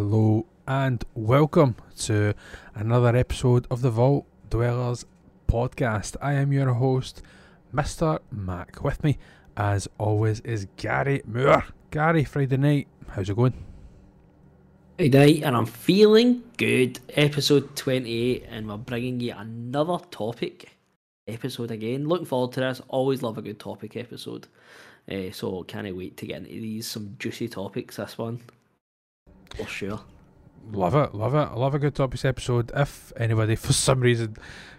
Hello and welcome to another episode of the Vault Dwellers podcast. I am your host, Mr. Mac. With me, as always, is Gary Moore. Gary, Friday night, how's it going? Friday and I'm feeling good. Episode 28, and we're bringing you another topic episode again. Looking forward to this. Always love a good topic episode. Uh, so can't wait to get into these some juicy topics. This one for sure. Love it, love it. I love a good topics episode. If anybody for some reason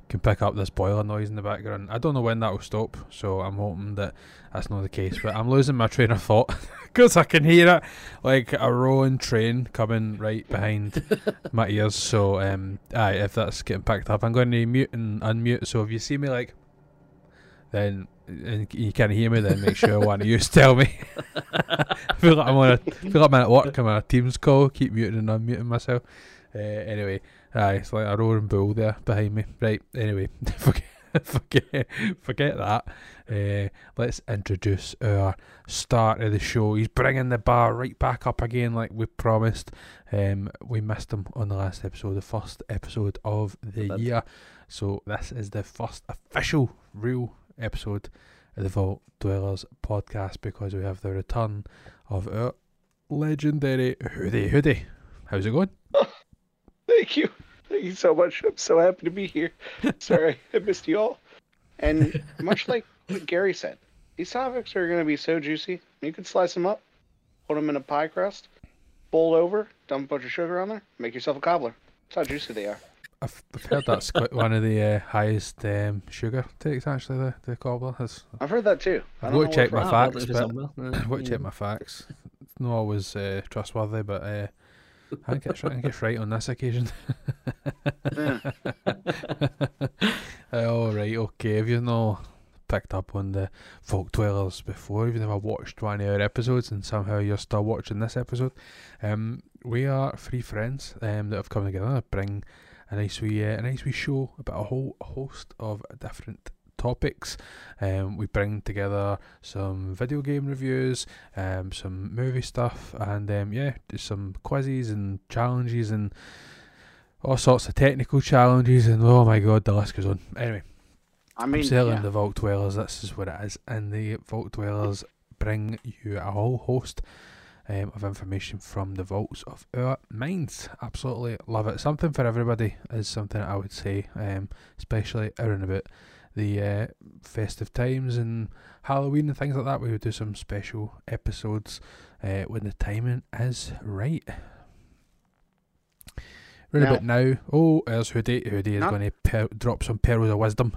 can pick up this boiler noise in the background, I don't know when that will stop. So I'm hoping that that's not the case. But I'm losing my train of thought because I can hear it like a rolling train coming right behind my ears. So um, aye, if that's getting picked up, I'm going to mute and unmute. So if you see me like, then and you can't hear me, then make sure one of you tell me. I feel like I'm on a feel like I'm at work. I'm on a Teams call. Keep muting and unmuting myself. Uh, anyway, aye, it's like a roaring bull there behind me. Right. Anyway, forget forget forget that. Uh, let's introduce our start of the show. He's bringing the bar right back up again, like we promised. Um, we missed him on the last episode, the first episode of the year. So this is the first official, real episode of the Vault Dwellers podcast because we have the return of our legendary Hoodie. Hoodie, how's it going? Oh, thank you. Thank you so much. I'm so happy to be here. Sorry, I missed you all. And much like what Gary said, these topics are going to be so juicy. You can slice them up, put them in a pie crust, bowl over, dump a bunch of sugar on there, make yourself a cobbler. That's how juicy they are. I've, I've heard that's quite one of the uh, highest um, sugar takes. Actually, the the cobbler has. I've heard that too. I've got to check my facts, but. I've got to check my facts. It's not always uh, trustworthy, but uh, I think it's right. I think it's right on this occasion. Yeah. oh okay. If you've not picked up on the Vault Dwellers before, if you've never watched one of our episodes, and somehow you're still watching this episode, um, we are three friends um that have come together to bring a nice wee uh, a nice wee show about a whole host of different topics. Um, we bring together some video game reviews, um, some movie stuff, and um, yeah, some quizzes and challenges and all sorts of technical challenges. And oh my god, the list goes on. Anyway, I I'm mean, selling yeah. the Vault Dwellers. This is what it is, and the Vault Dwellers bring you a whole host. Um, of information from the vaults of our minds. Absolutely love it. Something for everybody is something I would say, um, especially around about the uh, festive times and Halloween and things like that. We would do some special episodes uh, when the timing is right. Right Now- about now. Oh, there's Hoodie. Hoodie is going to per- drop some pearls of wisdom.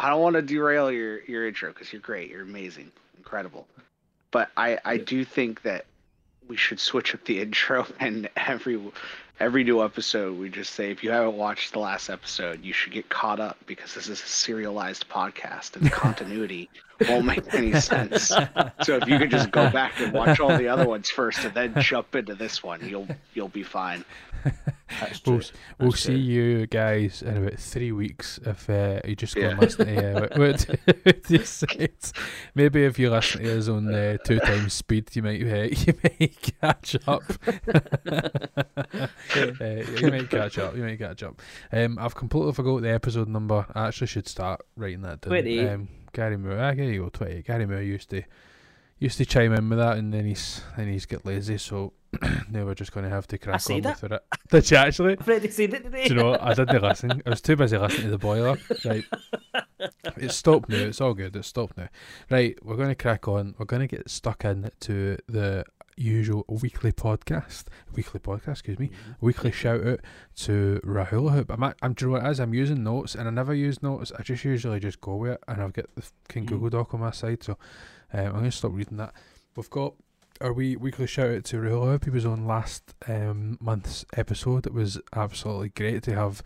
I don't want to derail your your intro because you're great, you're amazing, incredible. But I I do think that we should switch up the intro and every every new episode we just say if you haven't watched the last episode you should get caught up because this is a serialized podcast and continuity won't make any sense. So if you could just go back and watch all the other ones first and then jump into this one, you'll you'll be fine. That's We'll, true. we'll That's see you guys in about three weeks if uh, you just go and listen to uh, what, what, what you said. Maybe if you listen to us on uh, two times speed, you might uh, you might catch up. uh, you might catch up. You might catch up. Um, I've completely forgot the episode number. I actually should start writing that down. 28. Um, Gary Moore. Ah, there you go. Twenty. Gary Moore used to used to chime in with that, and then he's then he's get lazy. So now we're just going to have to crack on that. with it. Did you actually? I've already seen it today. Do you know what? I didn't listen. I was too busy listening to the boiler. Right. It's stopped now. It's all good. It's stopped now. Right. We're going to crack on. We're going to get stuck into the usual weekly podcast. Weekly podcast, excuse me. Weekly shout out to Rahula Hoop. I'm, at, I'm, do you know what it is? I'm using notes and I never use notes. I just usually just go with it and I've got the King Mm. Google Doc on my side. So um, I'm going to stop reading that. We've got our wee weekly shout out to Rahula Hoop. He was on last um, month's episode. It was absolutely great to have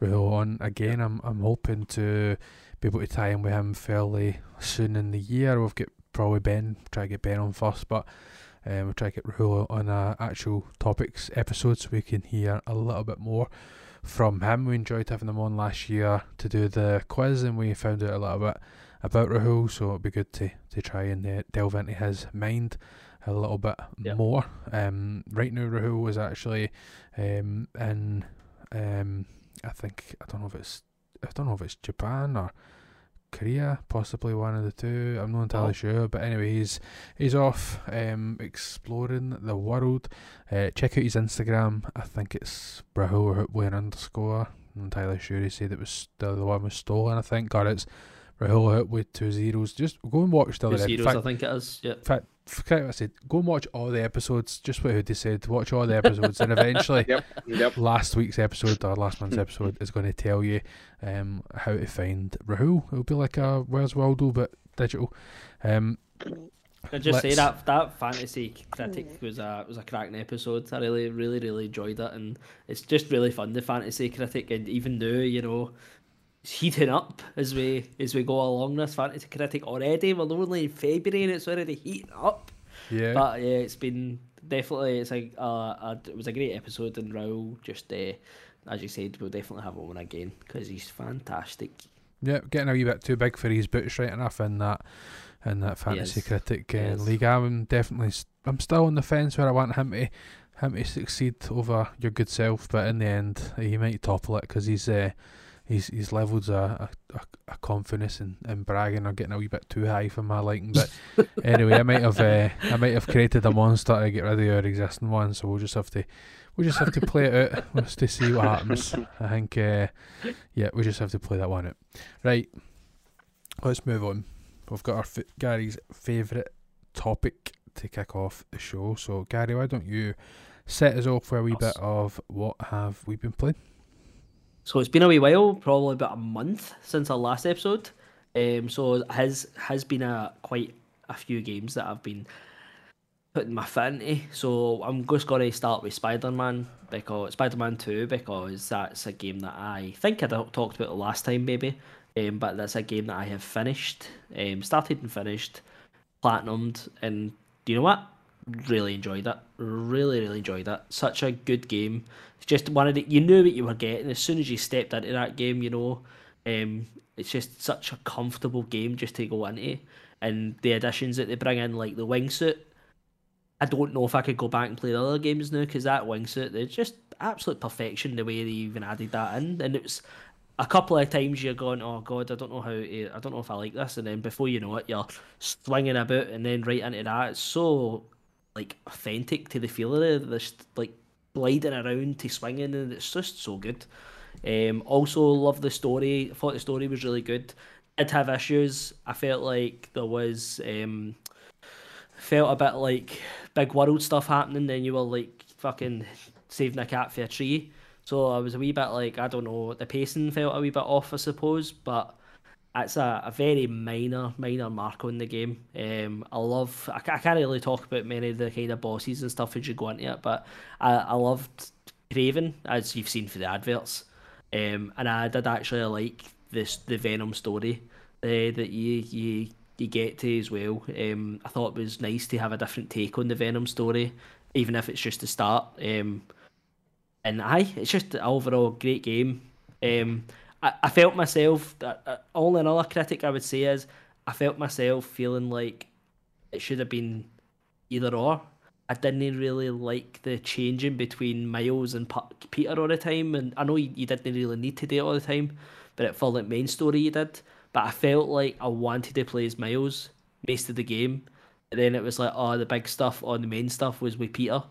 Rahul on again. I'm I'm hoping to be able to tie in with him fairly soon in the year. We've got probably Ben, try to get Ben on first, but um, we'll try to get Rahul on a actual topics episode so we can hear a little bit more from him. We enjoyed having him on last year to do the quiz, and we found out a little bit about Rahul, so it'd be good to, to try and uh, delve into his mind a little bit Yep. more. Um, right now, Rahul is actually um, in. Um, I think I don't know if it's I don't know if it's Japan or Korea, possibly one of the two. I'm not entirely Oh. sure, but anyway, he's he's off um, exploring the world. Uh, check out his Instagram. I think it's Rahul Hutway underscore. I'm not entirely sure. He said it was the, the one was stolen. I think, or it's Rahul with two zeros. Just go and watch the Two other. zeros, fact- I think it is. Yeah. in fact, forget what I said. Go and watch all the episodes. Just what Hoodie said. Watch all the episodes, and eventually, Yep. Yep. last week's episode or last month's episode is going to tell you um, how to find Rahul. It'll be like a Where's Waldo but digital. Um, I just say Let's- that that fantasy critic was a was a cracking episode. I really really really enjoyed it, and it's just really fun. The fantasy critic, and even though you know, it's heating up as we as we go along this fantasy critic already. We're only in February and it's already heating up. yeah, But yeah, it's been definitely it's like uh, a, it was a great episode, and Rahul just uh, as you said, we'll definitely have him on again because he's fantastic. yeah, getting a wee bit too big for his boots, right enough in that in that fantasy Yes. critic uh, Yes. league. I'm definitely I'm still on the fence where I want him to him to succeed over your good self, but in the end he might topple it because he's uh, he's he's levels a, a, a confidence and, and bragging are getting a wee bit too high for my liking. But anyway, I might have uh, I might have created a monster to get rid of your existing one, so we'll just have to we'll just have to play it out We'll just to see what happens. I think uh, yeah, we just have to play that one out. Right, let's move on. We've got our f- Gary's favourite topic to kick off the show. So Gary, why don't you set us off for a wee bit of what have we been playing? So it's been a wee while, probably about a month since our last episode. Um, so has has been a quite a few games that I've been putting my foot into. So I'm just going to start with Spider Man because Spider Man Two because that's a game that I think I talked about the last time, maybe. Um, but that's a game that I have finished, um, started and finished, platinumed, and do you know what? Really enjoyed it. Really, really enjoyed it. Such a good game. Just one of the you knew what you were getting as soon as you stepped into that game. You know, um, it's just such a comfortable game just to go into, and the additions that they bring in, like the wingsuit. I don't know if I could go back and play the other games now because that wingsuit, it's just absolute perfection the way they even added that in, and it was a couple of times you're going, oh god, I don't know how, to, I don't know if I like this, and then before you know it, you're swinging about, and then right into that, it's so like authentic to the feel of it, this like gliding around to swinging, and it's just so good. Um, also love the story. I thought the story was really good. Did have issues. I felt like there was um, felt a bit like big world stuff happening. Then you were like fucking saving a cat for a tree. So I was a wee bit like I don't know. The pacing felt a wee bit off, I suppose, but it's a, a very minor minor mark on the game. Um, I love. I, I can't really talk about many of the kind of bosses and stuff as you go into it, but I, I loved Kraven as you've seen for the adverts. Um, and I did actually like this the Venom story uh, that you you you get to as well. Um, I thought it was nice to have a different take on the Venom story, even if it's just the start. Um, and aye, it's just an overall great game. Um, I, I felt myself. Uh, uh, only another critic I would say is I felt myself feeling like it should have been either or. I didn't really like the changing between Miles and Peter all the time, and I know you, you didn't really need to do it all the time, but it felt like main story you did. But I felt like I wanted to play as Miles most of the game, and then it was like, oh, the big stuff on the main stuff was with Peter,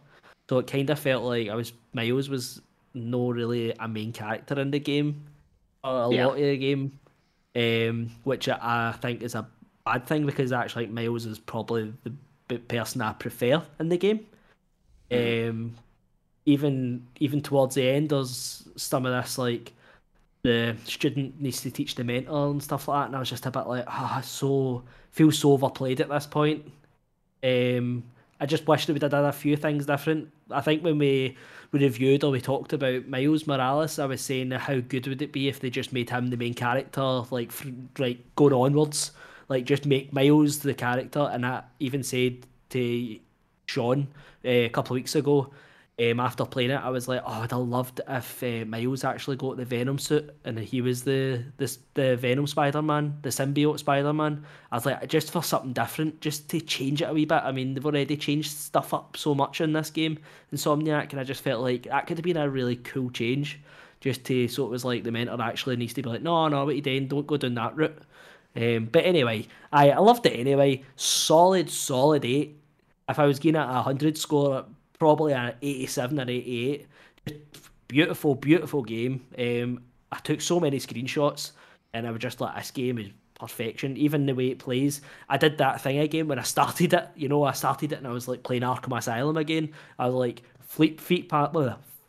so it kind of felt like I was Miles was no really a main character in the game, a Yeah. lot of the game, um, which I, think is a bad thing because actually Miles is probably the person I prefer in the game. Um, even even towards the end, there's some of this like the student needs to teach the mentor and stuff like that, and I was just a bit like, ah, so feel so overplayed at this point. Um, I just wish they would have done a few things different. I think when we, we reviewed or we talked about Miles Morales, I was saying how good would it be if they just made him the main character, like like going onwards, like just make Miles the character. And I even said to Sean uh, a couple of weeks ago, um, after playing it, I was like, oh, I'd have loved if uh, Miles actually got the Venom suit and he was the this the Venom Spider Man, the symbiote Spider Man. I was like, just for something different, just to change it a wee bit. I mean, they've already changed stuff up so much in this game, Insomniac, and I just felt like that could have been a really cool change. Just to so it was like the mentor actually needs to be like, no, no, what are you doing? Don't go down that route. Um, but anyway, I, I loved it anyway. Solid, solid eight. If I was getting a hundred score, probably an 87 or 88. Beautiful, beautiful game. Um, I took so many screenshots and I was just like, this game is perfection. Even the way it plays. I did that thing again when I started it. You know, I started it and I was like playing Arkham Asylum again. I was like, feet, feet,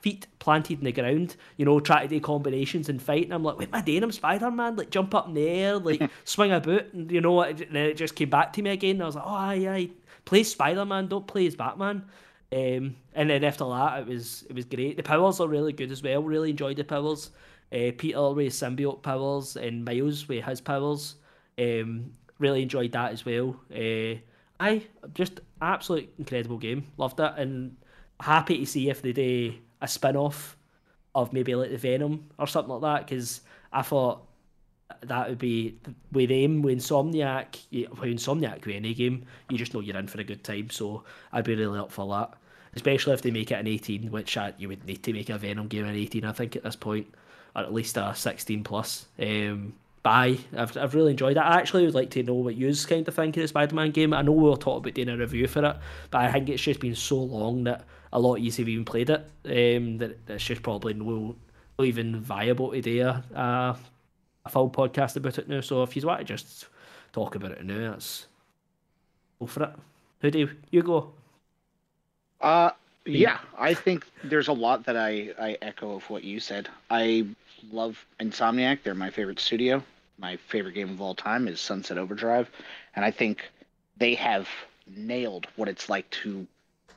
feet planted in the ground, you know, try to do combinations and fight. And I'm like, wait, my day, I'm Spider Man, like jump up in the air, like swing a boot, and you know, and then it just came back to me again. And I was like, oh, aye, aye, play Spider Man, don't play as Batman. Um, and then after that, it was it was great. The powers are really good as well. Really enjoyed the powers. Uh, Peter with symbiote powers and Miles with his powers. Um, really enjoyed that as well. Uh, I just absolute incredible game. Loved it and happy to see if they do a spin off of maybe like the Venom or something like that because I thought that would be with them with Insomniac. With Insomniac with any game, you just know you're in for a good time. So I'd be really up for that especially if they make it an 18, which uh, you would need to make a Venom game an 18, I think, at this point, or at least a 16 plus. Um, I, I've, I've really enjoyed it. I actually would like to know what you kind of think of the Spider Man game. I know we'll talk about doing a review for it, but I think it's just been so long that a lot of you have even played it, um, that it's just probably no, no even viable to do a, a, a full podcast about it now. So if you want to just talk about it now, that's go for it. Who do you, you go? Uh, yeah, I think there's a lot that I, I echo of what you said. I love Insomniac. They're my favorite studio. My favorite game of all time is Sunset Overdrive. And I think they have nailed what it's like to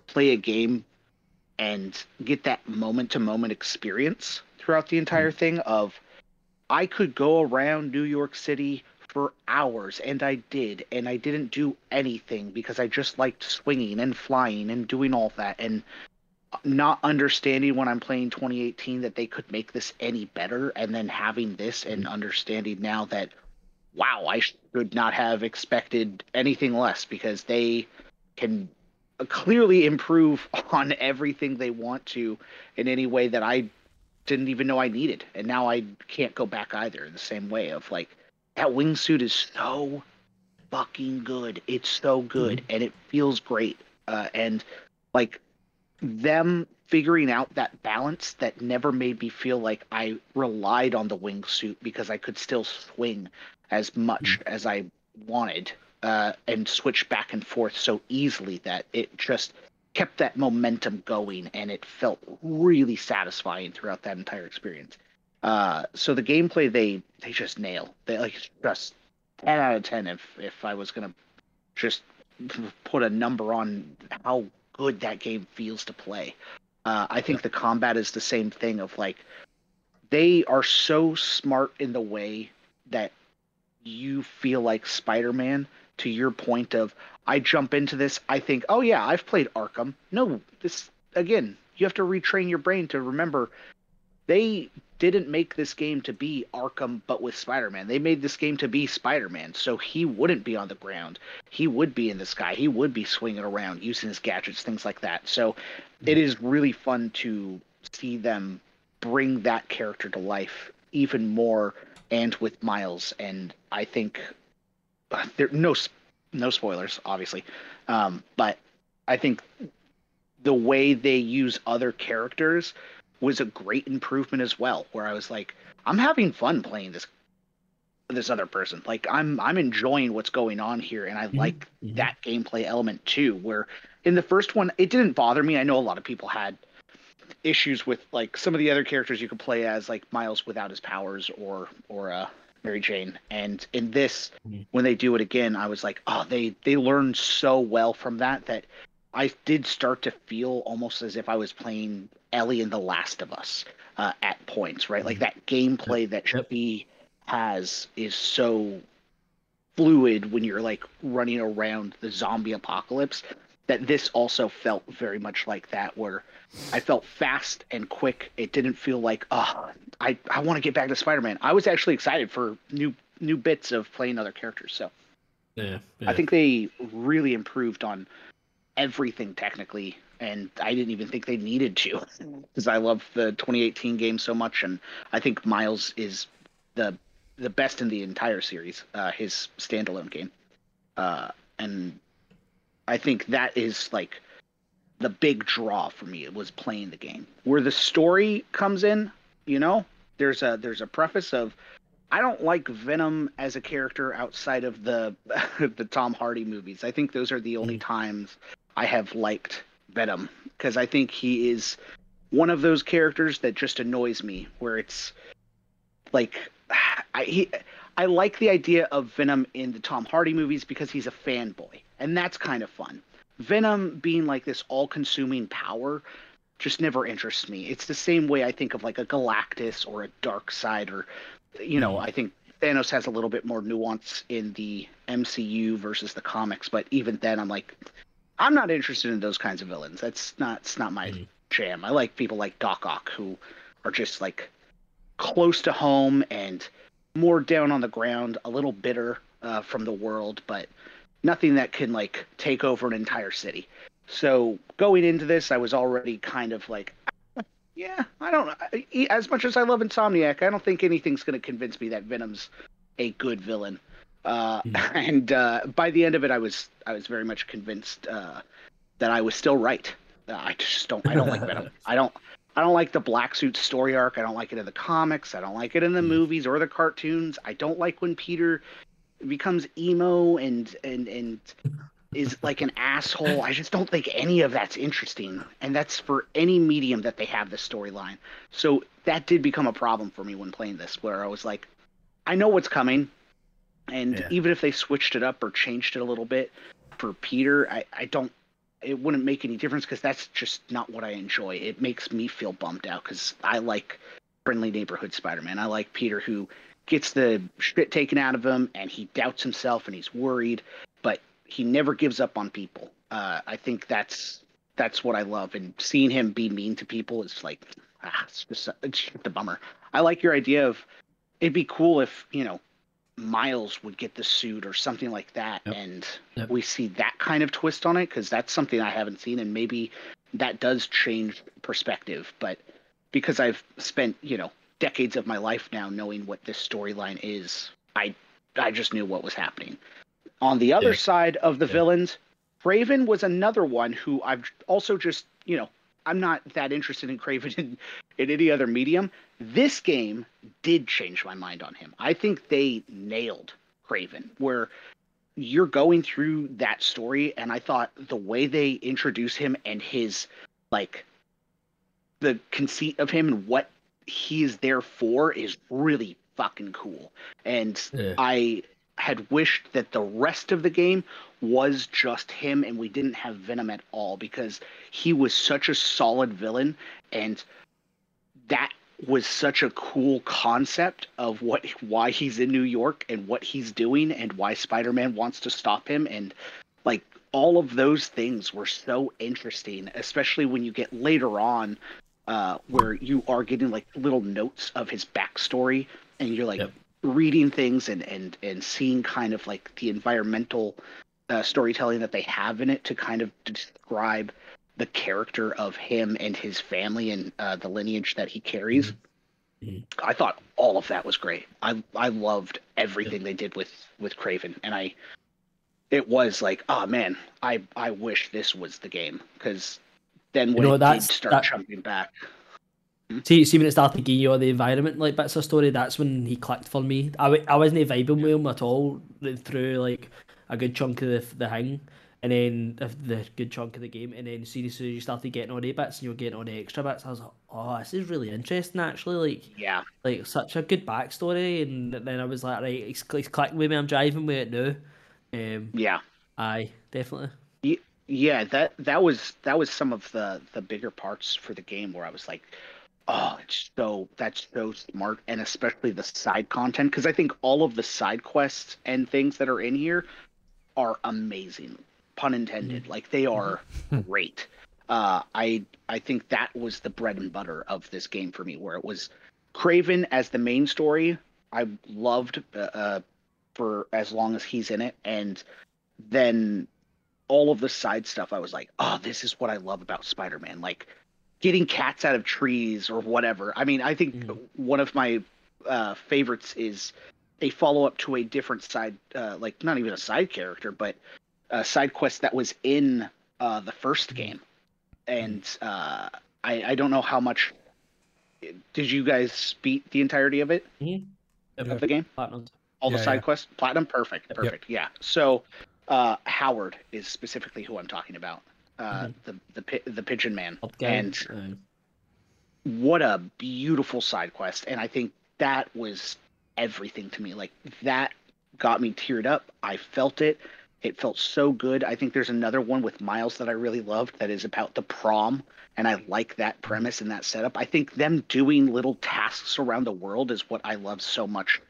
play a game and get that moment to moment experience throughout the entire mm. thing of I could go around New York City for hours, and I did, and I didn't do anything because I just liked swinging and flying and doing all that, and not understanding when I'm playing 2018 that they could make this any better, and then having this and mm-hmm. understanding now that, wow, I should not have expected anything less because they can clearly improve on everything they want to in any way that I didn't even know I needed, and now I can't go back either in the same way of like that wingsuit is so fucking good. It's so good mm-hmm. and it feels great. Uh, and like them figuring out that balance that never made me feel like I relied on the wingsuit because I could still swing as much mm-hmm. as I wanted uh, and switch back and forth so easily that it just kept that momentum going and it felt really satisfying throughout that entire experience. Uh, so the gameplay they they just nail. They like just ten out of ten. If if I was gonna just put a number on how good that game feels to play, uh, I think yeah. the combat is the same thing. Of like they are so smart in the way that you feel like Spider-Man. To your point of, I jump into this, I think, oh yeah, I've played Arkham. No, this again, you have to retrain your brain to remember they didn't make this game to be Arkham but with Spider-Man. They made this game to be Spider-Man, so he wouldn't be on the ground. He would be in the sky. He would be swinging around using his gadgets, things like that. So it is really fun to see them bring that character to life even more and with Miles and I think uh, there no no spoilers obviously. Um, but I think the way they use other characters was a great improvement as well. Where I was like, I'm having fun playing this this other person. Like I'm I'm enjoying what's going on here, and I mm-hmm. like mm-hmm. that gameplay element too. Where in the first one, it didn't bother me. I know a lot of people had issues with like some of the other characters you could play as, like Miles without his powers, or or uh, Mary Jane. And in this, mm-hmm. when they do it again, I was like, oh, they they learned so well from that that I did start to feel almost as if I was playing Ellie in The Last of Us uh, at points, right? Like that gameplay that she has is so fluid when you're like running around the zombie apocalypse that this also felt very much like that, where I felt fast and quick. It didn't feel like, oh, I, I want to get back to Spider Man. I was actually excited for new new bits of playing other characters. So Yeah, yeah. I think they really improved on everything technically, and I didn't even think they needed to because I love the 2018 game so much, and I think Miles is the the best in the entire series. Uh, his standalone game, uh, and I think that is like the big draw for me. It was playing the game where the story comes in. You know, there's a there's a preface of I don't like Venom as a character outside of the the Tom Hardy movies. I think those are the only times I have liked Venom because I think he is one of those characters that just annoys me. Where it's like I he, I like the idea of Venom in the Tom Hardy movies because he's a fanboy, and that's kind of fun. Venom being like this all-consuming power just never interests me. It's the same way I think of like a Galactus or a Darkseid or you know, I think Thanos has a little bit more nuance in the MCU versus the comics, but even then I'm like I'm not interested in those kinds of villains. That's not it's not my Mhm. jam. I like people like Doc Ock who are just like close to home and more down on the ground, a little bitter uh, from the world, but nothing that can like take over an entire city. So going into this, I was already kind of like, yeah, I don't. As much as I love Insomniac, I don't think anything's going to convince me that Venom's a good villain. Uh, And uh, by the end of it, I was I was very much convinced uh, that I was still right. Uh, I just don't. I don't like Venom. I don't. I don't like the black suit story arc. I don't like it in the comics. I don't like it in the movies or the cartoons. I don't like when Peter becomes emo and and and is like an asshole. I just don't think any of that's interesting. And that's for any medium that they have this storyline. So that did become a problem for me when playing this, where I was like, I know what's coming. And Yeah. even if they switched it up or changed it a little bit for Peter, I, I don't it wouldn't make any difference because that's just not what I enjoy. It makes me feel bummed out because I like friendly neighborhood Spider-Man. I like Peter who gets the shit taken out of him and he doubts himself and he's worried, but he never gives up on people. Uh, I think that's that's what I love, and seeing him be mean to people is like ah, it's just it's just a bummer. I like your idea of it'd be cool if you know Miles would get the suit or something like that, Yep. and Yep. we see that kind of twist on it because that's something I haven't seen, and maybe that does change perspective. But because I've spent you know decades of my life now knowing what this storyline is, I I just knew what was happening. On the other Yeah. side of the Yeah. villains, Kraven was another one who I've also just you know I'm not that interested in Kraven in, in any other medium. This game did change my mind on him. I think they nailed Kraven, where you're going through that story, and I thought the way they introduce him and his like the conceit of him and what he is there for is really fucking cool. And Yeah. I had wished that the rest of the game was just him and we didn't have Venom at all because he was such a solid villain and that was such a cool concept of what why he's in New York and what he's doing and why Spider-Man wants to stop him and like all of those things were so interesting especially when you get later on uh, where you are getting like little notes of his backstory and you're like Yep. Reading things and and and seeing kind of like the environmental uh, storytelling that they have in it to kind of describe the character of him and his family and uh, the lineage that he carries. Mhm. I thought all of that was great. I I loved everything they did with with Kraven, and I it was like, oh man, I I wish this was the game because then when know, it did start that- jumping back, See, see when it started giving you all the environment like bits of story, that's when he clicked for me. I, w- I wasn't vibing with him at all through like a good chunk of the the thing, and then the, the good chunk of the game, and then soon as you started getting all the bits and you were getting all the extra bits, I was like, oh, this is really interesting actually. Like, yeah, like such a good backstory, and then I was like, right, he's, he's clicking with me. I'm driving with it now. Um, yeah. aye, definitely. yeah that that was that was some of the the bigger parts for the game where i was like oh it's so that's so smart and especially the side content because i think all of the side quests and things that are in here are amazing pun intended. Like they are great. Uh, I I think that was the bread and butter of this game for me, where it was Kraven as the main story. I loved uh, uh, for as long as he's in it, and then all of the side stuff. I was like, oh, this is what I love about Spider-Man. Like getting cats out of trees or whatever. I mean, I think Mhm. one of my uh, favorites is a follow up to a different side, uh, like not even a side character, but a side quest that was in uh, the first game. And uh, I, I don't know how much. Did you guys beat the entirety of it Mhm. of the game? Platinum. All the side yeah. quests, platinum, perfect, Yep. perfect. Yeah. So uh, Howard is specifically who I'm talking about. Uh, Mhm. The the the pigeon man, guy. and Uh, what a beautiful side quest. And i think that was everything to me. Like that got me teared up. I felt it. It felt so good. I think there's another one with miles that i really loved that is about the prom. And i like that premise and that setup. I think them doing little tasks around the world is what i love so much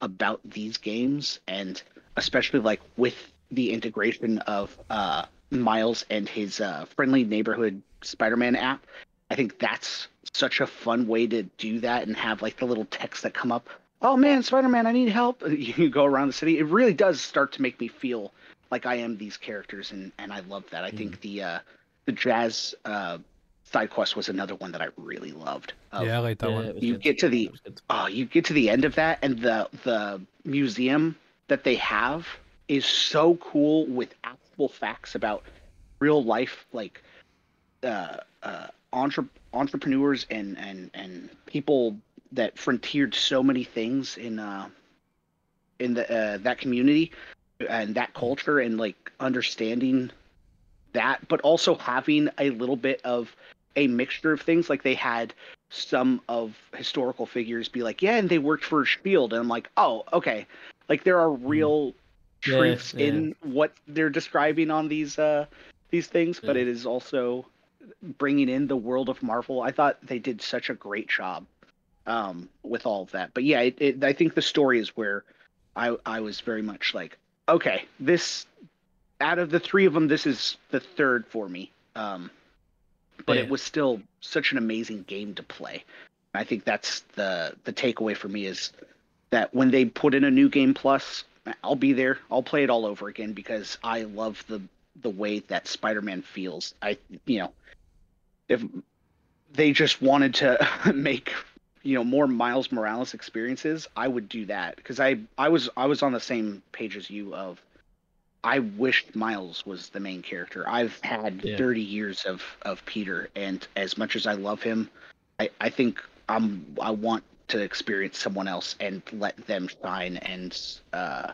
about these games. And especially like with the integration of uh miles and his uh friendly neighborhood spider-man app I think that's such a fun way to do that and have like the little text that come up. Oh man, Spider Man, I need help. You go around the city. It really does start to make me feel like I am these characters, and and I love that. I think the uh, the jazz uh, side quest was another one that I really loved. Of, yeah, I like that yeah, one. You good. get to the- It oh, you get to the end of that, and the the museum that they have is so cool with actual facts about real life, like uh, uh, entre- entrepreneurs and and and people that frontiered so many things in uh in the uh, that community and that culture and like understanding that but also having a little bit of a mixture of things. Like they had some of historical figures be like yeah and they worked for shield. And i'm like oh okay. Like there are real Yeah, truths yeah. in what they're describing on these uh these things but Yeah. it is also bringing in the world of marvel i thought they did such a great job um with all of that but yeah it, it, i think the story is where i i was very much like okay this out of the three of them this is the third for me um but it was still such an amazing game to play i think that's the the takeaway for me is that when they put in a new game plus i'll be there. I'll play it all over again because i love the the way that spider-man feels. I you know if they just wanted to make you know more miles morales experiences i would do that. Because i i was i was on the same page as you of i wished miles was the main character. I've had Yeah. 30 years of of peter and as much as i love him i i think i'm i want to experience someone else and let them shine and uh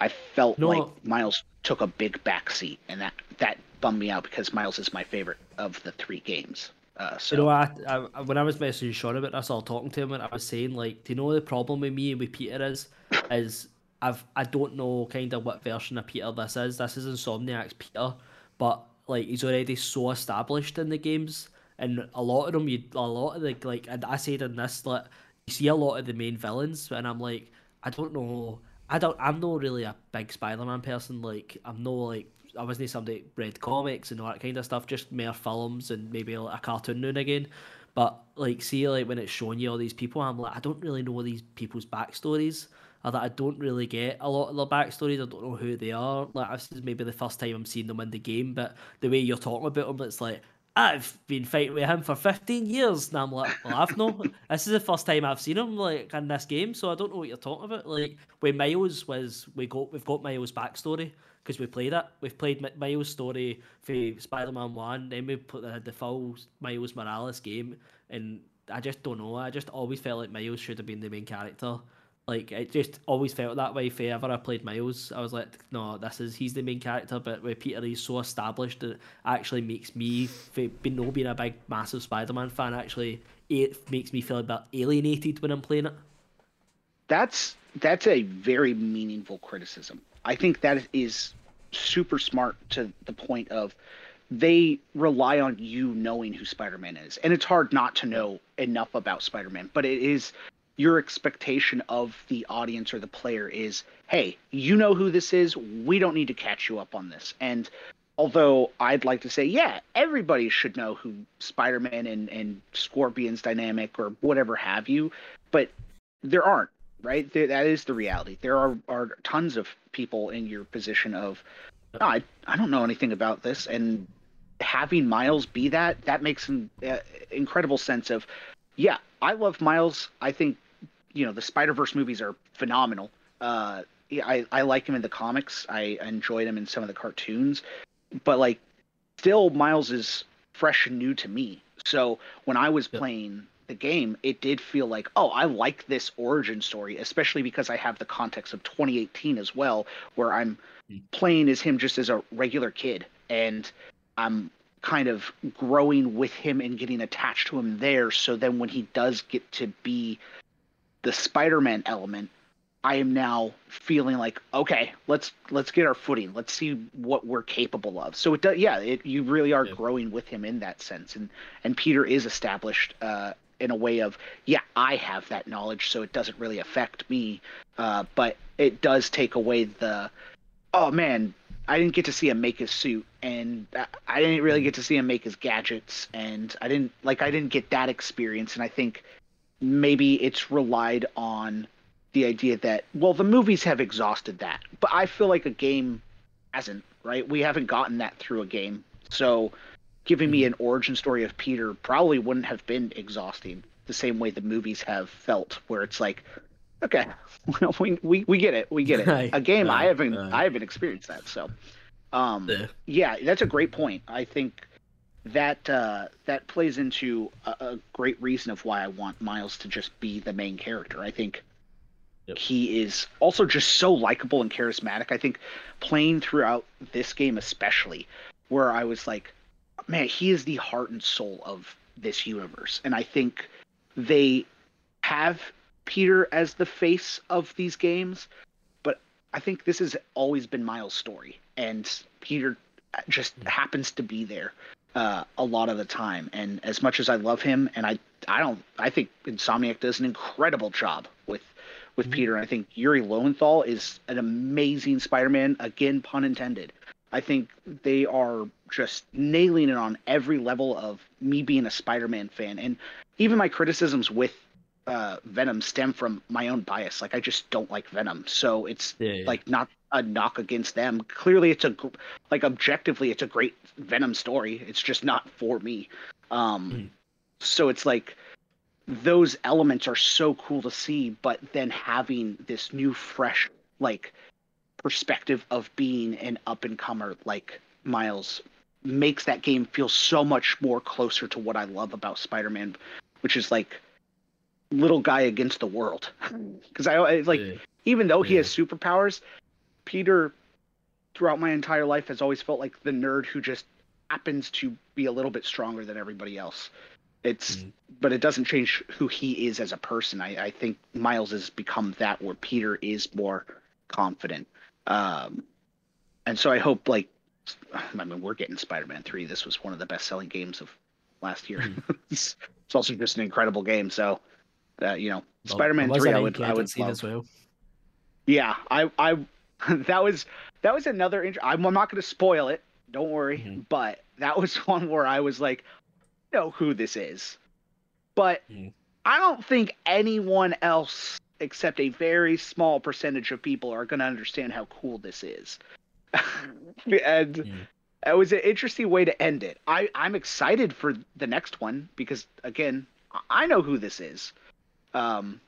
i felt No. like miles took a big backseat and that that bummed me out because miles is my favorite of the three games uh so You know, I, I when I was messaging Sean about this, I was talking to him and I was saying like, do you know the problem with me and with Peter is, is I've I don't know kind of what version of Peter this is. This is Insomniac's Peter, but like he's already so established in the games, and a lot of them, you a lot of the like, and I said in this like, you see a lot of the main villains, and I'm like, I don't know. I don't. I'm not really a big Spider-Man person. Like, I'm no like. I wasn't somebody read comics and all that kind of stuff. Just mere films and maybe a cartoon now and again. But like, see, like when it's showing you all these people, I'm like, I don't really know these people's backstories. Or that I don't really get a lot of their backstories. I don't know who they are. Like, this is maybe the first time I'm seeing them in the game. But the way you're talking about them, it's like I've been fighting with him for 15 years. And I'm like, well, I've no. this is the first time I've seen him like in this game, so I don't know what you're talking about. Like, when Miles was, we got we've got Miles' backstory because we played it. We've played Miles' story for Spider-Man One, then we put the, the full Miles Morales game, and I just don't know. I just always felt like Miles should have been the main character. Like it just always felt that way. If ever I played Miles, I was like, no, this is he's the main character. But with Peter, he's so established that it actually makes me, no being a big massive Spider-Man fan, actually it makes me feel a bit alienated when I'm playing it. that's that's a very meaningful criticism. I think that is super smart to the point of they rely on you knowing who Spider-Man is. And it's hard not to know enough about Spider-Man, but it is your expectation of the audience or the player is, hey, you know who this is. We don't need to catch you up on this. And although I'd like to say, yeah, everybody should know who Spider-Man and, and Scorpion's dynamic or whatever have you, but there aren't, right? There, that is the reality. There are, are tons of people in your position of, oh, I, I don't know anything about this. And having Miles be that, that makes an uh, incredible sense of, yeah, I love Miles. I think you know the Spider Verse movies are phenomenal. Uh, I I like him in the comics. I enjoyed him in some of the cartoons, but like still Miles is fresh and new to me. So when I was playing the game, it did feel like, oh, I like this origin story, especially because I have the context of 2018 as well, where I'm hmm. playing as him just as a regular kid, and I'm kind of growing with him and getting attached to him there. So then when he does get to be the Spider-Man element, I am now feeling like okay, let's let's get our footing. Let's see what we're capable of. So it does, yeah. It, you really are yeah. growing with him in that sense, and and Peter is established uh, in a way of yeah, I have that knowledge, so it doesn't really affect me. Uh, but it does take away the oh man, I didn't get to see him make his suit, and I didn't really get to see him make his gadgets, and I didn't like I didn't get that experience, and I think maybe it's relied on the idea that well the movies have exhausted that, but I feel like a game hasn't. Right, we haven't gotten that through a game, so giving me an origin story of Peter probably wouldn't have been exhausting the same way the movies have felt, where it's like Okay, we, we we get it. We get it. a game I haven't I haven't experienced that. So, um, yeah. yeah, that's a great point. I think that uh, that plays into a, a, great reason of why I want Miles to just be the main character. I think yep. he is also just so likable and charismatic. I think playing throughout this game, especially, where I was like, man, he is the heart and soul of this universe, and I think they have Peter as the face of these games, but I think this has always been Miles' story, and Peter just happens to be there uh, a lot of the time. And as much as I love him, and I I don't I think Insomniac does an incredible job with with mm-hmm. Peter. I think Yuri Lowenthal is an amazing Spider-Man. Again, pun intended. I think they are just nailing it on every level of me being a Spider-Man fan, and even my criticisms with uh, Venom stem from my own bias. Like I just don't like Venom, so it's yeah, yeah. like not a knock against them. Clearly, it's a like objectively, it's a great Venom story. It's just not for me. Um, mm. So it's like those elements are so cool to see, but then having this new, fresh like perspective of being an up and comer like Miles makes that game feel so much more closer to what I love about Spider-Man, which is like little guy against the world. Because I, I like, yeah. even though he yeah. has superpowers, Peter, throughout my entire life, has always felt like the nerd who just happens to be a little bit stronger than everybody else. It's, mm but it doesn't change who he is as a person. I, I think Miles has become that where Peter is more confident. Um, and so I hope, like, I mean, we're getting Spider-Man three. This was one of the best-selling games of last year. mm it's, it's also just an incredible game. So that you know, well, Spider-Man three, I would, I would see this well. Yeah, I, I, that was that was another. Int- I'm, I'm not going to spoil it. Don't worry, mm-hmm. but that was one where I was like, know who this is, but mm-hmm. I don't think anyone else except a very small percentage of people are going to understand how cool this is. and mm-hmm. it was an interesting way to end it. I, I'm excited for the next one because, again, I know who this is. Um,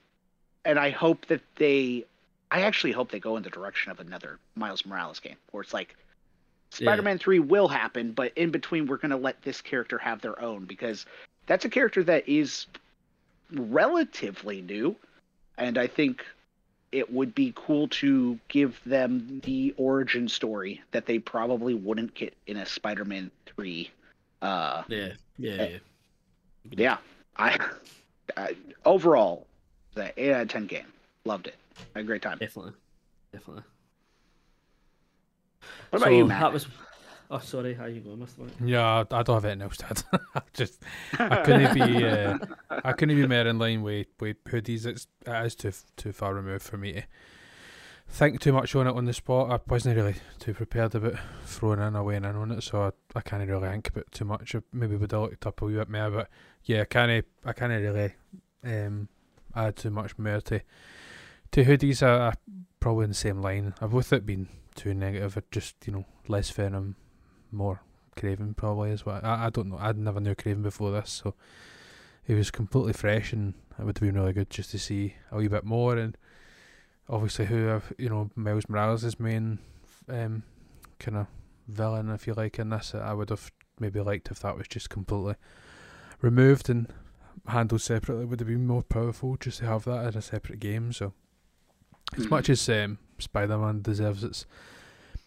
and I hope that they, I actually hope they go in the direction of another Miles Morales game where it's like Spider-Man yeah. 3 will happen, but in between we're going to let this character have their own because that's a character that is relatively new and I think it would be cool to give them the origin story that they probably wouldn't get in a Spider-Man 3 uh yeah yeah yeah, yeah I uh, overall, the eight out of ten game. Loved it. Had a great time. Definitely, definitely. What about so you, Matt? That was Oh, sorry. How you going, Mister? Yeah, I don't have anything else to add. I just I couldn't be uh, I couldn't be more in line with, with hoodies. It's it is too too far removed for me to think too much on it on the spot. I wasn't really too prepared about throwing in or weighing in on it, so I, I can't really think about it too much. I maybe would have looked up a wee bit more, but yeah, I can't I can't really um, add too much more to to hoodies. I, I probably in the same line. I've with it being too negative, just you know less venom, more Kraven probably is what I, I don't know. I'd never knew Kraven before this, so it was completely fresh, and it would have been really good just to see a wee bit more. And obviously, who have you know Miles Morales' is main um, kind of villain, if you like, in this. I would have maybe liked if that was just completely removed and handled separately. Would have been more powerful just to have that in a separate game. So, as much as um, Spider-Man deserves its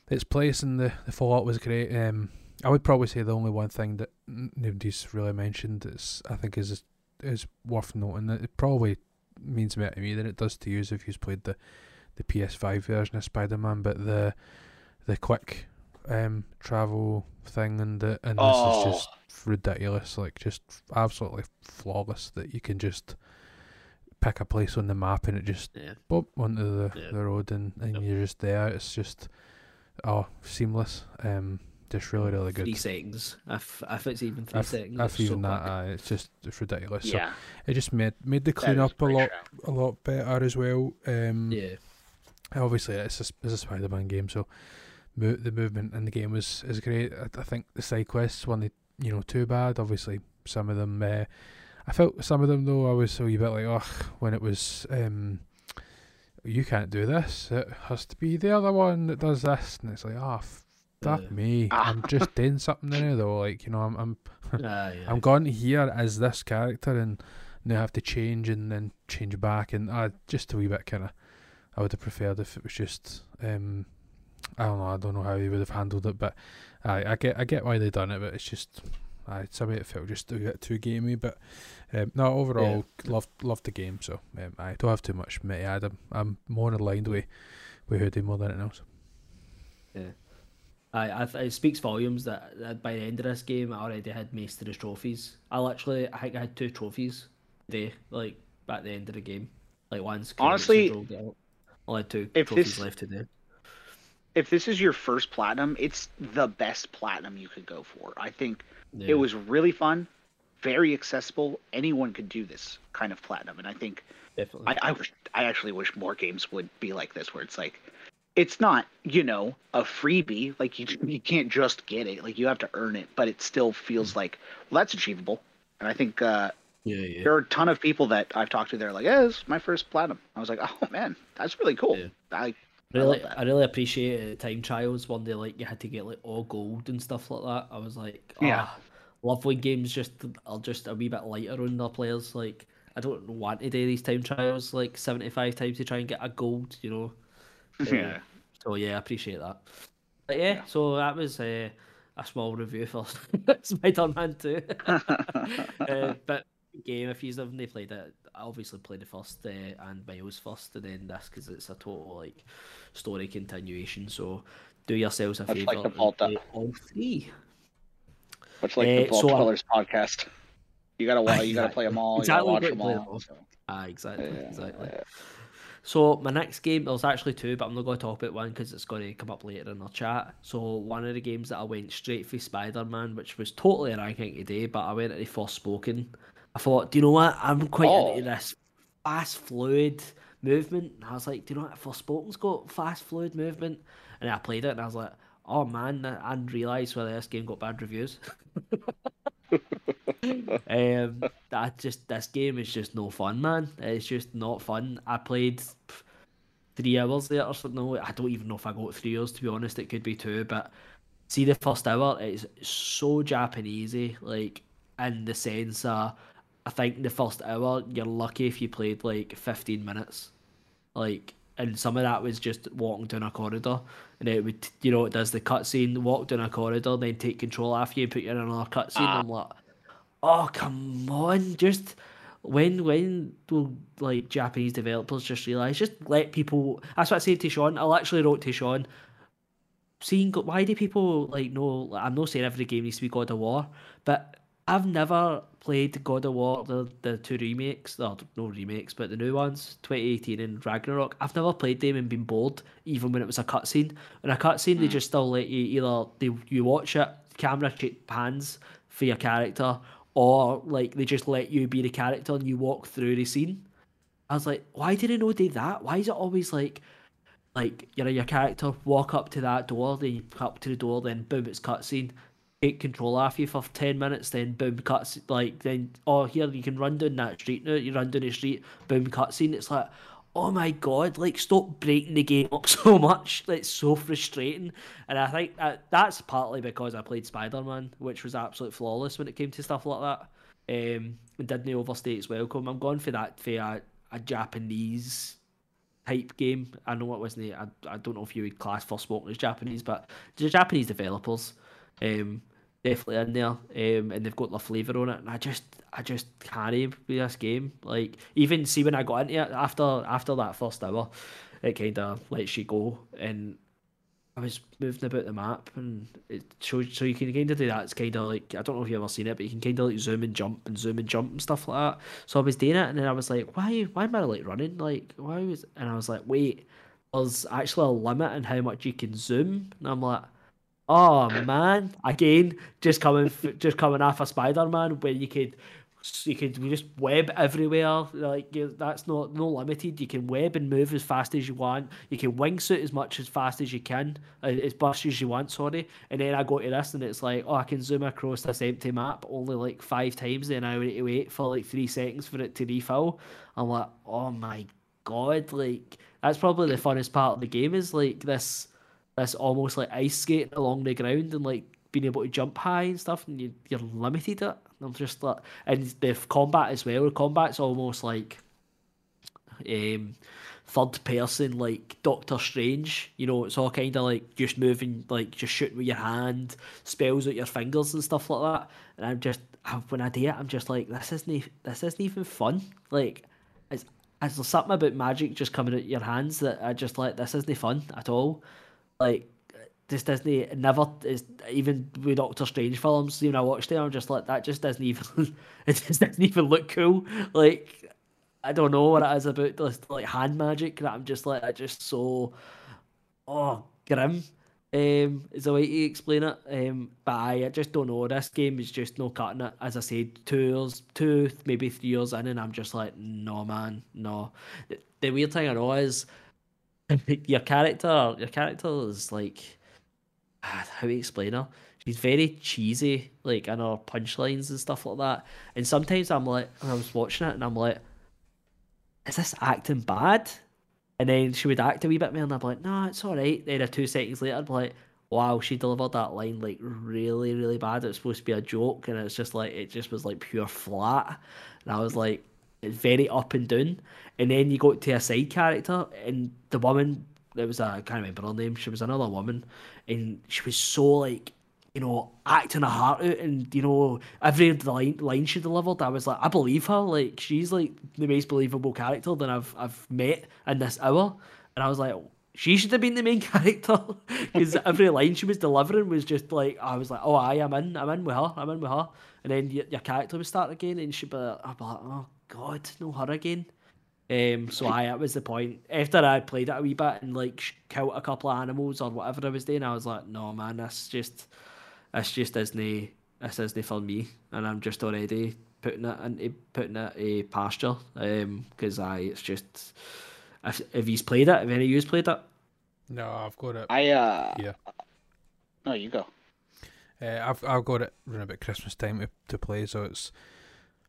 its place in the the Fallout was great. Um, I would probably say the only one thing that nobody's really mentioned is I think is is worth noting that it probably means more to me than it does to you if you've played the the PS5 version of Spider-Man, but the the quick um, travel thing and the, and Oh. this is just ridiculous, like just absolutely flawless that you can just pick a place on the map and it just Yeah. bump onto the, Yeah. the road and, and Yep. you're just there. It's just oh seamless. Um, just really really good. Three seconds. If if it's even three If, seconds, if it's so even that, aye, it's just it's ridiculous. So Yeah, it just made made the that clean up a lot shout. a lot better as well. Um, Yeah. obviously it's a, it's a Spider-Man game, so mo- the movement in the game was is great. I, I think the side quests weren't you know too bad. Obviously, some of them uh, I felt some of them though I was a wee bit like ugh when it was um, you can't do this. It has to be the other one that does this, and it's like ah. f fuck Yeah. me! I'm just doing something now though. Like you know, I'm I'm yeah. I'm going here as this character and now I have to change and then change back and uh, just a wee bit kind of I would have preferred if it was just um I don't know I don't know how he would have handled it but I I get I get why they done it but it's just I some of it felt just a bit too gamey but um, no overall loved loved the game so um, I don't have too much to add I'm, I'm more aligned with with Hoodie more than anything else Yeah. I, I it speaks volumes that, that by the end of this game, I already had most of the trophies. I literally, I think I had two trophies today, like at the end of the game. Like one's Credits Honestly, I Only had two if trophies this- left today. If this is your first platinum, it's the best platinum you could go for. I think Yeah. it was really fun, very accessible. Anyone could do this kind of platinum, and I think definitely. I, I wish I actually wish more games would be like this, where it's like, it's not you know a freebie. Like you you can't just get it. Like you have to earn it, but it still feels like well that's achievable. And I think uh, yeah, yeah. there are a ton of people that I've talked to. They're like, yeah, this is my first platinum. I was like, oh man, that's really cool. Yeah. I Really, that. I really appreciate time trials One day, like you had to get like all gold and stuff like that. I was like, Yeah. ah, love when games just are just a wee bit lighter on their players. Like, I don't want to do these time trials like seventy five times to try and get a gold. You know. Yeah. So yeah, I appreciate that. But yeah, Yeah. so that was uh, a small review for Spider-Man too. uh, but game, if you've never played it, I obviously played the first uh, and Miles first, and then this because it's a total like story continuation. So do yourselves a Much favour like the Vault play all three. Much like Eh, the Vault so, uh, Dwellers podcast. You gotta wa- you gotta play them all. Exactly, You gotta watch to them all. them all. so, Ah, exactly, yeah, exactly. yeah. So my next game, there's actually two, but I'm not going to talk about one because it's going to come up later in our chat. So one of the games that I went straight for Spider-Man, which was totally ranking today, but I went at the Forspoken. I thought, do you know what? I'm quite Oh. into this fast, fluid movement. And I was like, do you know what? Forspoken's got fast, fluid movement, and I played it, and I was like, oh man, I didn't realise whether this game got bad reviews. um, that just this game is just no fun, man. It's just not fun. I played three hours there or something. No, I don't even know if I got three hours to be honest. It could be two, but see the first hour, it's so Japanesey, like in the sense uh I think the first hour you're lucky if you played like fifteen minutes. Like and some of that was just walking down a corridor and it would you know, it does the cutscene, walk down a corridor, then take control after you put you in another cutscene. Ah. I'm like Oh come on, just when when will like Japanese developers just realise just let people that's what I said to Sean. I actually wrote to Sean seeing Why do people like know? I'm not saying every game needs to be God of War, but I've never played God of War, the, the two remakes, no, no remakes, but the new ones, 2018 and Ragnarok. I've never played them and been bored, even when it was a cutscene. In a cutscene, mm. they just still let you either they, you watch it, camera pans for your character, or like they just let you be the character and you walk through the scene. I was like, why did I know do that? Why is it always like, like you know, your character walk up to that door, then you come up to the door, then boom, it's cutscene take control off you for 10 minutes, then boom, cuts, like, then, oh, here, you can run down that street now, you run down the street, boom, cutscene. It's like, oh my god, like, stop breaking the game up so much. It's so frustrating. And I think that, that's partly because I played Spider Man, which was absolutely flawless when it came to stuff like that. Um, and didn't overstay its welcome. I'm going for that for a, a Japanese type game. I know it wasn't. I, I don't know if you would class Forspoken as Japanese, but the Japanese developers um, definitely in there, um, and they've got the flavour on it. And I just, I just can't with this game. Like even see when I got into it after after that first hour, it kind of lets you go, and I was moving about the map, and it shows so you can kind of do that. It's kind of like I don't know if you've ever seen it, but you can kind of like zoom and jump and zoom and jump and stuff like that. So I was doing it, and then I was like, why, why am I like running? Like why was? And I was like, wait, there's actually a limit in how much you can zoom, and I'm like Oh man, again, just coming, just coming off a Spider Man where you could, you could just web everywhere. Like that's not no limited. You can web and move as fast as you want. You can wingsuit as much as fast as you can, uh, as much as you want. Sorry. And then I go to this and it's like, oh, I can zoom across this empty map only like five times. Then I need to wait for like three seconds for it to refill. I'm like, oh my god, like that's probably the funnest part of the game is like this this almost like ice skating along the ground and like being able to jump high and stuff, and you, you're limited it. I'm just like, and the combat as well. The combat's almost like um, third person, like Doctor Strange. You know, it's all kind of like just moving, like just shooting with your hand, spells with your fingers and stuff like that. And I'm just when I do it, I'm just like, this isn't this isn't even fun. Like, it's, it's something about magic just coming out your hands that I just like. This isn't fun at all like this Disney never is even with Doctor Strange films. You know, I watched it, I'm just like that. Just doesn't even it just doesn't even look cool. Like I don't know what it is about this like hand magic that I'm just like I just so oh grim. Um, is the way to explain it. Um, but I, I just don't know. This game is just no cutting it. As I said, two years, two maybe three years in, and I'm just like, no man, no. The, the weird thing I know is your character, your character is like, ah, how do you explain her? She's very cheesy, like in her punchlines and stuff like that. And sometimes I'm like, I was watching it and I'm like, is this acting bad? And then she would act a wee bit more, and be like, no, it's all right. Then a two seconds later, I'd be like, wow, she delivered that line like really, really bad. It was supposed to be a joke, and it's just like it just was like pure flat. And I was like, very up and down. And then you go to a side character, and the woman, there was a, I can't remember her name, she was another woman, and she was so like, you know, acting her heart out, and you know, every line, line she delivered, I was like, I believe her, like she's like the most believable character that I've I've met in this hour, and I was like, she should have been the main character because every line she was delivering was just like I was like, oh, I am in, I'm in with her, I'm in with her, and then your, your character would start again, and she'd be like, oh god, no her again. Um, so I that was the point. After I played it a wee bit and like killed a couple of animals or whatever I was doing, I was like, no man, that's just that's just isn't this isn't for me, and I'm just already putting it into putting it a pasture. Um, because I it's just if if he's played it, if any of you's played it. No, I've got it. I uh yeah. No, you go. Uh, I've I've got it around about Christmas time to, to play, so it's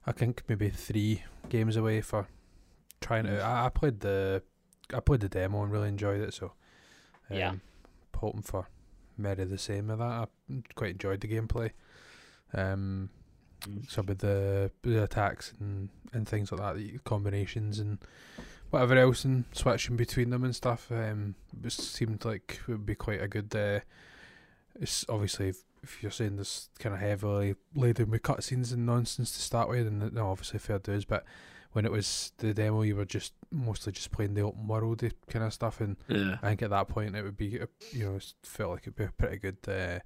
I think maybe three games away for trying to. I, I played the I played the demo and really enjoyed it. So um, yeah, hoping for Mary the same with that. I quite enjoyed the gameplay. Um, mm. some of the the attacks and, and things like that, the combinations and whatever else, and switching between them and stuff. Um, it seemed like it would be quite a good. Uh, it's obviously if, you're saying this kind of heavily laden with cutscenes and nonsense to start with, and no, obviously fair dues, but when it was the demo, you were just mostly just playing the open world kind of stuff, and Yeah. I think at that point it would be, a, you know, it felt like it'd be a pretty good, uh,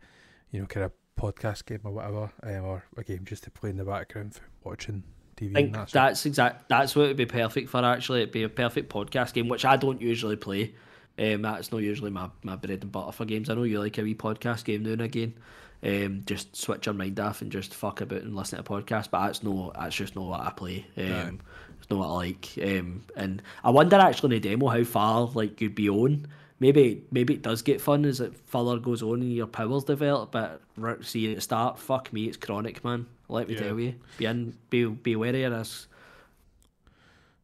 you know, kind of podcast game or whatever, um, or a game just to play in the background for watching TV. I think that that's exact. That's what it'd be perfect for. Actually, it'd be a perfect podcast game, which I don't usually play. Um, that's not usually my, my bread and butter for games. I know you like a wee podcast game now and again. Um, just switch your mind off and just fuck about and listen to a podcast. But that's no, that's just not what I play. Um, Right. it's not what I like. Um, and I wonder actually in the demo how far like you'd be on. Maybe maybe it does get fun as it further goes on and your powers develop. But right, see at the start, fuck me, it's chronic, man. Let me Yeah. tell you, be in, be be wary of this.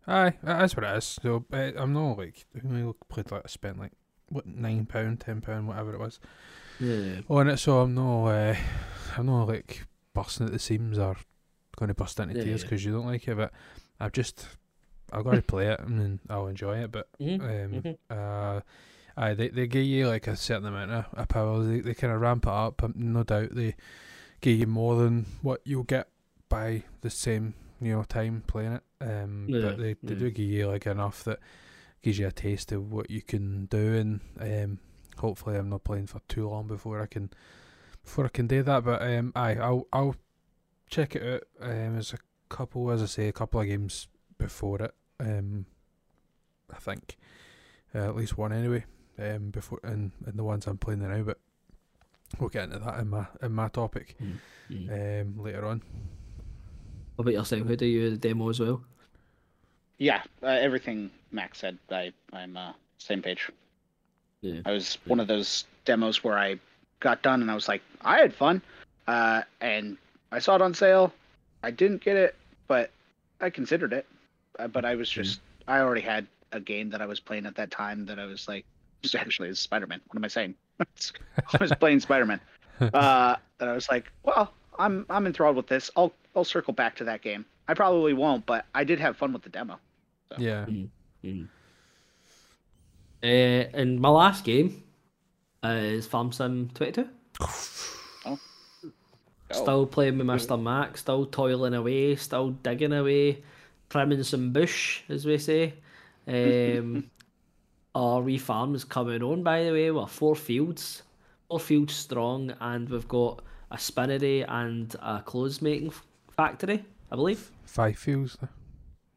Aye, that's what it is. So uh, I'm not like who I played like I spent like what nine pound, ten pound, whatever it was Yeah. on it. So I'm not, uh, I'm not like bursting at the seams or going to burst into Yeah, tears yeah. because you don't like it. But I've just I've got to play it and then I'll enjoy it. But Mhm, um, mhm. uh, aye, they they give you like a certain amount of, of power. They they kind of ramp it up. Um, no doubt they give you more than what you'll get by the same you know time playing it. Um, Yeah, but they, they yeah. do give you like enough that gives you a taste of what you can do, and um, hopefully I'm not playing for too long before I can before I can do that. But um, aye, I'll I'll check it out. Um, there's a couple, as I say, a couple of games before it. Um, I think uh, at least one anyway. Um, before and, and the ones I'm playing now, but we'll get into that in my in my topic Mm. um later on. What about yourself? How do you the demo as well? Yeah, uh, everything Max said, I I'm uh, same page. Yeah. I was one of those demos where I got done and I was like, I had fun, uh, and I saw it on sale. I didn't get it, but I considered it. Uh, but I was just I already had a game that I was playing at that time that I was like, actually is Spider Man. What am I saying? I was playing Spider Man. Uh, that I was like, well, I'm I'm enthralled with this. I'll I'll circle back to that game. I probably won't, but I did have fun with the demo. Yeah. Mm. Uh, and my last game is Farm Sim 22. Oh. Still playing with Mr. Mac, still toiling away, still digging away, trimming some bush, as we say. Um, our wee farm is coming on, by the way. We're four fields, four fields strong, and we've got a spinnery and a clothes making factory, I believe. Five fields.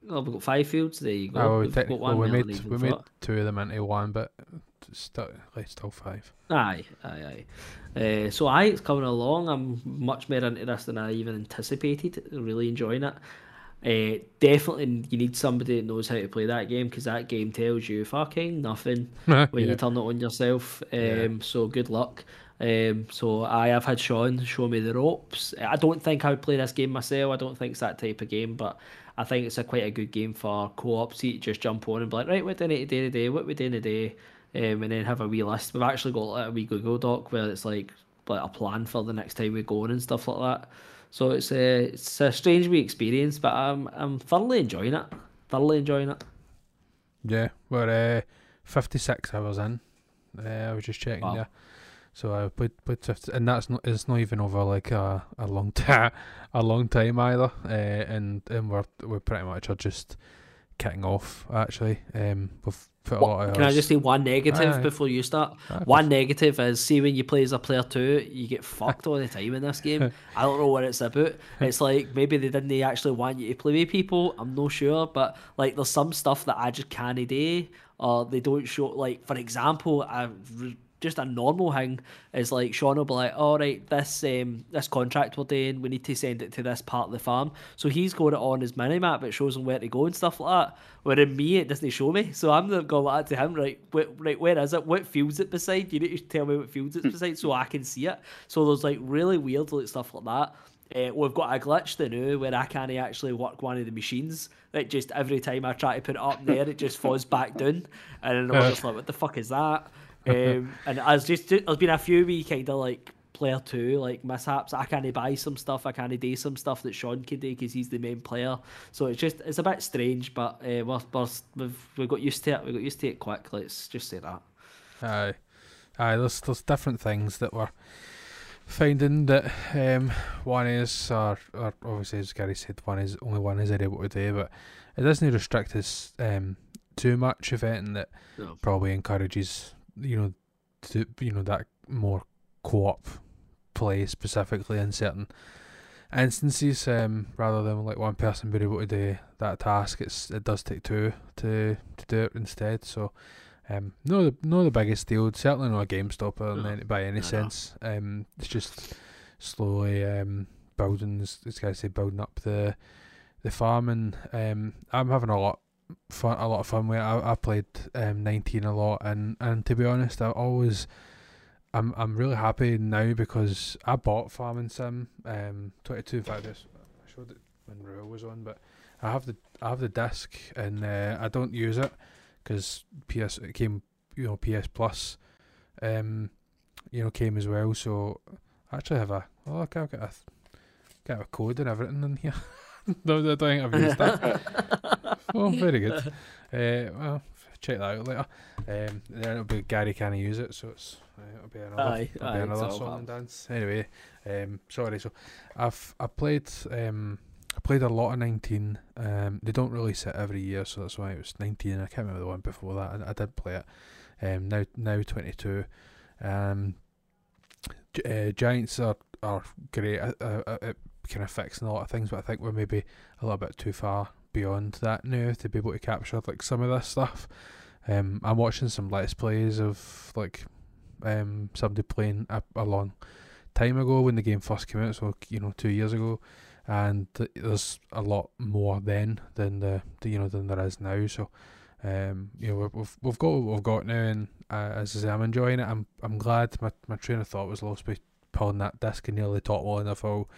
Oh, we've got five fields. There you go. Oh, We've techni- got well, we made we made thought. two of them into one, but still, like, still five. Aye, aye, aye. Uh, so aye, it's coming along. I'm much more into this than I even anticipated. Really enjoying it. Uh, definitely, you need somebody that knows how to play that game because that game tells you fucking nothing when yeah. you turn it on yourself. Um, Yeah. So good luck. Um, so I have had Sean show me the ropes. I don't think I would play this game myself. I don't think it's that type of game, but I think it's a quite a good game for co-op. So you just jump on and be like, right, what do I need to do today? What we doing today? Um, and then have a wee list. We've actually got like, a wee Google Doc where it's like like a plan for the next time we go on and stuff like that. So it's a it's a strange wee experience, but I'm I'm thoroughly enjoying it. Thoroughly enjoying it. Yeah, we're uh, 56 hours in. Uh, I was just checking Wow. there. So I played, played 50, and that's not it's not even over like a, a long time a long time either. Uh, and and we're we pretty much are just kicking off actually. Um, we've put a lot of Can I just say one negative Aye. before you start? Aye, One negative is see when you play as a player two, you get fucked all the time in this game. I don't know what it's about. It's like maybe they didn't actually want you to play with people. I'm not sure, but like there's some stuff that I just can't do, or they don't show. Like for example, I just a normal thing is like Sean will be like, all right, this um this contract we're doing, we need to send it to this part of the farm. So he's got it on his mini map, it shows him where to go and stuff like that. Where in me, it doesn't show me. So I'm going like that to him, right? Right, where is it? What fields it beside? You need to tell me what fields it's beside so I can see it. So there's like really weird like stuff like that. Uh, we've got a glitch the new where I can't actually work one of the machines. Like just every time I try to put it up there, it just falls back down, and I'm just like, what the fuck is that? Um, and as just there's been a few wee kind of like player two like mishaps. I can't buy some stuff. I can't do some stuff that Sean can do because he's the main player. So it's just it's a bit strange, but uh, we're, we're, we've we got used to it. We got used to it quick. Let's just say that. Aye, aye. There's there's different things that we're finding that um one is or, or obviously as Gary said one is only one is able to do, but it doesn't restrict us um, too much. If anything, that No. probably encourages you know to you know that more co-op play specifically in certain instances um, rather than like one person being able to do that task it's it does take two to to do it instead so um, no the no the biggest deal certainly not a game stopper No. any, by any No, no. sense um, it's just slowly um, building as as guys say building up the the farm and um, I'm having a lot fun a lot of fun with. I, I played um, 19 a lot and and to be honest I always I'm I'm really happy now because I bought Farming Sim um 22 in fact I showed it when Rahul was on but I have the I have the disc and uh, I don't use it because PS it came you know PS Plus um you know came as well. So I actually have a oh look I've got a got a code and everything in here. No I don't think I've used that oh very good. Uh, well check that out later. Um, then it'll be Gary can use it so it's uh, it'll be another, Aye, it'll aye, be another song and dance. Anyway um, sorry so I've I played um, I played a lot of 19 um, they don't release it every year so that's why it was 19 I can't remember the one before that. I, I did play it. Um, now now 22 um, uh, Giants are, are great. At, uh, at, at kind of fixing a lot of things but I think we're maybe a little bit too far beyond that now to be able to capture like some of this stuff um, I'm watching some let's plays of like um, somebody playing a, a long time ago when the game first came out, so you know two years ago, and th- there's a lot more then than the, the you know than there is now. So um, you know we've we've, got what we've got now, and uh, as I say, I'm enjoying it. I'm I'm glad my my train of thought was lost by pulling that disc and nearly toppling a full.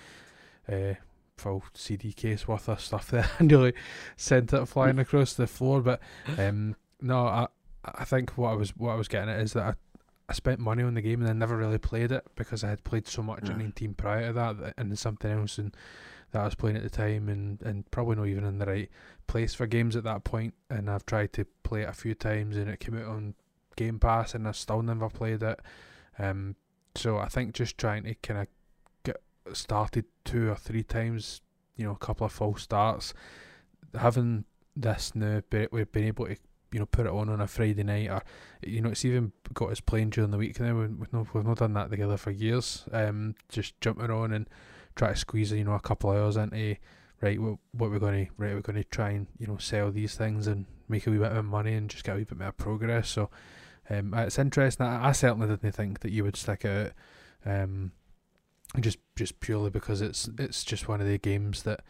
Uh, full CD case worth of stuff there and nearly sent it flying across the floor but um no, I I think what I was what I was getting at is that I, I spent money on the game and I never really played it because I had played so much in Mm. 19 prior to that, and something else and that I was playing at the time and, and probably not even in the right place for games at that point. and I've tried to play it a few times and it came out on Game Pass and I still never played it. Um so I think just trying to kind of started two or three times, you know, a couple of false starts, having this now, we've been able to you know put it on on a Friday night or you know it's even got us playing during the week now. We've not we've not done that together for years. Um, just jumping on and try to squeeze you know a couple of hours into right what what we're going to right we're going to try and you know sell these things and make a wee bit of money and just get a wee bit more progress. So um, it's interesting. I, I certainly didn't think that you would stick out. Um, just just purely because it's it's just one of the games that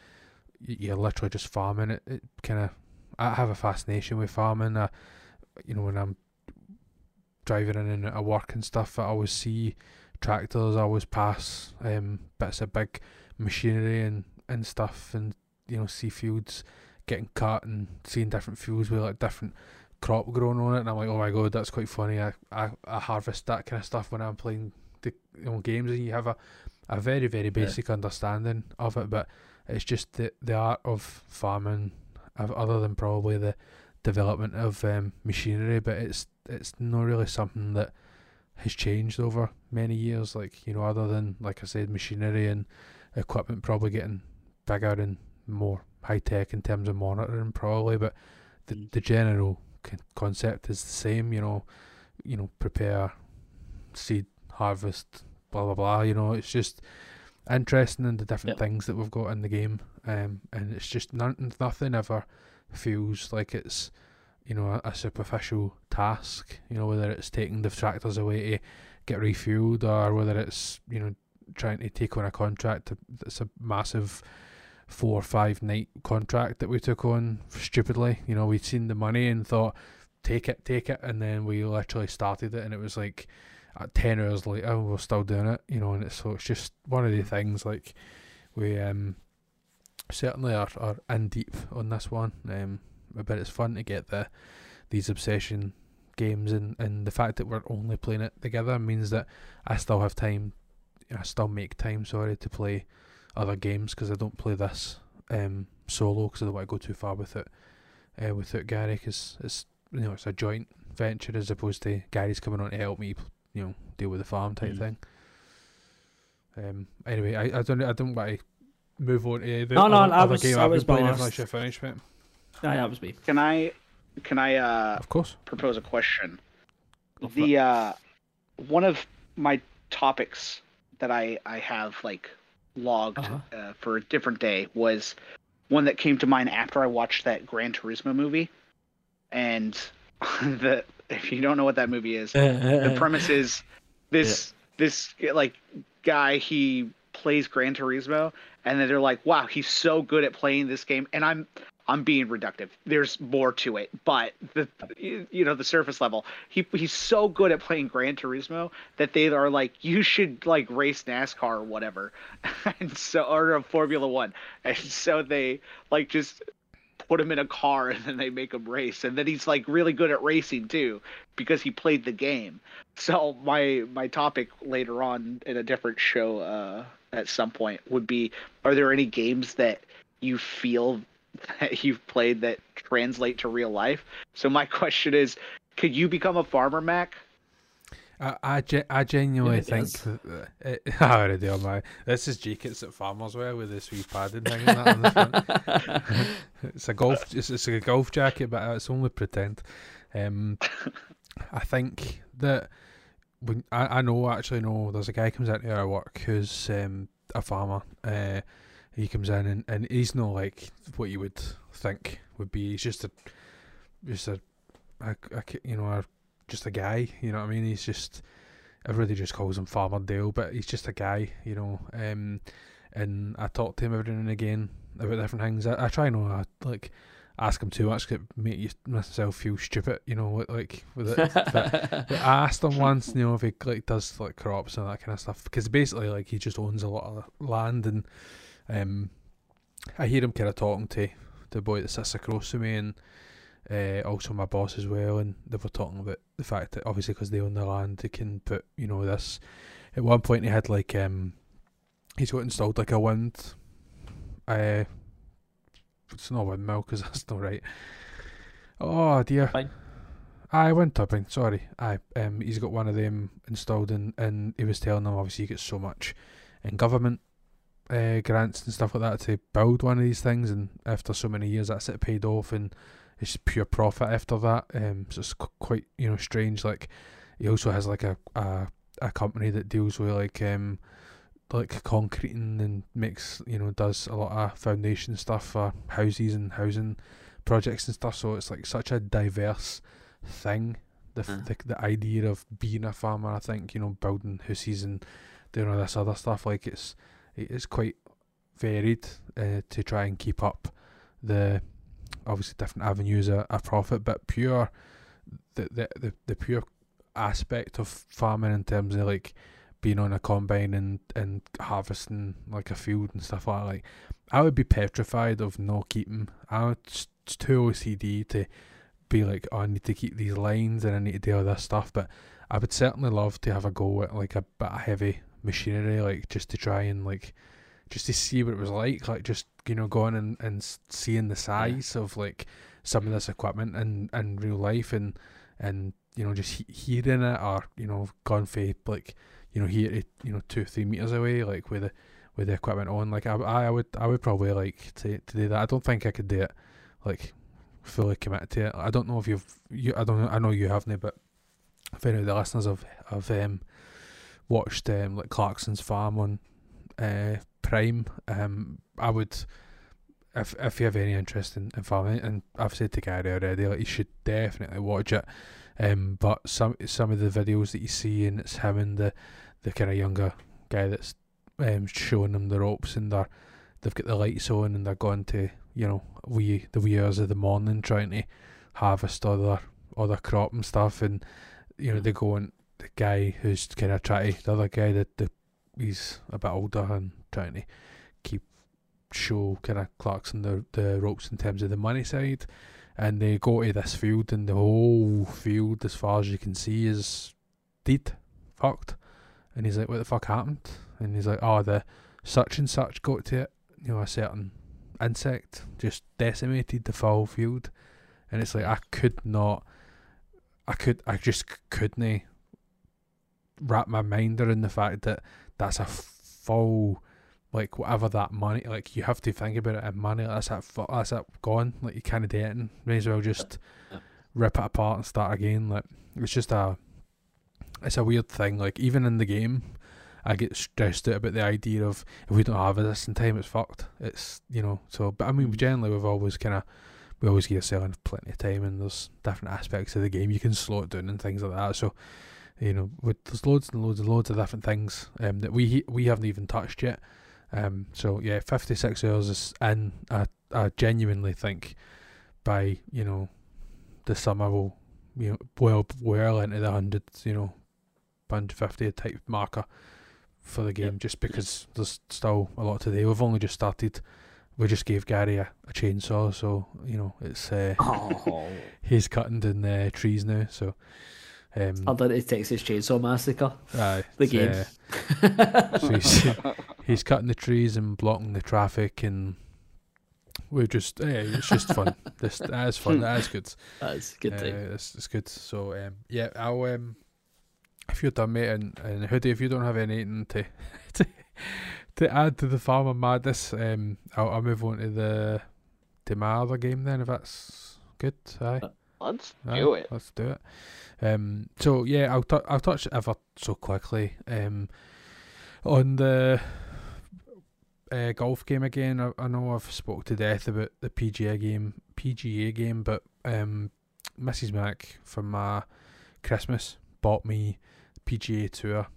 you're literally just farming it. It kind of I have a fascination with farming. Uh, you know when I'm driving in and out of work and stuff, I always see tractors. I always pass um, bits of big machinery and and stuff, and you know see fields getting cut and seeing different fields with like different crop growing on it, and I'm like, oh my god, that's quite funny. I I, I harvest that kind of stuff when I'm playing the you know, games, and you have a a very very basic understanding of it, but it's just the the art of farming, of- other than probably the development of um, machinery, but it's it's not really something that has changed over many years. Like you know, other than like I said, machinery and equipment probably getting bigger and more high tech in terms of monitoring, probably, but the Mm. the general con- concept is the same. You know, you know, prepare, seed, harvest, blah blah blah. You know, it's just interesting in the different Yep. things that we've got in the game, um, and it's just none, nothing ever feels like it's you know a, a superficial task. You know, whether it's taking the tractors away to get refueled, or whether it's you know trying to take on a contract to, that's a massive four or five night contract that we took on stupidly. You know, we'd seen the money and thought, take it, take it, and then we literally started it, and it was like at ten hours later we're still doing it. You know, and it's so it's just one of the things like we um certainly are, are in deep on this one. Um, but it's fun to get the these obsession games and and the fact that we're only playing it together means that I still have time. I still make time, sorry, to play other games because I don't play this um solo because I don't want to go too far with it. Uh, without Gary, because it's you know it's a joint venture as opposed to Gary's coming on to help me, you know, deal with the farm type Mm. thing. Um. Anyway, I, I don't I don't want to move on to the No, no, other, I other was- game I I've was playing biased. unless you finish, mate. Aye, that was me. Can I can I uh Of course. propose a question? Go The uh one of my topics that I I have like logged Uh-huh. uh, for a different day was one that came to mind after I watched that Gran Turismo movie, and the if you don't know what that movie is, uh, uh, the uh. premise is this this like guy he plays Gran Turismo and then they're like wow he's so good at playing this game and I'm I'm being reductive. There's more to it but the you you know the surface level he he's so good at playing Gran Turismo that they are like you should like race NASCAR or whatever. And so or a Formula 1 and so they like just put him in a car and then they make him race. And then he's like really good at racing too because he played the game. So my my topic later on in a different show uh at some point would be are there any games that you feel that you've played that translate to real life? So my question is could you become a farmer mac I I, ge- I genuinely Yeah, think that, it, I already do my this is Jacobs at Farmers Wear with this wee padding thing that on the front. it's a golf it's, it's a golf jacket but it's only pretend. Um, I think that when I, I know actually know there's a guy comes out into our work who's um, a farmer. Uh, he comes in and, and he's not like what you would think would be. He's just a just a, a, a you know a just a guy, you know what I mean? He's just everybody just calls him Farmer Dale, but he's just a guy, you know. Um, and I talk to him every now and again about different things. I, I try not to like ask him too much, it make you myself feel stupid, you know, like with it. But I asked him once, you know, if he like does like crops and that kind of stuff, because basically like he just owns a lot of land, and um, I hear him kind of talking to the boy that sits across from me, and uh, also my boss as well, and they were talking about the fact that obviously because they own the land, they can put you know this. At one point, he had like um, he's got installed like a wind, uh, it's not a windmill because that's not right. Oh dear. Fine. I went turbine. Sorry, I um, he's got one of them installed, and and he was telling them obviously you get so much in government uh, grants and stuff like that to build one of these things, and after so many years, that's it paid off, and it's pure profit after that. Um, so it's qu- quite you know strange. Like he also has like a a, a company that deals with like um like concreting and makes you know does a lot of foundation stuff for houses and housing projects and stuff. So it's like such a diverse thing. The f Uh. the, the idea of being a farmer, I think you know building houses and doing all this other stuff. Like it's it is quite varied uh, to try and keep up the obviously different avenues of, of profit, but pure the, the the the pure aspect of farming in terms of like being on a combine and and harvesting like a field and stuff like that. Like I would be petrified of not keeping. I would it's too OCD to be like, oh, I need to keep these lines and I need to do all this stuff. But I would certainly love to have a go at like a bit of heavy machinery, like just to try and like just to see what it was like, like just you know going and and seeing the size of like some of this equipment in in real life and and you know just he- hearing it or you know gone for like you know here you know two three meters away like with the with the equipment on like I, I would I would probably like to to do that. I don't think I could do it like fully committed to it. I don't know if you've you I don't know I know you haven't but if any of the listeners have have um watched um like Clarkson's farm on uh Prime um I would if if you have any interest in, in farming and I've said to Gary already like you should definitely watch it. Um but some some of the videos that you see and it's him and the the kind of younger guy that's um showing them the ropes and they're they've got the lights on and they're going to you know wee the wee hours of the morning trying to harvest other their crop and stuff. And you know they go and the guy who's kind of trying the other guy that the he's a bit older and trying to keep show kind of Clarkson the the ropes in terms of the money side. And they go to this field and the whole field as far as you can see is dead fucked. And he's like what the fuck happened? And he's like oh the such and such got to it. You know a certain insect just decimated the full field. And it's like I could not I could I just couldn't wrap my mind around the fact that that's a full like whatever that money, like you have to think about it and money. That's that. That's that gone. Like you can't do it. May as well just Yeah. rip it apart and start again. Like it's just a. It's a weird thing. Like even in the game, I get stressed out about the idea of if we don't have this in time, it's fucked. It's you know. So, but I mean, Mm. generally we've always kind of we always give ourselves plenty of time, and there's different aspects of the game you can slow it down and things like that. So, you know, with there's loads and loads and loads of different things um, that we we haven't even touched yet. Um, so yeah, 56 hours is in. I I genuinely think by you know the summer we'll you know well well into the hundreds, you know, 150 type marker for the game, just because there's still a lot to do. We've only just started. We just gave Gary a, a chainsaw, so you know it's uh, Oh, he's cutting down the trees now. So um, it Texas Chainsaw Massacre. aye, The game. uh, so he's, cutting the trees and blocking the traffic, and we're just yeah, it's just fun. this that is fun. That is good. That's good Uh, it's, it's good. So um, yeah, I'll um, if you're done, mate, and, and Hoodie, if you don't have anything to to, to add to the Farmer Madness, um, I'll, I'll move on to the to my other game then, if that's good. Aye. Let's Aye, do it. Let's do it. Um, so yeah, I'll t- I'll touch ever so quickly. Um, on the uh, golf game again. I, I know I've spoke to death about the PGA game, PGA game, but um, Mrs. Mac for my Christmas bought me PGA Tour,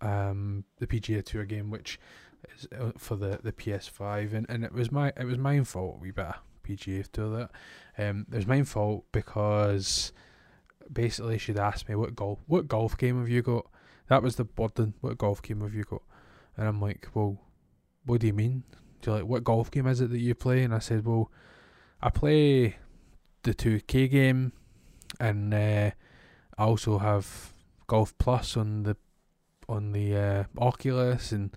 um, the PGA Tour game, which is uh, for the, the PS5, and, and it was my it was my fault we better PGA Tour that. Um, it was my fault because basically she'd asked me what golf what golf game have you got? That was the burden. What golf game have you got? And I'm like, well, what do you mean? Do you like what golf game is it that you play? And I said, well, I play the 2K game, and uh, I also have Golf Plus on the on the uh, Oculus, and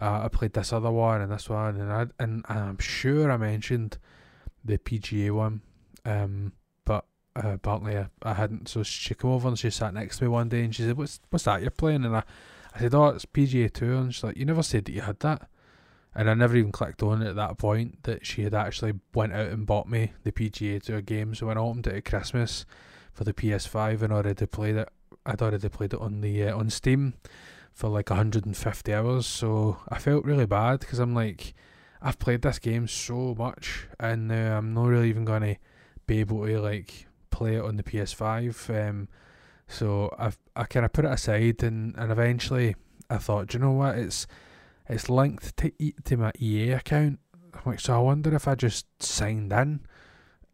uh, I played this other one and this one, and I and I'm sure I mentioned the PGA one, um, but uh, apparently I, I hadn't. So she came over and she sat next to me one day, and she said, "What's what's that you're playing?" And I, I said, "Oh, it's PGA Tour," and she's like, "You never said that you had that." And I never even clicked on it at that point that she had actually went out and bought me the PGA Tour game. So when I opened it at Christmas for the PS5 and already played it, I'd already played it on the uh, on Steam for like 150 hours. So I felt really bad because I'm like, I've played this game so much, and I'm not really even gonna be able to like play it on the PS5. Um, so I've I kind of put it aside, and and eventually I thought, you know what, it's it's linked to e- to my EA account. I'm like, so I wonder if I just signed in,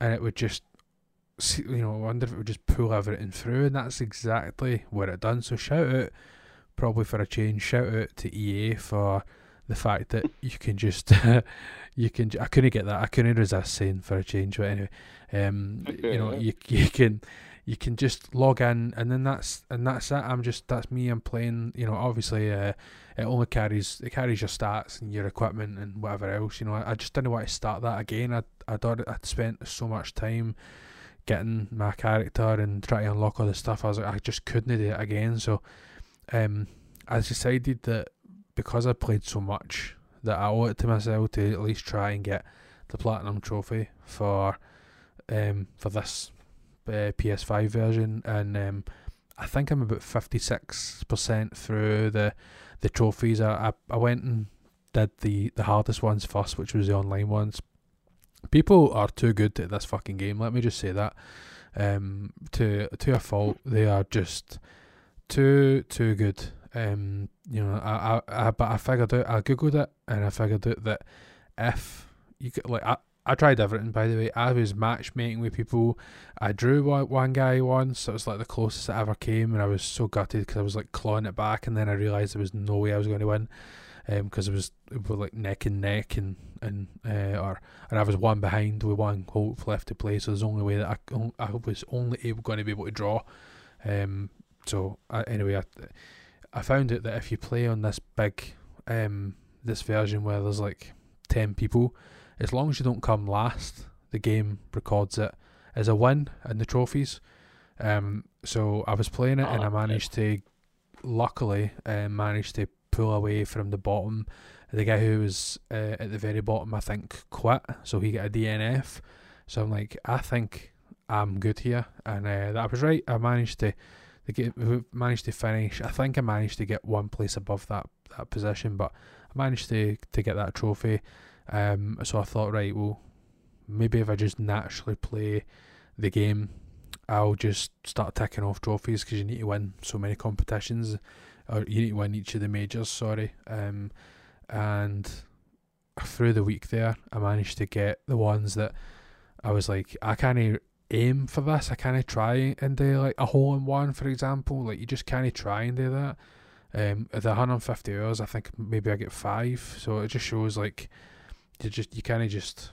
and it would just, see, you know, I wonder if it would just pull everything through, and that's exactly what it done. So shout out, probably for a change, shout out to EA for the fact that you can just, you can. I couldn't get that. I couldn't resist saying for a change, but anyway, um, you know, you you can you can just log in and then that's and that's it. I'm just that's me. I'm playing. You know, obviously, uh, it only carries it carries your stats and your equipment and whatever else. You know, I, I just didn't want to start that again. I I thought I'd spent so much time getting my character and trying to unlock all the stuff. I was like, I just couldn't do it again. So, um, I decided that because I played so much that I owe it to myself to at least try and get the platinum trophy for um for this uh, PS5 version, and um, I think I'm about fifty six percent through the the trophies. I, I I went and did the the hardest ones first, which was the online ones. People are too good at this fucking game. Let me just say that. Um, to to a fault, they are just too too good. Um, you know, I, I, I but I figured out. I googled it and I figured out that if you could like I. I tried everything, by the way. I was matchmaking with people. I drew one, guy once. It was like the closest I ever came, and I was so gutted because I was like clawing it back, and then I realised there was no way I was going to win, because it was it was like neck and neck, and and uh, or and I was one behind with one hope left to play. So there's only way that I I was only able going to be able to draw. Um. So I, anyway, I I found out that if you play on this big um this version where there's like ten people as long as you don't come last, the game records it as a win in the trophies. Um, so I was playing it and I Oh, okay. managed to, luckily, uh, managed to pull away from the bottom The guy who was uh, at the very bottom, I think, quit, so he got a DNF. So I'm like, I think I'm good here, and uh, that was right. I managed to, to get, managed to finish. I think I managed to get one place above that that position, but I managed to to get that trophy. Um, so I thought, right, well, maybe if I just naturally play the game, I'll just start ticking off trophies because you need to win so many competitions, or you need to win each of the majors. Sorry, um, and through the week there, I managed to get the ones that I was like, I can't aim for this. I can't try and do like a hole in one, for example. Like you just can't try and do that. Um, the 150 hours, I think maybe I get five. So it just shows like you just you kind of just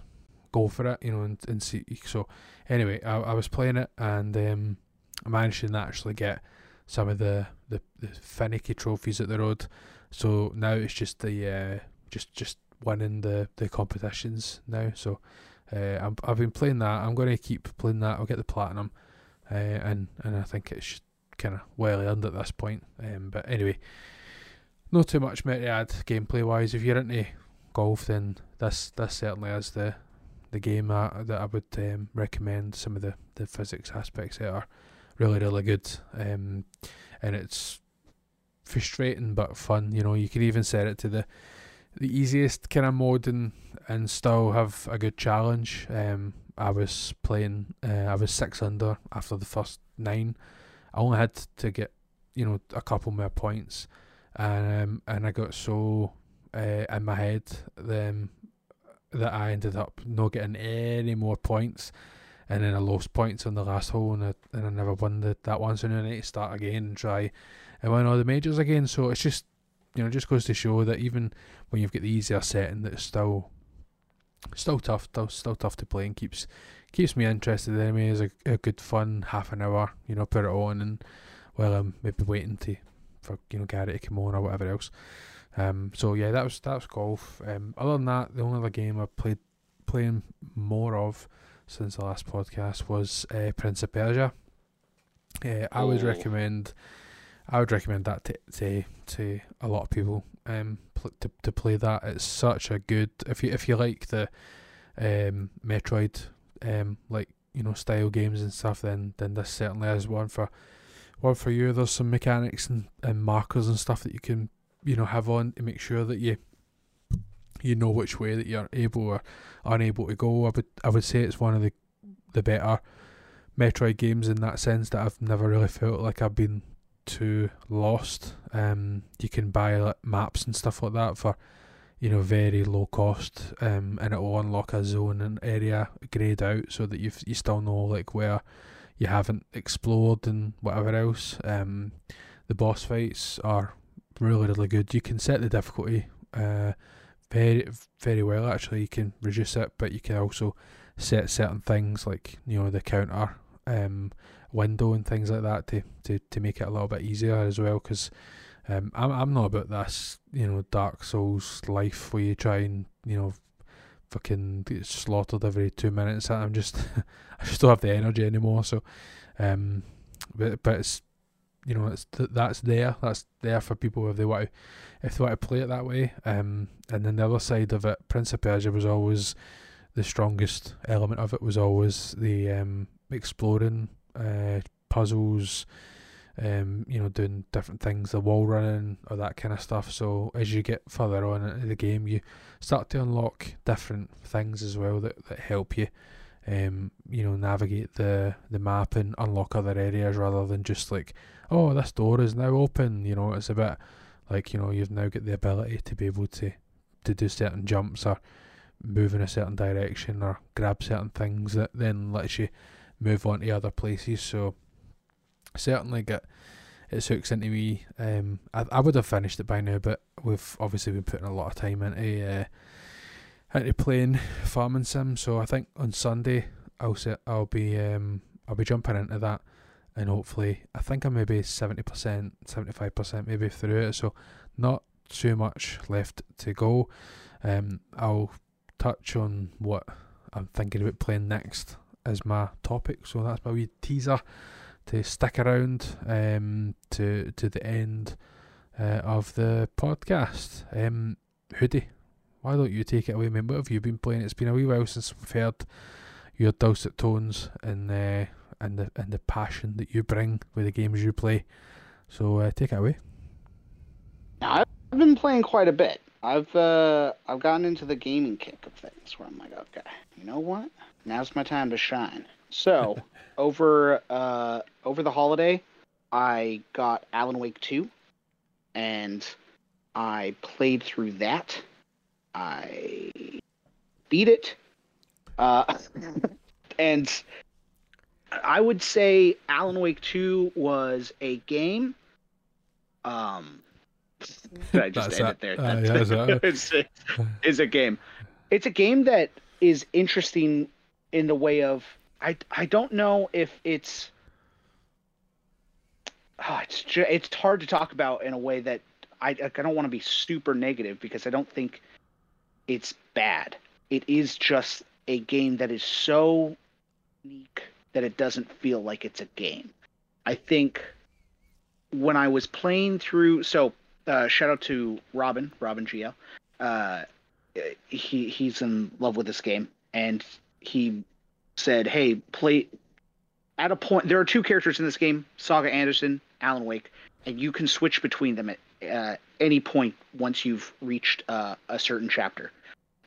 go for it, you know, and, and see. So anyway, I, I was playing it and um, I managed to actually get some of the, the, the finicky trophies at the road. So now it's just the uh, just just winning the, the competitions now. So uh, I'm, I've been playing that. I'm going to keep playing that. I'll get the platinum, uh, and and I think it's kind of well earned at this point. Um, but anyway, not too much more to add gameplay wise. If you're into golf, then this this certainly is the the game that, I would um, recommend. Some of the, the physics aspects that are really really good, um, and it's frustrating but fun. You know, you can even set it to the the easiest kind of mode and and still have a good challenge. Um, I was playing. Uh, I was six under after the first nine. I only had to get you know a couple more points, and um, and I got so uh, in my head um, that I ended up not getting any more points, and then I lost points on the last hole, and I, and I never won the, that one. So now I need to start again and try and win all the majors again. So it's just you know just goes to show that even when you've got the easier setting, that it's still still tough, still still tough to play, and keeps keeps me interested. Anyway, is a, a good fun half an hour. You know, put it on and well, I'm maybe waiting to for you know Gary to come on or whatever else. Um, so yeah, that was that was golf. Um, other than that, the only other game I played playing more of since the last podcast was uh, Prince of Persia. Uh, I would recommend, I would recommend that to to, to a lot of people. Um, pl- to to play that. It's such a good if you if you like the, um, Metroid, um, like you know style games and stuff. Then then this certainly is one for, one for you. There's some mechanics and, and markers and stuff that you can you know have on to make sure that you you know which way that you're able or unable to go. I would I would say it's one of the the better Metroid games in that sense that I've never really felt like I've been too lost. Um, you can buy like, maps and stuff like that for you know very low cost, um, and it will unlock a zone and area grayed out so that you you still know like where you haven't explored and whatever else. Um, the boss fights are really really good. You can set the difficulty uh, very very well. Actually, you can reduce it, but you can also set certain things like you know the counter um, window and things like that to, to, to make it a little bit easier as well. Because um, I'm I'm not about this you know Dark Souls life where you try and you know fucking get slaughtered every two minutes. I'm just I just don't have the energy anymore. So, um, but but it's you know, it's th- that's there. That's there for people if they want to, if they want to play it that way. Um, and then the other side of it, Prince of Persia was always the strongest element of it was always the um, exploring, uh, puzzles, um, you know, doing different things, the wall running, or that kind of stuff. So as you get further on into the game, you start to unlock different things as well that, that help you um, you know, navigate the the map and unlock other areas rather than just like, oh, this door is now open. You know, it's a bit like you know you've now got the ability to be able to to do certain jumps or move in a certain direction or grab certain things that then lets you move on to other places. So certainly get it hooks into me. Um, I I would have finished it by now, but we've obviously been putting a lot of time into. Uh, into playing farming sim. So I think on Sunday I'll set I'll be um I'll be jumping into that, and hopefully I think I'm maybe seventy percent, seventy five percent maybe through it. So not too much left to go. Um, I'll touch on what I'm thinking about playing next as my topic. So that's my wee teaser to stick around um to to the end uh, of the podcast. Um, Hoodie, why don't you take it away, man? What have you been playing? It's been a wee while since we've heard your dulcet tones and uh, and the and the passion that you bring with the games you play. So uh, take it away. Now, I've been playing quite a bit. I've uh, I've gotten into the gaming kick of things where I'm like, okay, you know what? Now's my time to shine. So over uh, over the holiday, I got Alan Wake two, and I played through that. I beat it, uh, and I would say Alan Wake two was a game. Um, did I just That's end it. it there? Uh, yeah, is that- it's, it's a game. It's a game that is interesting in the way of I I don't know if it's oh, it's it's hard to talk about in a way that I I don't want to be super negative because I don't think it's bad. It is just a game that is so unique that it doesn't feel like it's a game. I think when I was playing through, so uh, shout out to Robin, Robin GL. Uh, he he's in love with this game, and he said, "Hey, play." At a point, there are two characters in this game: Saga Anderson, Alan Wake, and you can switch between them at uh, any point once you've reached uh, a certain chapter.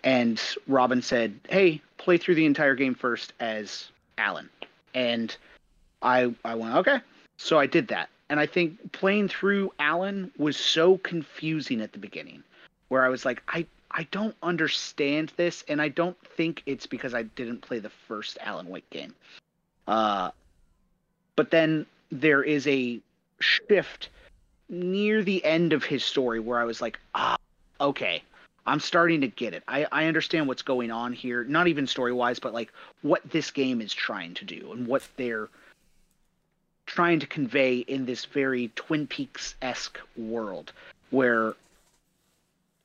And Robin said, "Hey, play through the entire game first as Alan," and I I went okay. So I did that, and I think playing through Alan was so confusing at the beginning, where I was like, I I don't understand this, and I don't think it's because I didn't play the first Alan Wake game. Uh, but then there is a shift near the end of his story where I was like, ah, okay, I'm starting to get it. I, I understand what's going on here, not even story wise, but like what this game is trying to do and what they're trying to convey in this very Twin Peaks esque world where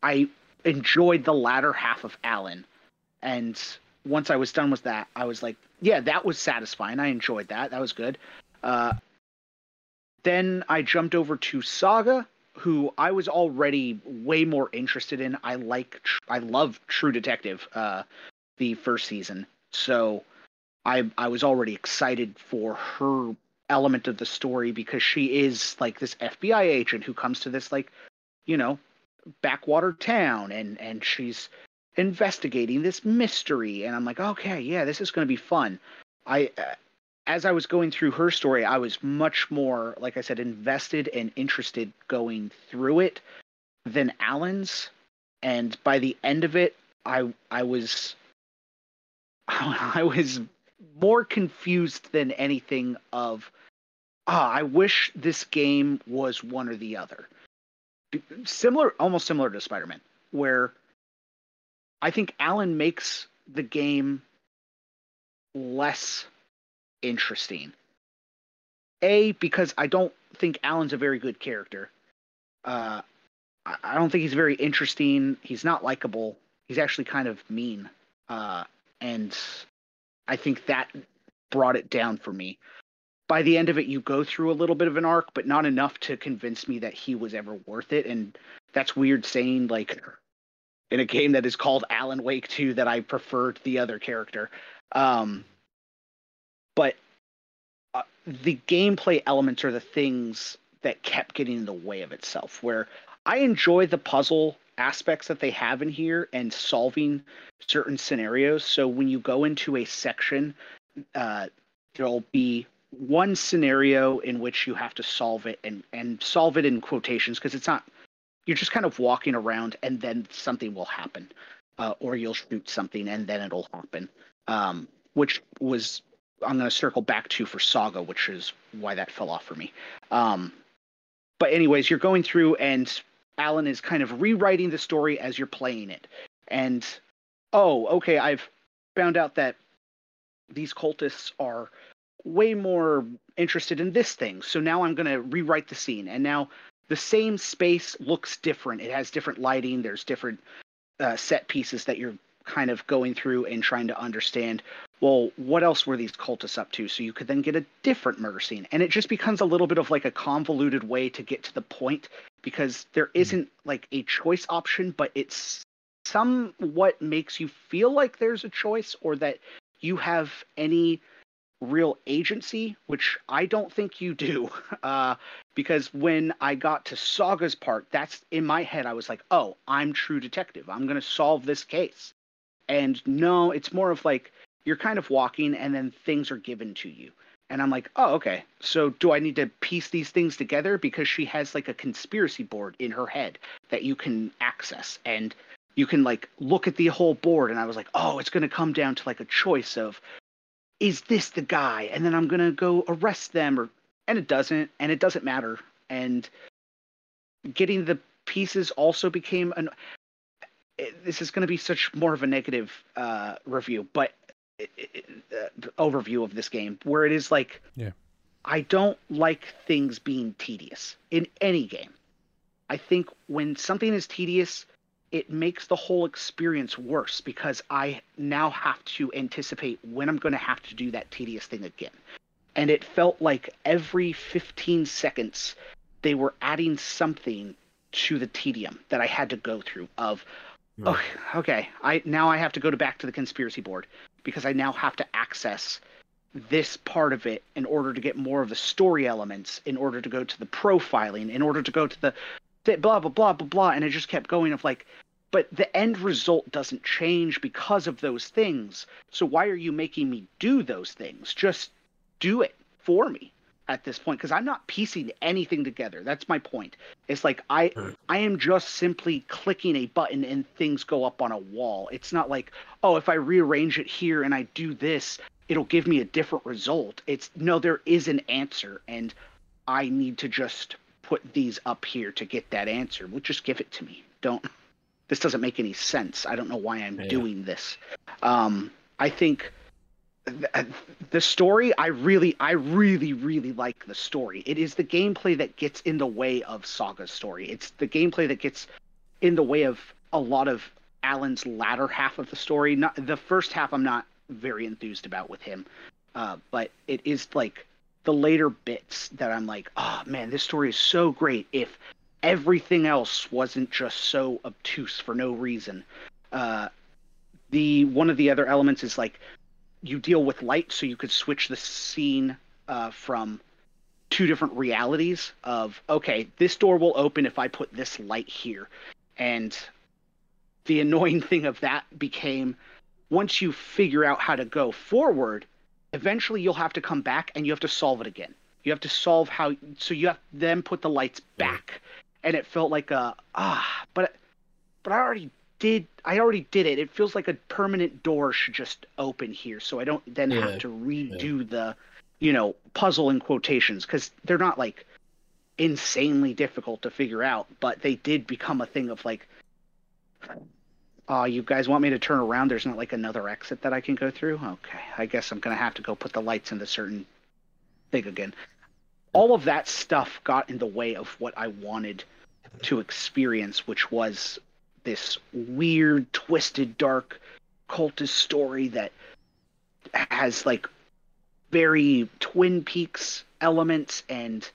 I enjoyed the latter half of Alan. And once I was done with that, I was like, yeah, that was satisfying. I enjoyed that. That was good. Uh, then I jumped over to Saga, who I was already way more interested in. I like, I love True Detective, uh, the first season. So I I was already excited for her element of the story because she is like this FBI agent who comes to this like, you know, backwater town and and she's investigating this mystery and I'm like, okay, yeah, this is going to be fun. I uh, as I was going through her story, I was much more like I said invested and interested going through it than Alan's. And by the end of it, I I was I was more confused than anything of ah i wish this game was one or the other. Similar almost similar to spider-man where i think alan makes the game less interesting a because i don't think alan's a very good character uh i don't think he's very interesting he's not likable he's actually kind of mean uh and I think that brought it down for me. By the end of it, you go through a little bit of an arc, but not enough to convince me that he was ever worth it. And that's weird saying, like, in a game that is called Alan Wake 2, that I preferred the other character. Um, but uh, the gameplay elements are the things that kept getting in the way of itself, where I enjoy the puzzle aspects that they have in here and solving certain scenarios. So when you go into a section, uh, there'll be one scenario in which you have to solve it and, and solve it in quotations because it's not, you're just kind of walking around and then something will happen. Uh, or you'll shoot something and then it'll happen. Um, which was, I'm going to circle back to for Saga, which is why that fell off for me. Um, but, anyways, you're going through and Alan is kind of rewriting the story as you're playing it. And oh, okay, I've found out that these cultists are way more interested in this thing. So now I'm going to rewrite the scene. And now the same space looks different. It has different lighting, there's different uh, set pieces that you're kind of going through and trying to understand well what else were these cultists up to so you could then get a different murder scene and it just becomes a little bit of like a convoluted way to get to the point because there isn't like a choice option but it's somewhat makes you feel like there's a choice or that you have any real agency, which I don't think you do. Uh, because when I got to Saga's part, that's in my head, I was like, oh, I'm true detective. I'm going to solve this case. And no, it's more of like you're kind of walking and then things are given to you. And I'm like, oh, okay. So do I need to piece these things together? Because she has like a conspiracy board in her head that you can access. And you can like look at the whole board. And I was like, oh, it's going to come down to like a choice of is this the guy? And then I'm gonna go arrest them, or and it doesn't, and it doesn't matter. And getting the pieces also became an. This is going to be such more of a negative uh, review, but uh, overview of this game, where it is like, yeah, I don't like things being tedious in any game. I think when something is tedious, it makes the whole experience worse because I now have to anticipate when I'm going to have to do that tedious thing again. And it felt like every 15 seconds they were adding something to the tedium that I had to go through of oh, okay, I now I have to go to back to the conspiracy board because I now have to access this part of it in order to get more of the story elements, in order to go to the profiling, in order to go to the blah blah blah blah blah, and it just kept going of like but the end result doesn't change because of those things. So why are you making me do those things? Just do it for me at this point because I'm not piecing anything together. That's my point. It's like I I am just simply clicking a button and things go up on a wall. It's not like, oh, if I rearrange it here and I do this, it'll give me a different result. It's no, there is an answer and I need to just put these up here to get that answer. Well, just give it to me. Don't this doesn't make any sense. I don't know why I'm yeah. doing this. Um, I think th- the story, I really, I really, really like the story. It is the gameplay that gets in the way of Saga's story. It's the gameplay that gets in the way of a lot of Alan's latter half of the story. Not the first half. I'm not very enthused about with him, uh, but it is like the later bits that I'm like, oh man, this story is so great. If everything else wasn't just so obtuse for no reason. Uh, the one of the other elements is like you deal with light, so you could switch the scene uh, from two different realities of okay, this door will open if I put this light here, and the annoying thing of that became once you figure out how to go forward, eventually you'll have to come back and you have to solve it again. You have to solve how so you have then put the lights back. And it felt like a ah, but but I already did I already did it. It feels like a permanent door should just open here, so I don't then yeah. have to redo yeah. the you know puzzle in quotations because they're not like insanely difficult to figure out, but they did become a thing of like, oh, you guys want me to turn around? There's not like another exit that I can go through. Okay, I guess I'm gonna have to go put the lights in the certain thing again. All of that stuff got in the way of what I wanted to experience, which was this weird, twisted, dark cultist story that has like very Twin Peaks elements. And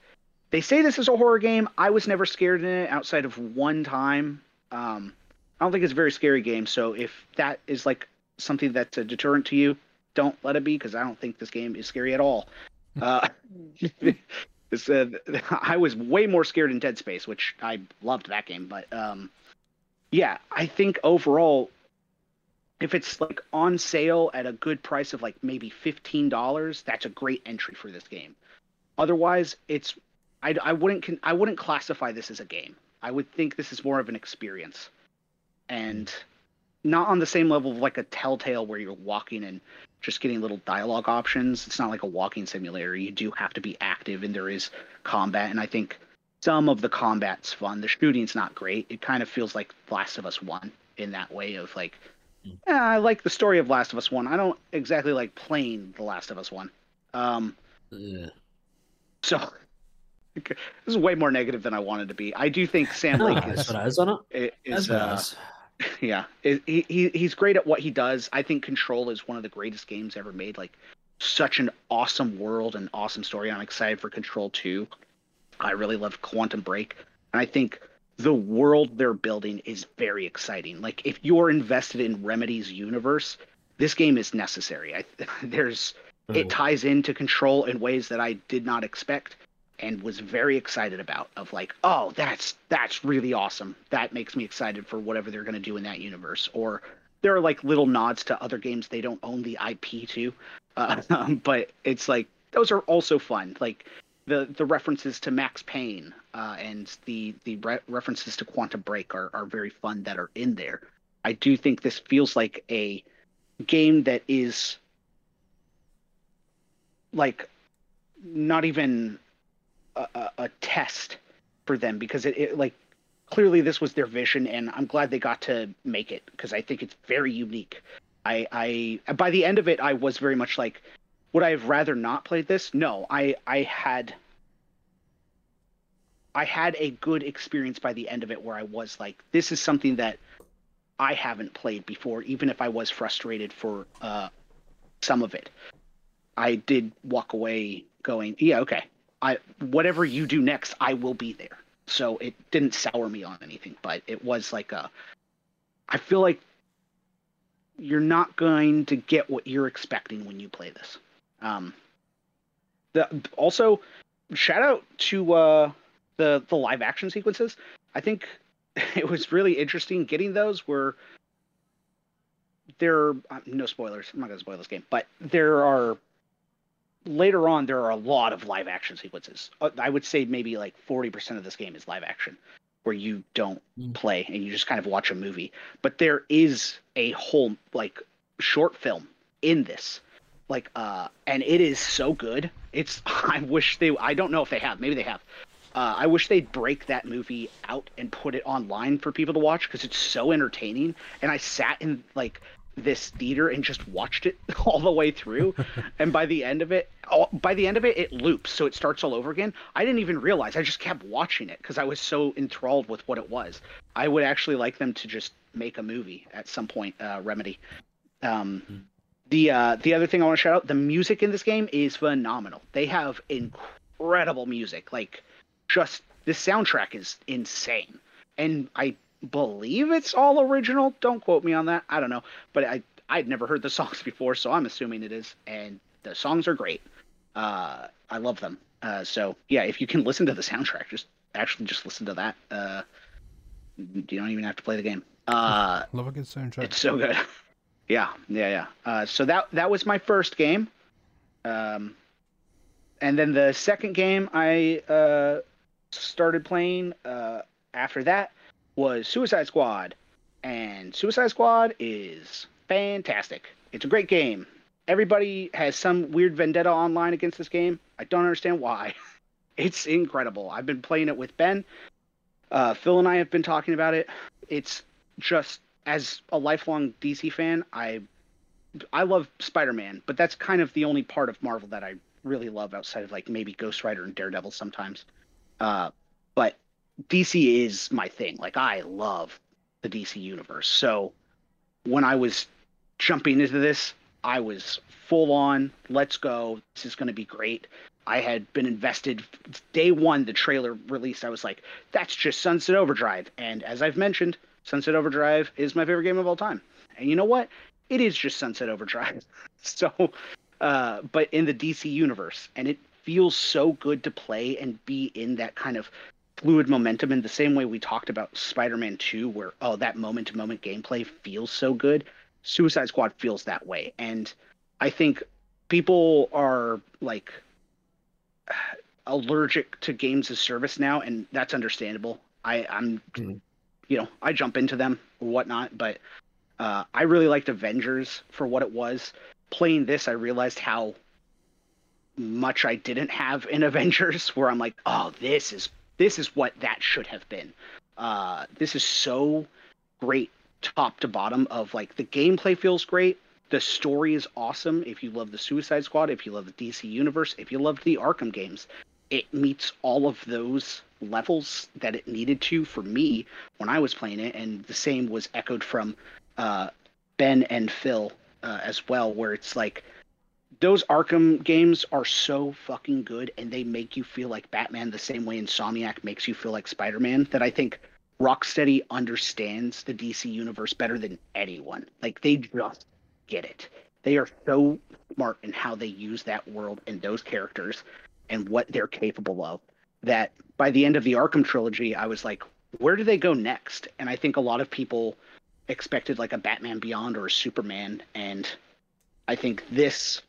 they say this is a horror game. I was never scared in it outside of one time. Um, I don't think it's a very scary game. So if that is like something that's a deterrent to you, don't let it be because I don't think this game is scary at all. Uh, uh, I was way more scared in Dead Space, which I loved that game. But um, yeah, I think overall, if it's like on sale at a good price of like maybe fifteen dollars, that's a great entry for this game. Otherwise, it's I, I wouldn't I wouldn't classify this as a game. I would think this is more of an experience, and not on the same level of like a Telltale where you're walking and just getting little dialogue options. It's not like a walking simulator. You do have to be active, and there is combat. And I think some of the combat's fun. The shooting's not great. It kind of feels like Last of Us One in that way of like, eh, I like the story of Last of Us One. I don't exactly like playing The Last of Us One. Um, yeah. So this is way more negative than I wanted to be. I do think Sam Lake is. That's what on it. Is, uh, yeah, he, he he's great at what he does. I think Control is one of the greatest games ever made. Like such an awesome world and awesome story. I'm excited for Control 2. I really love Quantum Break. And I think the world they're building is very exciting. Like if you're invested in Remedy's universe, this game is necessary. I, there's oh. it ties into Control in ways that I did not expect and was very excited about of like, "Oh, that's that's really awesome. That makes me excited for whatever they're going to do in that universe." Or there are like little nods to other games they don't own the IP to. Uh, but it's like those are also fun. Like the the references to Max Payne uh, and the the re- references to Quantum Break are are very fun that are in there. I do think this feels like a game that is like not even a, a, a test for them because it, it like clearly this was their vision and i'm glad they got to make it because i think it's very unique I, I by the end of it, I was very much like, would I have rather not played this? No, I, I had, I had a good experience by the end of it where I was like, this is something that I haven't played before, even if I was frustrated for uh, some of it. I did walk away going, yeah, okay, I whatever you do next, I will be there. So it didn't sour me on anything, but it was like a. I feel like you're not going to get what you're expecting when you play this. Um, the, also, shout out to uh, the the live action sequences. I think it was really interesting getting those. Where there, uh, no spoilers. I'm not gonna spoil this game, but there are later on there are a lot of live action sequences. Uh, I would say maybe like 40% of this game is live action where you don't mm. play and you just kind of watch a movie. But there is a whole like short film in this. Like uh and it is so good. It's I wish they I don't know if they have. Maybe they have. Uh, I wish they'd break that movie out and put it online for people to watch because it's so entertaining. And I sat in like this theater and just watched it all the way through and by the end of it all, by the end of it it loops so it starts all over again i didn't even realize i just kept watching it because i was so enthralled with what it was i would actually like them to just make a movie at some point uh, remedy um, mm-hmm. The uh, the other thing i want to shout out the music in this game is phenomenal they have incredible music like just the soundtrack is insane and i believe it's all original. Don't quote me on that. I don't know, but I I'd never heard the songs before, so I'm assuming it is. And the songs are great. Uh, I love them. Uh, so yeah, if you can listen to the soundtrack, just actually just listen to that. Uh, you don't even have to play the game. Uh, love a good soundtrack. It's so good. yeah, yeah, yeah. Uh, so that that was my first game. Um, and then the second game I uh, started playing uh, after that was Suicide Squad, and Suicide Squad is fantastic. It's a great game. Everybody has some weird vendetta online against this game. I don't understand why. It's incredible. I've been playing it with Ben. Uh, Phil and I have been talking about it. It's just as a lifelong DC fan, I I love Spider-Man, but that's kind of the only part of Marvel that I really love outside of like maybe Ghost Rider and Daredevil sometimes. Uh, but DC is my thing. Like I love the DC universe. So when I was jumping into this, I was full on, let's go. This is going to be great. I had been invested day one the trailer released. I was like, that's just Sunset Overdrive. And as I've mentioned, Sunset Overdrive is my favorite game of all time. And you know what? It is just Sunset Overdrive. so, uh, but in the DC universe, and it feels so good to play and be in that kind of fluid momentum in the same way we talked about Spider-Man 2 where oh that moment to moment gameplay feels so good. Suicide Squad feels that way and I think people are like allergic to games as service now and that's understandable. I I'm mm-hmm. You know, I jump into them or whatnot, but uh, I really liked Avengers for what it was. Playing this, I realized how much I didn't have in Avengers, where I'm like, oh, this is this is what that should have been. Uh, this is so great top to bottom of like the gameplay feels great. The story is awesome. If you love the Suicide Squad, if you love the DC universe, if you love the Arkham games, it meets all of those levels that it needed to for me when I was playing it, and the same was echoed from uh, Ben and Phil uh, as well, where it's like those Arkham games are so fucking good, and they make you feel like Batman the same way Insomniac makes you feel like Spider Man. That I think Rocksteady understands the DC universe better than anyone. Like they just get it. They are so smart in how they use that world and those characters and what they're capable of that by the end of the Arkham trilogy, I was like, where do they go next? And I think a lot of people expected like a Batman Beyond or a Superman, and I think this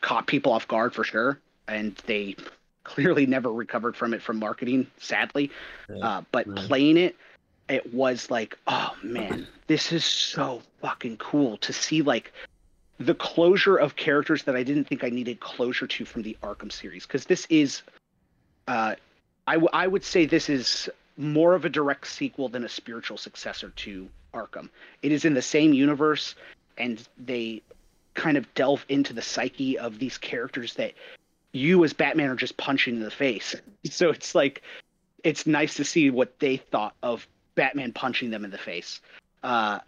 caught people off guard for sure, and they clearly never recovered from it from marketing, sadly. Yeah, uh, but right. playing it, it was like, oh man, this is so fucking cool to see like the closure of characters that I didn't think I needed closure to from the Arkham series because this is, uh, I, w- I would say this is more of a direct sequel than a spiritual successor to Arkham. It is in the same universe, and they kind of delve into the psyche of these characters that you as Batman are just punching in the face. So it's like it's nice to see what they thought of Batman punching them in the face. Uh,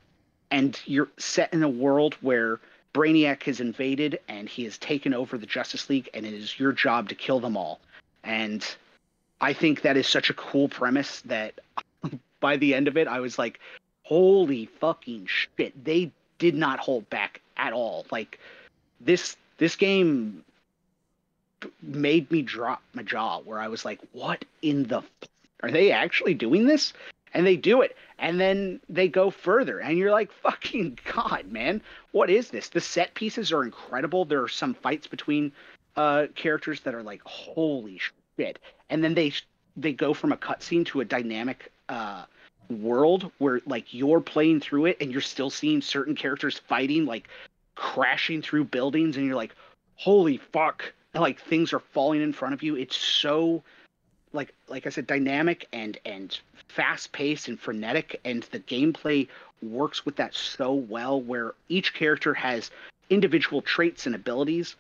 and you're set in a world where Brainiac has invaded and he has taken over the Justice League, and it is your job to kill them all. And I think that is such a cool premise that by the end of it, I was like, holy fucking shit. They did not hold back at all. Like this this game made me drop my jaw where I was like, what in the f- are they actually doing this? And they do it. And then they go further. And you're like, fucking God, man, what is this? The set pieces are incredible. There are some fights between uh, characters that are like, holy shit. And then they they go from a cutscene to a dynamic uh, world where like you're playing through it and you're still seeing certain characters fighting like crashing through buildings and you're like holy fuck like things are falling in front of you it's so like like i said dynamic and and fast paced and frenetic and the gameplay works with that so well where each character has individual traits and abilities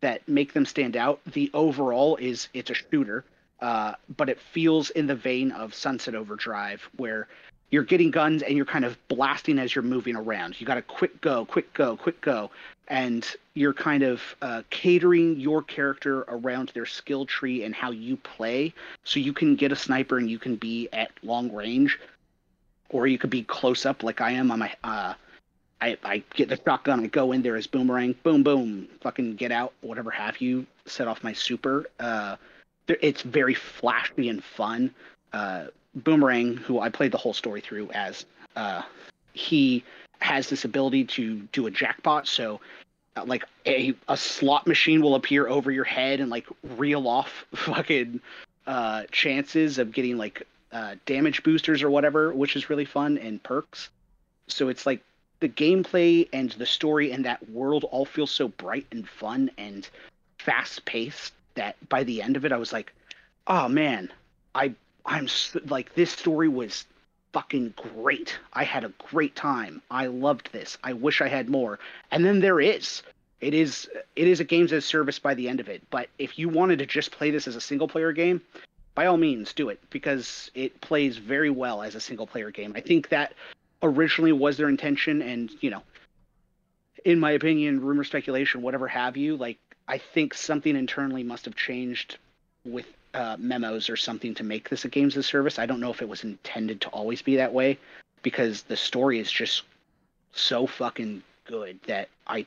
that make them stand out the overall is it's a shooter uh, but it feels in the vein of Sunset Overdrive, where you're getting guns and you're kind of blasting as you're moving around. You got a quick go, quick go, quick go, and you're kind of uh, catering your character around their skill tree and how you play, so you can get a sniper and you can be at long range, or you could be close up like I am on my. Uh, I, I get the shotgun, I go in there as boomerang, boom, boom, fucking get out, whatever have you, set off my super. Uh, it's very flashy and fun. Uh, Boomerang, who I played the whole story through as, uh, he has this ability to do a jackpot. So, uh, like a a slot machine will appear over your head and like reel off fucking uh, chances of getting like uh, damage boosters or whatever, which is really fun and perks. So it's like the gameplay and the story and that world all feel so bright and fun and fast paced that by the end of it, I was like, oh man, I I'm like this story was fucking great. I had a great time. I loved this. I wish I had more. And then there is. It is it is a games as service by the end of it. But if you wanted to just play this as a single player game, by all means do it because it plays very well as a single player game. I think that originally was their intention and, you know, in my opinion, rumor speculation, whatever have you, like I think something internally must have changed with uh, memos or something to make this a games as service. I don't know if it was intended to always be that way because the story is just so fucking good that I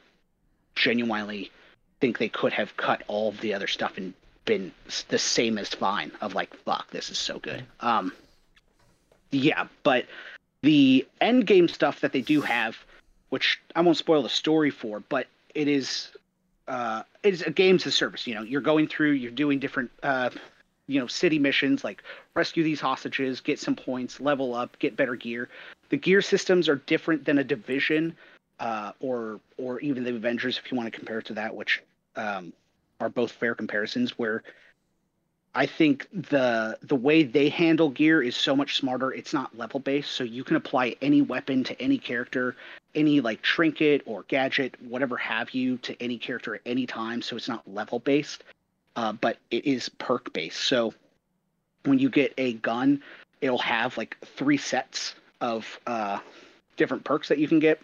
genuinely think they could have cut all of the other stuff and been the same as fine of like fuck this is so good um yeah but the end game stuff that they do have which i won't spoil the story for but it is uh, it's a games as service. You know, you're going through, you're doing different, uh, you know, city missions like rescue these hostages, get some points, level up, get better gear. The gear systems are different than a division, uh, or or even the Avengers, if you want to compare it to that, which um, are both fair comparisons. Where I think the the way they handle gear is so much smarter. It's not level based, so you can apply any weapon to any character any like trinket or gadget, whatever have you, to any character at any time. So it's not level based. uh, but it is perk based. So when you get a gun, it'll have like three sets of uh, different perks that you can get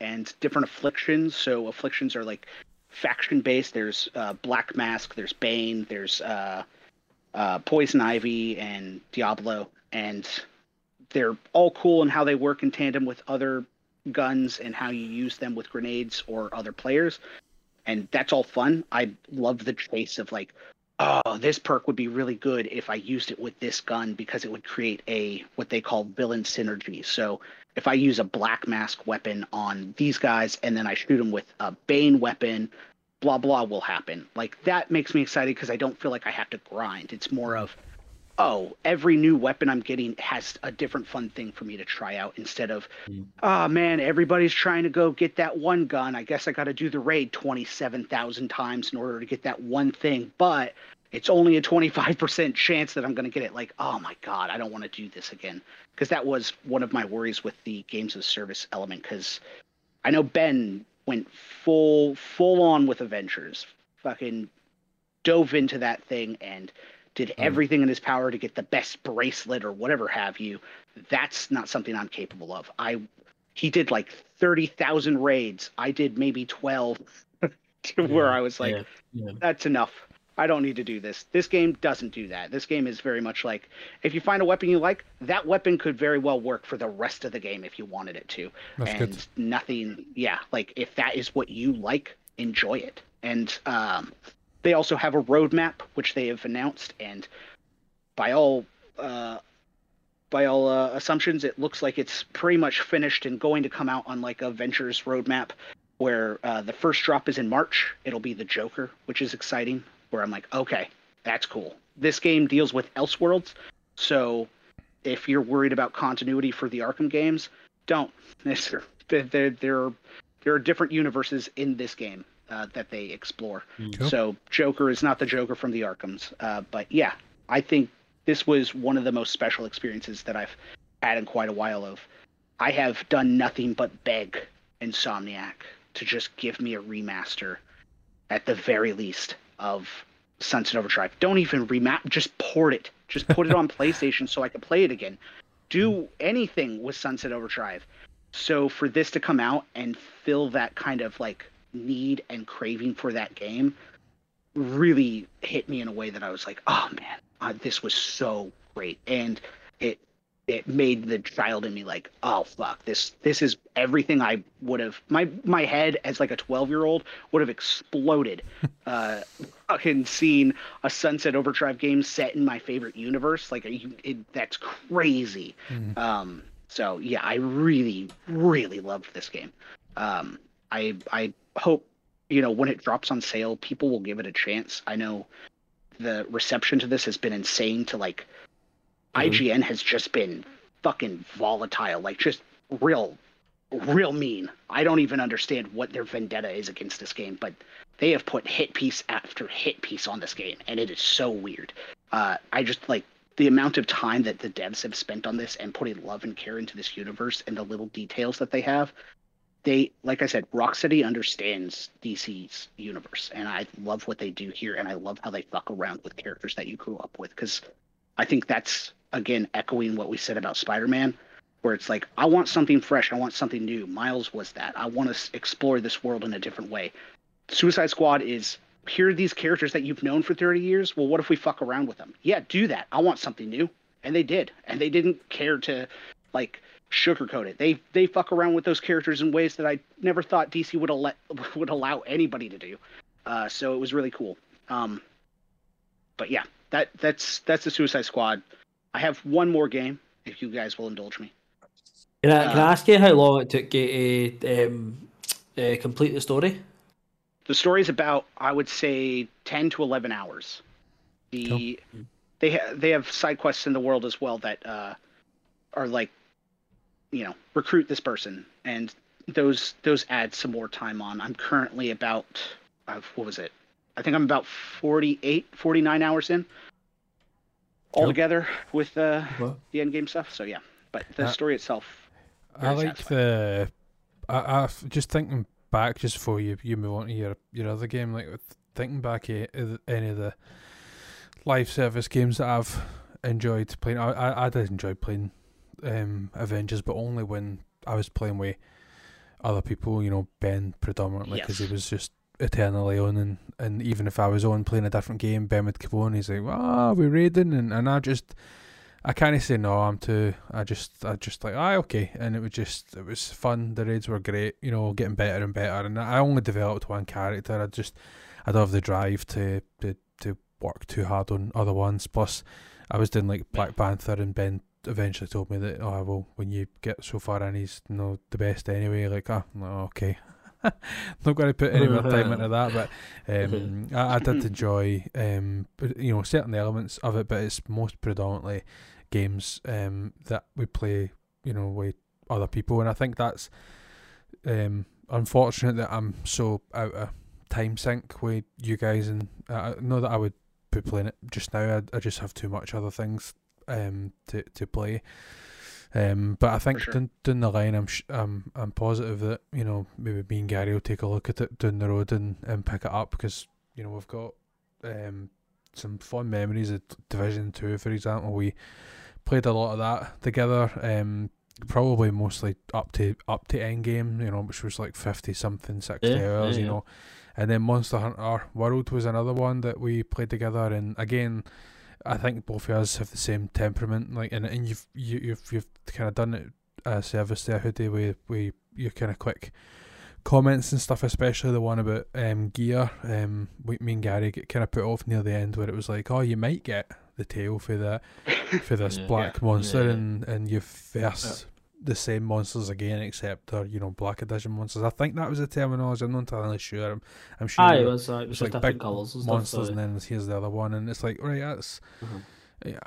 and different afflictions. So afflictions are like faction based. There's uh, Black Mask, there's Bane, there's uh, uh, Poison Ivy, and Diablo, and they're all cool in how they work in tandem with other guns and how you use them with grenades or other players. And that's all fun. I love the chase of like, oh, this perk would be really good if I used it with this gun because it would create a what they call villain synergy. So if I use a black mask weapon on these guys and then I shoot them with a Bane weapon, blah blah will happen. Like that makes me excited because I don't feel like I have to grind. It's more of oh, every new weapon I'm getting has a different fun thing for me to try out instead of, oh man, everybody's trying to go get that one gun. I guess I got to do the raid 27,000 times in order to get that one thing, but it's only a 25% chance that I'm going to get it. Like, oh my God, I don't want to do this again. Because that was one of my worries with the games of service element. Because I know Ben went full, full on with Avengers, fucking dove into that thing and did hmm. everything in his power to get the best bracelet or whatever have you. That's not something I'm capable of. I he did like 30,000 raids. I did maybe 12 to where I was like yeah, yeah. that's enough. I don't need to do this. This game doesn't do that. This game is very much like if you find a weapon you like, that weapon could very well work for the rest of the game if you wanted it to. That's and good. nothing, yeah, like if that is what you like, enjoy it. And um, they also have a roadmap which they have announced, and by all uh, by all uh, assumptions, it looks like it's pretty much finished and going to come out on like Avengers roadmap where uh, the first drop is in March. It'll be the Joker, which is exciting. Where I'm like, okay, that's cool. This game deals with Elseworlds, so if you're worried about continuity for the Arkham games, don't. It's, there, there, there, there are different universes in this game uh, that they explore. Cool. So Joker is not the Joker from the Arkhams, uh, but yeah, I think this was one of the most special experiences that I've had in quite a while. Of I have done nothing but beg Insomniac to just give me a remaster, at the very least, of Sunset Overdrive. Don't even remap, just port it. Just put it on PlayStation so I can play it again. Do anything with Sunset Overdrive. So for this to come out and fill that kind of like need and craving for that game really hit me in a way that I was like, oh man, uh, this was so great, and it it made the child in me like, oh fuck, this this is everything I would have my my head as like a twelve year old would have exploded, uh, fucking seeing a Sunset Overdrive game set in my favorite universe. Like, you, it, that's crazy. Mhm. Um, so yeah, I really, really loved this game. Um, I I hope you know when it drops on sale, people will give it a chance. I know the reception to this has been insane. To like. IGN has just been fucking volatile, like just real, real mean. I don't even understand what their vendetta is against this game, but they have put hit piece after hit piece on this game, and it is so weird. Uh, I just like the amount of time that the devs have spent on this and putting love and care into this universe and the little details that they have. They, like I said, Rocksteady understands DC's universe, and I love what they do here, and I love how they fuck around with characters that you grew up with, because I think that's again echoing what we said about Spider-Man, where it's like I want something fresh, I want something new. Miles was that. I want to explore this world in a different way. Suicide Squad is here are these characters that you've known for 30 years. Well, what if we fuck around with them? Yeah, do that. I want something new. And they did. And they didn't care to like sugarcoat it. They they fuck around with those characters in ways that I never thought DC would let would allow anybody to do. Uh, so it was really cool. Um, but yeah, that that's that's the Suicide Squad. I have one more game if you guys will indulge me. Can I, can I Uh, ask you how long it took you to um, uh, complete the story? The story is about I would say 10 to 11 hours. The they ha- they have side quests in the world as well that uh, are like you know recruit this person and those those add some more time on. I'm currently about uh, what was it? I think I'm about 48 49 hours in altogether with uh, the end game stuff. So yeah, but the Uh, story itself I like the. I, I just thinking back just before you you move on to your your other game, like thinking back any of the live service games that I've enjoyed playing. I I, I did enjoy playing um, Avengers, but only when I was playing with other people. You know, Ben predominantly because Yes. he was just eternally on, and, and even if I was on playing a different game, Ben would come on. He's like, "Ah, we're raiding," and, and I just. I kinda say no. I'm too. I just, I just like, ah, okay, and it was just, it was fun. The raids were great, you know, getting better and better. And I only developed one character. I just, I don't have the drive to, to, to work too hard on other ones. Plus, I was doing like Black Panther, and Ben eventually told me that, oh, well, when you get so far in, he's you know the best anyway. Like, ah, no, okay. Not going to put any more time into that, but um, I, I did enjoy, um, you know, certain elements of it, but it's most predominantly games um, that we play, you know, with other people, and I think that's um, unfortunate that I'm so out of time sync with you guys, and I know that I would be playing it just now. I, I just have too much other things um, to to play. Um, but I think sure. down, down the line, I'm sh- I'm I'm positive that you know maybe me and Gary will take a look at it down the road and, and pick it up because you know we've got um, some fond memories of Division Two, for example. We played a lot of that together. Um, probably mostly up to up to end game, you know, which was like fifty something, sixty Yeah, yeah, hours, you yeah. know. And then Monster Hunter World was another one that we played together, and again, I think both of us have the same temperament, like, and and you've you, you've you've kind of done it a service there, Hoodie, with with your kind of quick comments and stuff, especially the one about um gear. Um, we, me and Gary get kind of put off near the end where it was like, oh, you might get the tail for that for this Yeah. black monster, Yeah. and and you verse the same monsters again, except they're you know black edition monsters. I think that was the terminology. I'm not entirely sure. I'm, I'm sure Aye, it was, uh, it was just like different big colours and monsters, so- and then here's the other one, and it's like right, that's Mhm. yeah.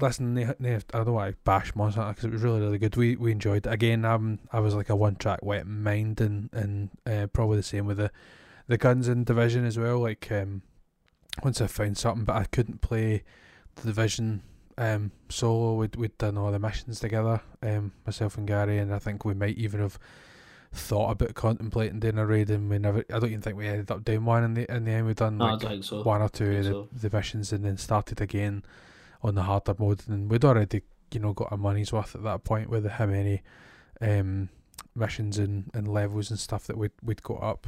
Listen, they, they, I don't know why I bash Monster because it was really really good. We we enjoyed it again. Um, I was like a one track wet mind, and and uh, probably the same with the the guns in Division as well. Like um, once I found something, but I couldn't play the Division um solo. We'd we'd done all the missions together, um, myself and Gary, and I think we might even have thought about contemplating doing a raid, and we never. I don't even think we ended up doing one in the in the end. We done like so. one or two of the, so. the missions and then started again on the harder mode and we'd already you know got our money's worth at that point with how many um missions and, and levels and stuff that we'd we'd got up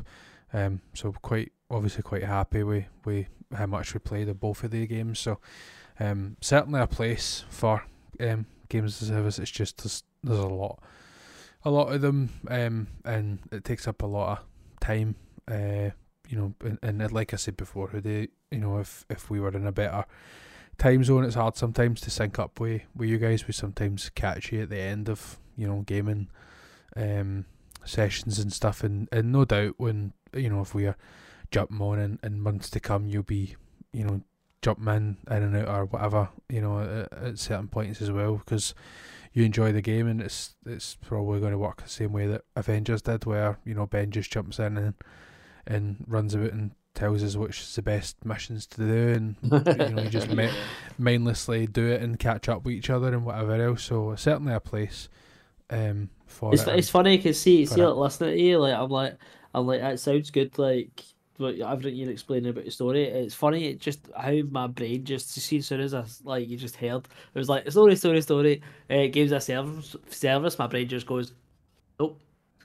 um so quite obviously quite happy with, with how much we played of both of the games so um certainly a place for um games as a service it's just there's, there's a lot a lot of them um and it takes up a lot of time uh you know, and, and like I said before, Hoodie, you know, if if we were in a better time zone, it's hard sometimes to sync up with, with you guys. We sometimes catch you at the end of you know gaming um, sessions and stuff, and, and no doubt when you know if we are jumping on in, in months to come, you'll be you know jumping in in and out or whatever you know at, at certain points as well because you enjoy the game and it's it's probably going to work the same way that Avengers did, where you know Ben just jumps in and and runs about and tells us which is the best missions to do and you know, you just mindlessly do it and catch up with each other and whatever else. So certainly a place um, for It's, it. it's funny because see, see, like, listening to you, like I'm like, I'm like, that sounds good. Like what everything you're explaining about the story. It's funny. It just how my brain just to see as soon as I like you just heard it was like story, story, story. Uh, games a service, service. My brain just goes, nope.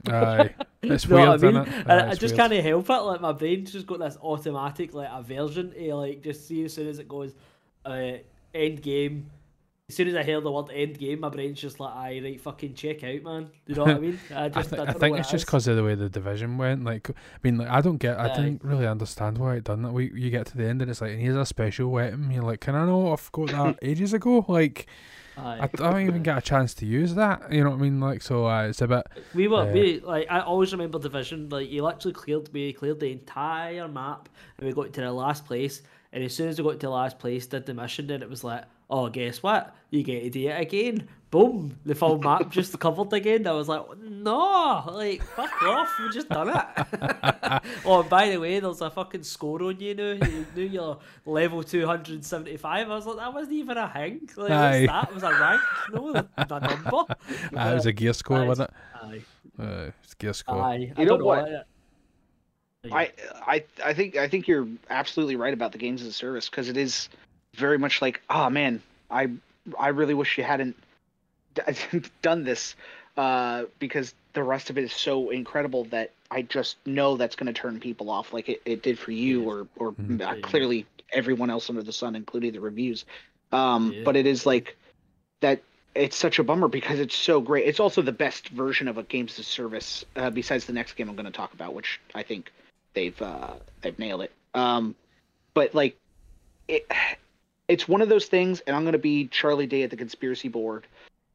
Aye, it's You weird, I mean? it? And Aye, I just weird. can't help it. Like my brain's just got this automatic like aversion to like just see as soon as it goes, uh, end game. As soon as I hear the word end game, my brain's just like, "I right, fucking check out, man." You know what I mean? I I, just, I, I don't know think it's it just because of the way the division went. Like, I mean, like I don't get, I Aye. didn't really understand why it done that. We you get to the end and it's like, and here's a special weapon. You're like, can I know I've got that ages ago? Like, I, I don't even get a chance to use that. You know what I mean? Like, so uh, it's a bit. We were Yeah. we like I always remember division like you actually cleared we cleared the entire map and we got to the last place and as soon as we got to the last place did the mission and it was like oh guess what you get to do it again boom the full map just covered again I was like no like fuck off we just done it oh and by the way there's a fucking score on you now you knew you're level 275 I was like that wasn't even a thing like Aye. what's that it was a rank no a number Uh, it was a gear score, Aye. wasn't Aye. it? Uh, it's gear score. Aye, I You know don't what? know. I I I think I think you're absolutely right about the games as a service because it is very much like, oh man, I I really wish you hadn't d- done this uh, because the rest of it is so incredible that I just know that's going to turn people off, like it, it did for you, or or Mhm. uh, Yeah. clearly everyone else under the sun, including the reviews. Um, Yeah. But it is like that. It's such a bummer because it's so great. It's also the best version of a games as service, uh, besides the next game I'm going to talk about, which I think they've uh, they've nailed it. Um, but like, it it's one of those things, and I'm going to be Charlie Day at the conspiracy board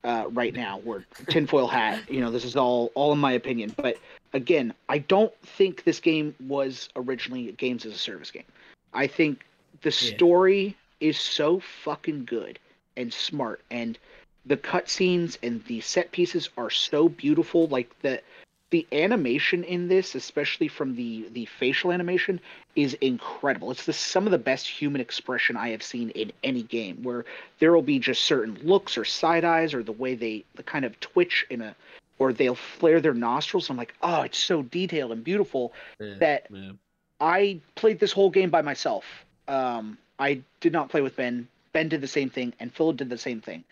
uh, right now, where tinfoil hat. You know, this is all all in my opinion, but again, I don't think this game was originally a games as a service game. I think the Yeah. story is so fucking good and smart, and the cutscenes and the set pieces are so beautiful. Like the the animation in this, especially from the the facial animation, is incredible. It's the some of the best human expression I have seen in any game. Where there will be just certain looks or side eyes or the way they the kind of twitch in a or they'll flare their nostrils. I'm like, oh, it's so detailed and beautiful Yeah, that yeah. I played this whole game by myself. Um, I did not play with Ben. Ben did the same thing, and Phil did the same thing.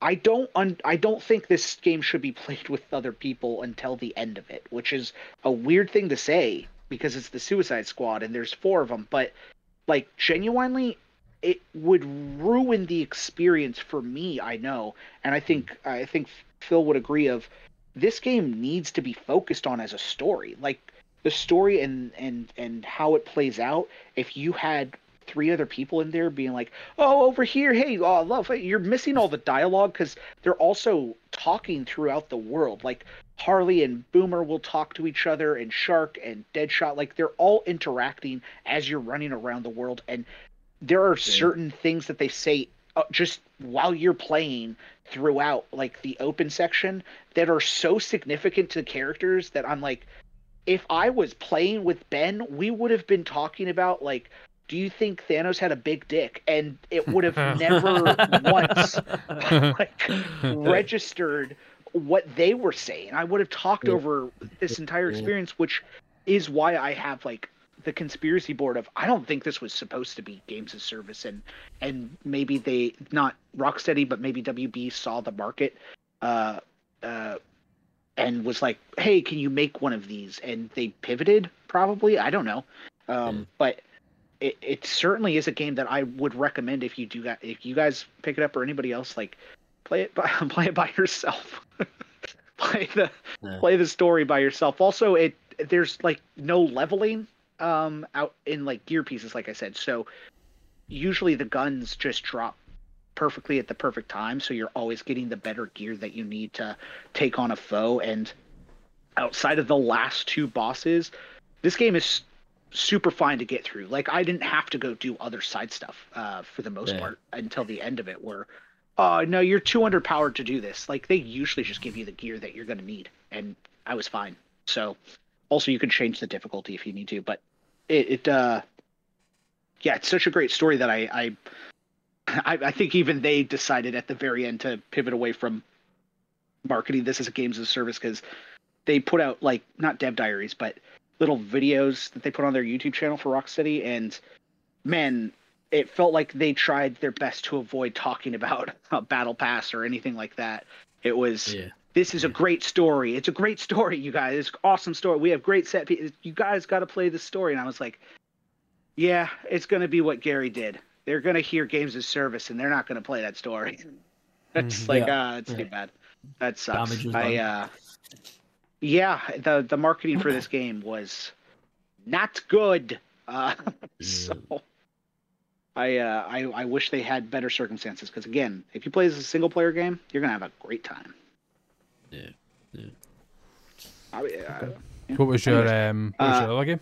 I don't un- I don't think this game should be played with other people until the end of it, which is a weird thing to say because it's the Suicide Squad and there's four of them. But like genuinely, it would ruin the experience for me. I know, and I think I think Phil would agree. Of this game needs to be focused on as a story, like the story and and and how it plays out. If you had three other people in there being like, "Oh, over here, hey, oh, love," you're missing all the dialogue because they're also talking throughout the world. Like Harley and Boomer will talk to each other, and Shark and Deadshot, like they're all interacting as you're running around the world, and there are certain things that they say uh, just while you're playing throughout, like the open section, that are so significant to the characters that I'm like, if I was playing with Ben, we would have been talking about like. Do you think Thanos had a big dick? And it would have never once like registered what they were saying. I would have talked Yeah. over this entire Yeah. experience, which is why I have like the conspiracy board of I don't think this was supposed to be games of service and and maybe they not Rocksteady but maybe WB saw the market uh uh and was like, "Hey, can you make one of these?" and they pivoted probably, I don't know. Um Yeah. but it, it certainly is a game that I would recommend if you do that if you guys pick it up or anybody else like play it by play it by yourself. play the Yeah. play the story by yourself. Also, it there's like no leveling um out in like gear pieces like I said. So usually the guns just drop perfectly at the perfect time, so you're always getting the better gear that you need to take on a foe and outside of the last two bosses, this game is super fine to get through. Like I didn't have to go do other side stuff uh, for the most Yeah. part until the end of it, where oh no, you're too underpowered to do this. Like they usually just give you the gear that you're gonna need, and I was fine. So also you can change the difficulty if you need to, but it, it uh yeah, it's such a great story that I I I, I think even they decided at the very end to pivot away from marketing this as a games as a service because they put out like not dev diaries but little videos that they put on their YouTube channel for Rocksteady and man it felt like they tried their best to avoid talking about a battle pass or anything like that. It was Yeah. this is a great story. It's a great story you guys. It's an awesome story. We have great set pieces you guys got to play this story. And I was like yeah it's going to be what Gary did. They're going to hear games as service and they're not going to play that story. It's Mhm. like Yeah. ah it's Yeah. too bad. That sucks. I uh yeah, the the marketing for this game was not good. Uh, so I, uh, I I wish they had better circumstances because again, if you play as a single player game, you're gonna have a great time. Yeah. Yeah. I, uh, What was your Anyways, um? What was uh, your other game?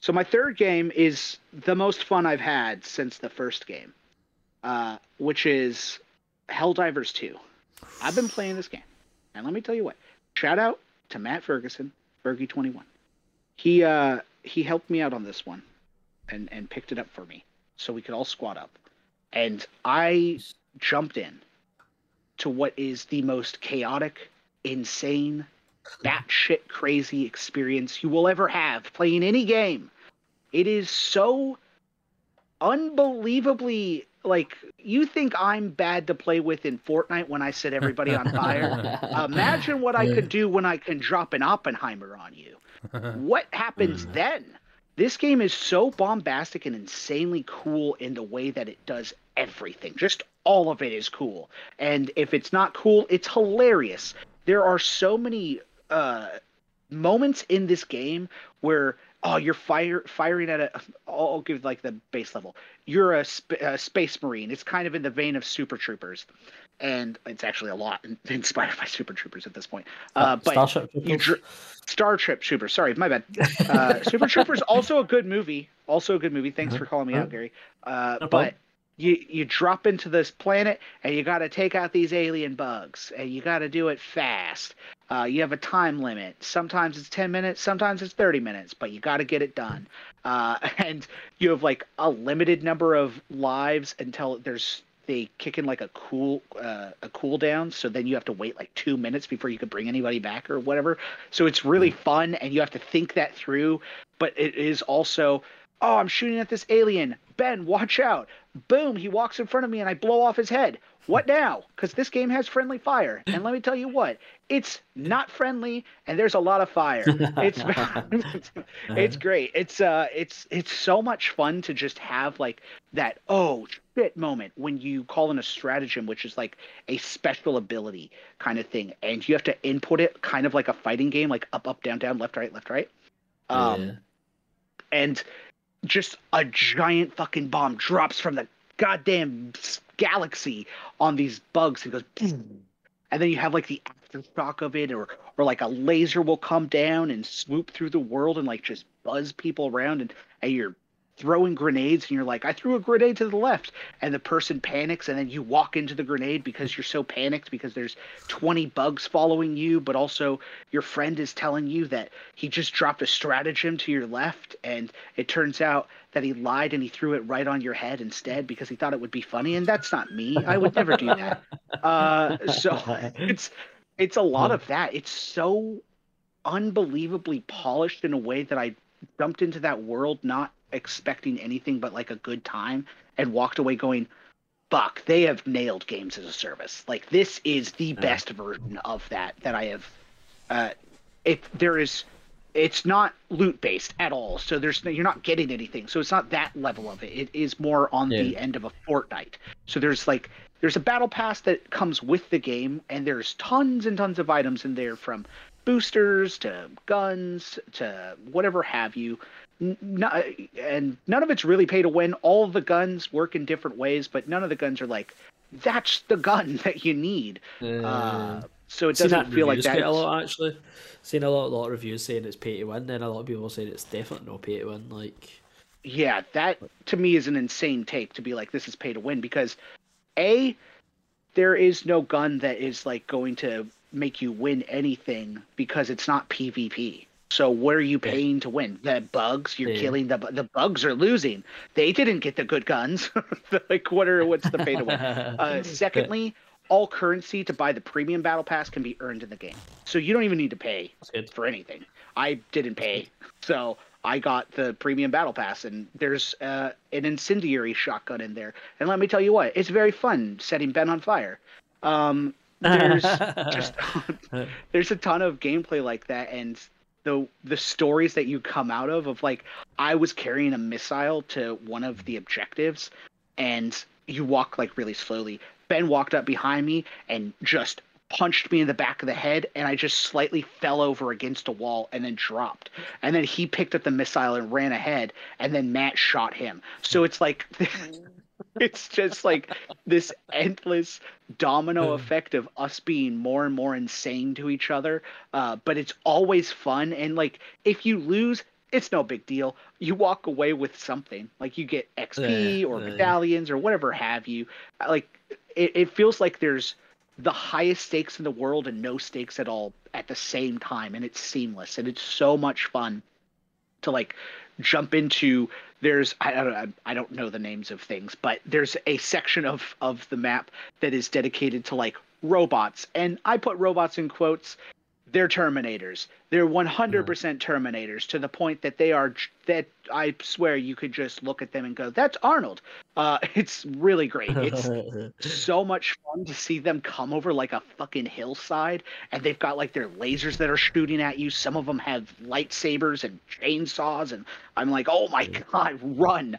So my third game is the most fun I've had since the first game, uh, which is Helldivers 2. I've been playing this game, and let me tell you what. Shout out to Matt Ferguson, Fergie21. He uh, he helped me out on this one, and and picked it up for me, so we could all squat up, and I jumped in to what is the most chaotic, insane, batshit crazy experience you will ever have playing any game. It is so unbelievably like you think I'm bad to play with in Fortnite when I set everybody on fire. Imagine what I could do when I can drop an Oppenheimer on you. What happens then? This game is so bombastic and insanely cool in the way that it does everything. Just all of it is cool. And if it's not cool, it's hilarious. There are so many uh, moments in this game where oh you're fire firing at a I'll give like the base level. You're a, sp- a space marine. It's kind of in the vein of Super Troopers, and it's actually a lot inspired by Super Troopers at this point. Uh, but Starship Troopers? dr- Starship Troopers. Sorry, my bad. Uh, Super Troopers also a good movie. Also a good movie. Thanks for calling me out, Gary. Uh, No but you you drop into this planet and you got to take out these alien bugs and you got to do it fast. Uh, you have a time limit. Sometimes it's 10 minutes, sometimes it's 30 minutes, but you got to get it done. Uh, and you have like a limited number of lives until there's they kick in like a cool uh, a cooldown. So then you have to wait like two minutes before you can bring anybody back or whatever. So it's really fun, and you have to think that through. But it is also, oh, I'm shooting at this alien. Ben, watch out! Boom! He walks in front of me, and I blow off his head. What now? Because this game has friendly fire, and let me tell you what, it's not friendly, and there's a lot of fire. It's it's great. It's uh, it's it's so much fun to just have like that oh shit moment when you call in a stratagem, which is like a special ability kind of thing, and you have to input it kind of like a fighting game, like up, up, down, down, left, right, left, right. Um, Yeah. and just a giant fucking bomb drops from the goddamn galaxy on these bugs and goes boom. and then you have like the aftershock of it or or like a laser will come down and swoop through the world and like just buzz people around and, and you're throwing grenades and you're like i threw a grenade to the left. And the person panics and then you walk into the grenade because you're so panicked because there's 20 bugs following you but also your friend is telling you that he just dropped a stratagem to your left and it turns out that he lied and he threw it right on your head instead because he thought it would be funny and that's not me. I would never do that. Uh, so it's it's a lot of that. It's so unbelievably polished in a way that i jumped into that world not expecting anything but like a good time and walked away going fuck they have nailed games as a service. Like this is the best version of that that i have uh if there is it's not loot based at all. So there's you're not getting anything. So it's not that level of it. It is more on the end of a fortnite. So there's like there's a battle pass that comes with the game and there's tons and tons of items in there from boosters to guns to whatever have you N- no, and none of it's really pay to win all the guns work in different ways but none of the guns are like that's the gun that you need uh, so it doesn't feel like that a lot actually. Seen a lot, a lot of reviews saying it's pay to win, then a lot of people saying it's definitely no pay to win. Like, yeah, that to me is an insane take to be like this is pay to win because a there is no gun that is like going to make you win anything because it's not PvP. So what are you paying to win? The bugs you're Yeah. killing the the bugs are losing. They didn't get the good guns. like what are what's the pay to win? Uh, secondly, all currency to buy the premium battle pass can be earned in the game. So you don't even need to pay for anything. I didn't pay, so I got the premium battle pass, and there's uh, an incendiary shotgun in there. And let me tell you what, it's very fun setting Ben on fire. Um, there's just there's a ton of gameplay like that, and the the stories that you come out of of like I was carrying a missile to one of the objectives, and you walk like really slowly. Ben walked up behind me and just punched me in the back of the head and I just slightly fell over against a wall and then dropped. And then he picked up the missile and ran ahead and then Matt shot him. So it's like mm. it's just like this endless domino effect of us being more and more insane to each other. Uh, but it's always fun and like if you lose it's no big deal. You walk away with something. Like you get XP or medallions or whatever have you. Like it, it feels like there's the highest stakes in the world and no stakes at all at the same time and it's seamless and it's so much fun to like jump into there's I don't I, don't know the names of things but there's a section of of the map that is dedicated to like robots. And I put robots in quotes they're Terminators. They're 100% Terminators to the point that they are that I swear you could just look at them and go, "That's Arnold." Uh, it's really great. It's so much fun to see them come over like a fucking hillside, and they've got like their lasers that are shooting at you. Some of them have lightsabers and chainsaws, and I'm like, "Oh my god, run!"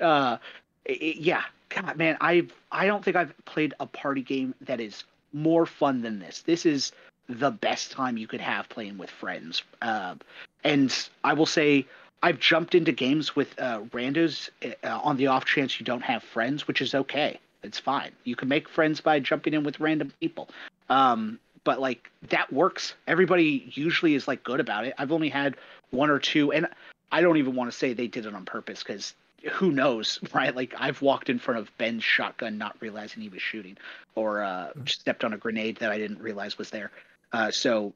Uh, it- yeah, God, man, I I don't think I've played a party game that is more fun than this. This is the best time you could have playing with friends. Uh, and I will say, I've jumped into games with uh, randos uh, on the off chance you don't have friends, which is okay. It's fine. You can make friends by jumping in with random people. Um, but like that works. Everybody usually is like good about it. I've only had one or two, and I don't even want to say they did it on purpose because who knows, right? Like I've walked in front of Ben's shotgun not realizing he was shooting, or uh, stepped on a grenade that I didn't realize was there. Uh, so,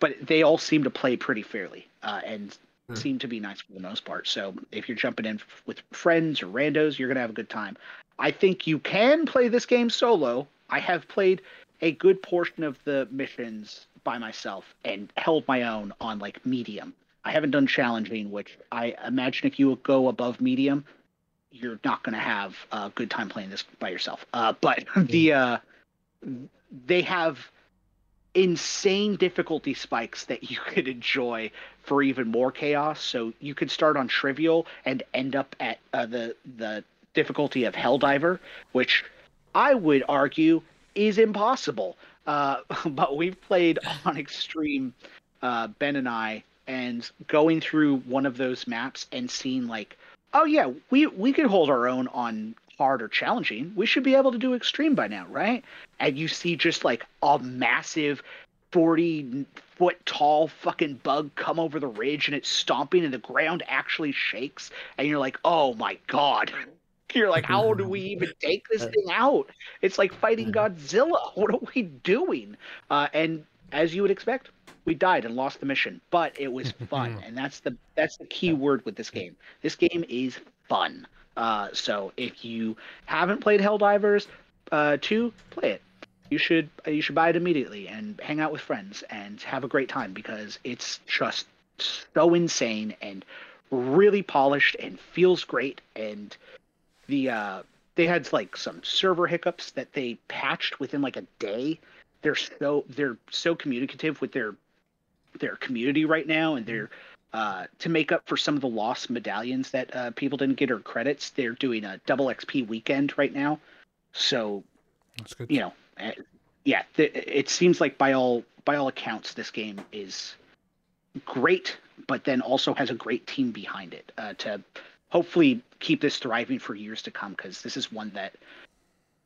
but they all seem to play pretty fairly uh, and Hmm. seem to be nice for the most part. So if you're jumping in f- with friends or randos, you're gonna have a good time. I think you can play this game solo. I have played a good portion of the missions by myself and held my own on like medium. I haven't done challenging, which I imagine if you go above medium, you're not going to have a good time playing this by yourself. Uh, but the uh, they have insane difficulty spikes that you could enjoy for even more chaos. So you could start on trivial and end up at uh, the the difficulty of Helldiver, which I would argue is impossible. Uh, but we've played on extreme, uh, Ben and I, and going through one of those maps and seeing like, oh yeah, we we could hold our own on hard or challenging. We should be able to do extreme by now, right? And you see just like a massive 40 foot tall fucking bug come over the ridge and it's stomping and the ground actually shakes and you're like, "Oh my god." You're like, "How do we even take this thing out?" It's like fighting Godzilla. What are we doing? Uh, and as you would expect, we died and lost the mission, but it was fun, and that's the that's the key word with this game. This game is fun. Uh, so if you haven't played Helldivers uh, 2, play it. You should you should buy it immediately and hang out with friends and have a great time because it's just so insane and really polished and feels great and the uh they had like some server hiccups that they patched within like a day they're so they're so communicative with their their community right now and they're uh, to make up for some of the lost medallions that uh, people didn't get or credits they're doing a double xp weekend right now so That's good. you know uh, yeah th- it seems like by all by all accounts this game is great but then also has a great team behind it uh, to hopefully keep this thriving for years to come because this is one that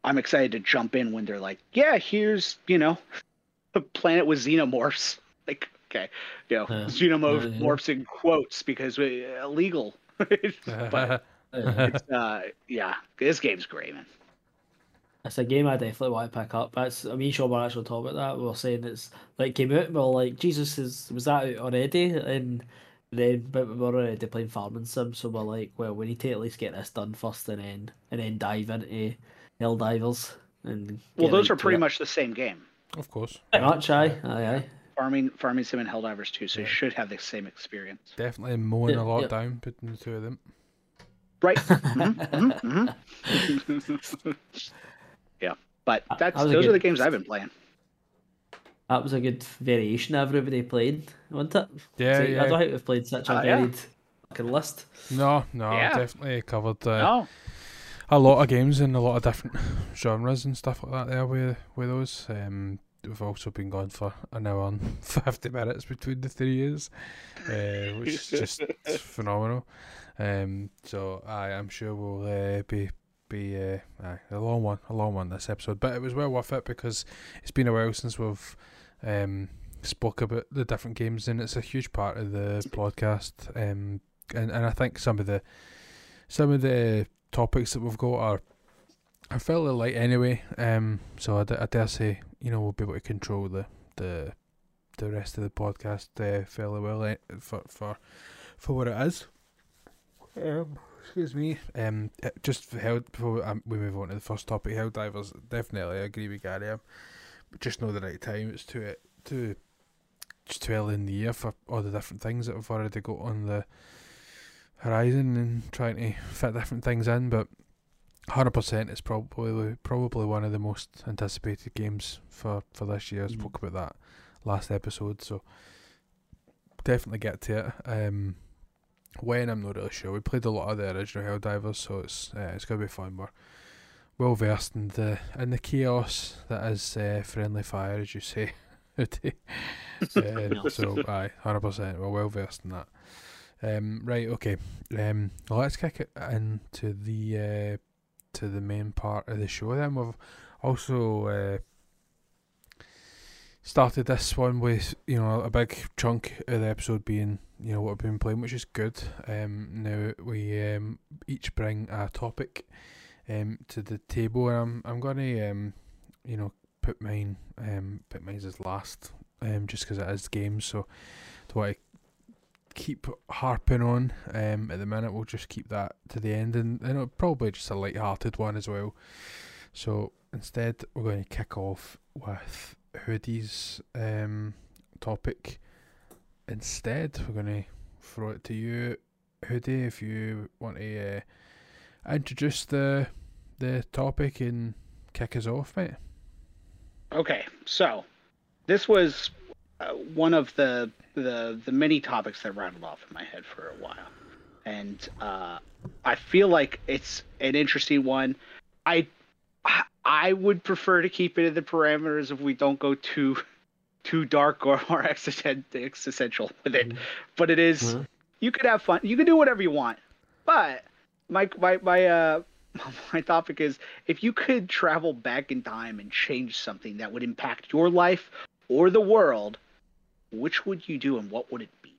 i'm excited to jump in when they're like yeah here's you know a planet with xenomorphs like okay you know Yeah. xenomorphs Yeah, yeah. morphs in quotes because we, uh, illegal but it's uh yeah this game's great man It's a game I definitely want to pick up. That's I mean, sure we're actually talking about that. We were saying it's like came out, and like, Jesus, is was that out already? And then, but we were already playing Farming Sim, so we're like, well, we need to at least get this done first, and then and then dive into Helldivers. And well those are pretty it. much the same game Of course. pretty much, aye, aye, aye. Farming farming sim and helldivers too so you should have the same experience Definitely mowing Yeah, a lot yeah. down, putting the two of them. right Mhm, mhm, mhm. yeah but that's that was a those are the games i've been playing That was a good variation everybody played, wasn't it? Yeah, So, I don't think we've played such a Uh, yeah. varied fucking list. No, no, Yeah. definitely covered uh, no a lot of games in a lot of different genres and stuff like that there with with those. Um, we've also been gone for an hour and fifty minutes between the three years, uh, which is just phenomenal. Um, so I am sure we'll uh, be be uh, aye, a long one, a long one this episode, but it was well worth it because it's been a while since we've um spoke about the different games and it's a huge part of the podcast. Um, and and I think some of the some of the topics that we've got are are fairly light anyway. Um, so I, d- I dare say you know we'll be able to control the the the rest of the podcast uh, fairly well eh, for for for what it is. Um, excuse me. Um, uh, just held before um, we move on to the first topic, Helldivers. Definitely agree with Gary. Um, but just know the right time. It's too too just too early in the year for all the different things that we've already got on the horizon and trying to fit different things in. But hundred percent is probably probably one of the most anticipated games for for this year. I Mhm. spoke about that last episode, so definitely get to it. Um, when I'm not really sure. We played a lot of the original Helldivers, so it's uh, it's gonna be fun. We're well versed in the in the chaos that is uh, friendly fire, as you say. Uh, so aye, hundred percent. We're well versed in that. Um, right, okay. Um, well, let's kick it into the uh, to the main part of the show. Then we've also uh, started this one with you know a big chunk of the episode being you know what we've been playing, which is good. Um, now we um, each bring a topic um, to the table, and I'm I'm gonna um, you know put mine um put mine as last um just because it is games, so do to keep harping on um at the minute. We'll just keep that to the end, and you probably just a light-hearted one as well. So instead, we're going to kick off with Hoodie's um topic. Instead, we're going to throw it to you, Hoodie, if you want to uh, introduce the the topic and kick us off, mate. Okay, so this was uh, one of the, the the many topics that rattled off in my head for a while, and uh, I feel like it's an interesting one. I I would prefer to keep it in the parameters if we don't go too too dark or, or existent, existential with it. But it is- Mhm. you could have fun. You can do whatever you want. But my my my uh my topic is if you could travel back in time and change something that would impact your life or the world, which would you do and what would it be?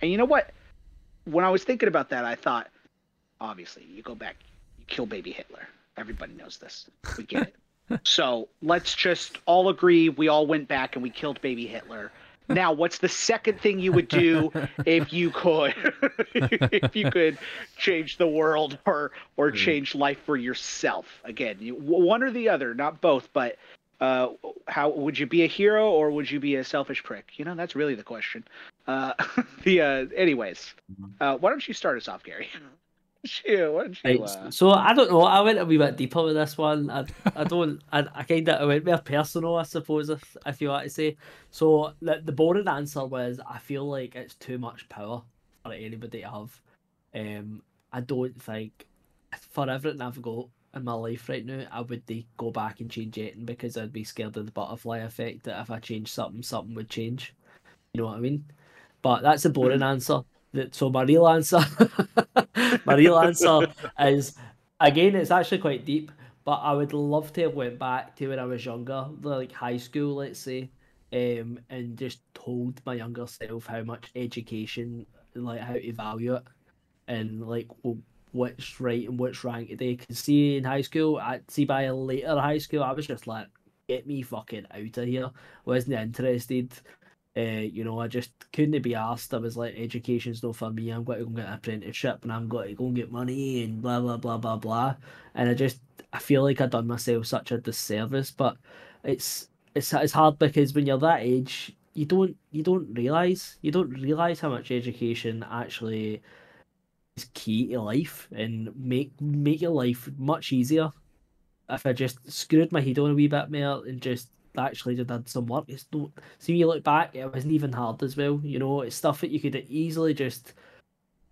And you know what? When I was thinking about that, I thought, obviously, you go back, you kill baby Hitler. Everybody knows this. We get it. so let's just all agree we all went back and we killed baby Hitler. Now, what's the second thing you would do if you could, if you could change the world or or mm. change life for yourself? Again, you, one or the other, not both. But uh, how would you be a hero or would you be a selfish prick? You know, that's really the question. Uh, the uh, anyways, uh, why don't you start us off, Gary? Sure, why don't you? Right, Uh, so I don't know. I went a wee bit deeper with this one. I, I don't. I, I kind of I went more personal, I suppose, if, if you like to say. So the the boring answer was I feel like it's too much power for anybody to have. Um, I don't think for everything I've got in my life right now, I would go back and change anything because I'd be scared of the butterfly effect. That if I change something, something would change. You know what I mean? But that's a boring answer. That so my real answer, my real answer is again it's actually quite deep. But I would love to have went back to when I was younger, like high school, let's say, um, and just told my younger self how much education, like how to value it, and like w- what's right and what's wrong today. Because see, in high school, I see by later high school, I was just like, get me fucking out of here. Wasn't interested. Uh, you know, I just couldn't be asked. I was like, education's not for me. I'm going to go get an apprenticeship and I'm going to go and get money and blah blah blah blah blah. And I just, I feel like I've done myself such a disservice. But it's it's it's hard because when you're that age, you don't you don't realize you don't realize how much education actually is key to life and make make your life much easier. If I just screwed my head on a wee bit more and just actually just did some work, it's no. See, when you look back, it wasn't even hard as well. You know, it's stuff that you could easily just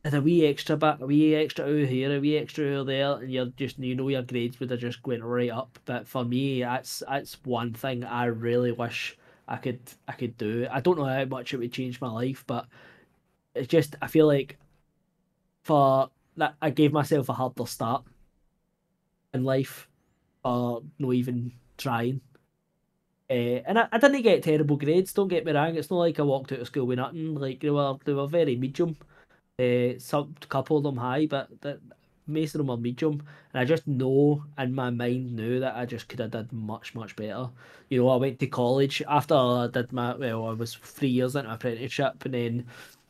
did a wee extra bit, a wee extra hour here, a wee extra hour there, and you're just you know your grades would have just went right up. But for me, that's that's one thing I really wish I could I could do. I don't know how much it would change my life, but it's just I feel like for that I gave myself a harder start in life for no even trying. Uh, and I, I didn't get terrible grades. Don't get me wrong. It's not like I walked out of school with nothing. Like they were, they were very medium. Uh, some couple of them high, but the, most of them were medium. And I just know in my mind knew that I just could have done much much better. You know, I went to college after I did my well, I was three years into my apprenticeship, and then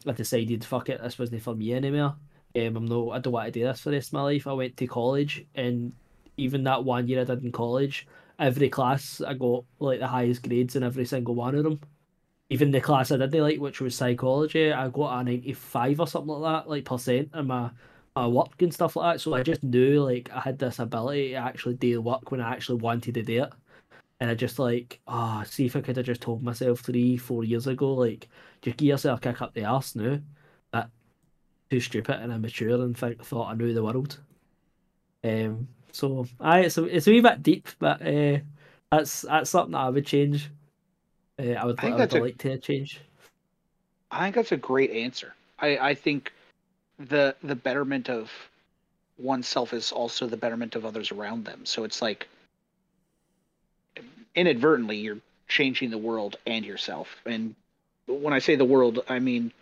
I decided fuck it, this wasn't for me anymore. Um, I'm no, I don't want to do this for the rest of my life. I went to college, and even that one year I did in college, every class I got like the highest grades in every single one of them. even the class I did they like, which was psychology, I got a ninety five or something like that, like percent in my my work and stuff like that. So I just knew like I had this ability to actually do work when I actually wanted to do it. And I just like, ah, oh, see if I could have just told myself three, four years ago, like, just give yourself a kick up the arse now. Too stupid and immature and think, thought I knew the world. Um, so I it's a, it's a wee bit deep, but uh, that's that's something that I would change. Uh, I would, I, I would a, like to change. I think that's a great answer. I, I think the the betterment of oneself is also the betterment of others around them. So it's like inadvertently you're changing the world and yourself. And when I say the world, I mean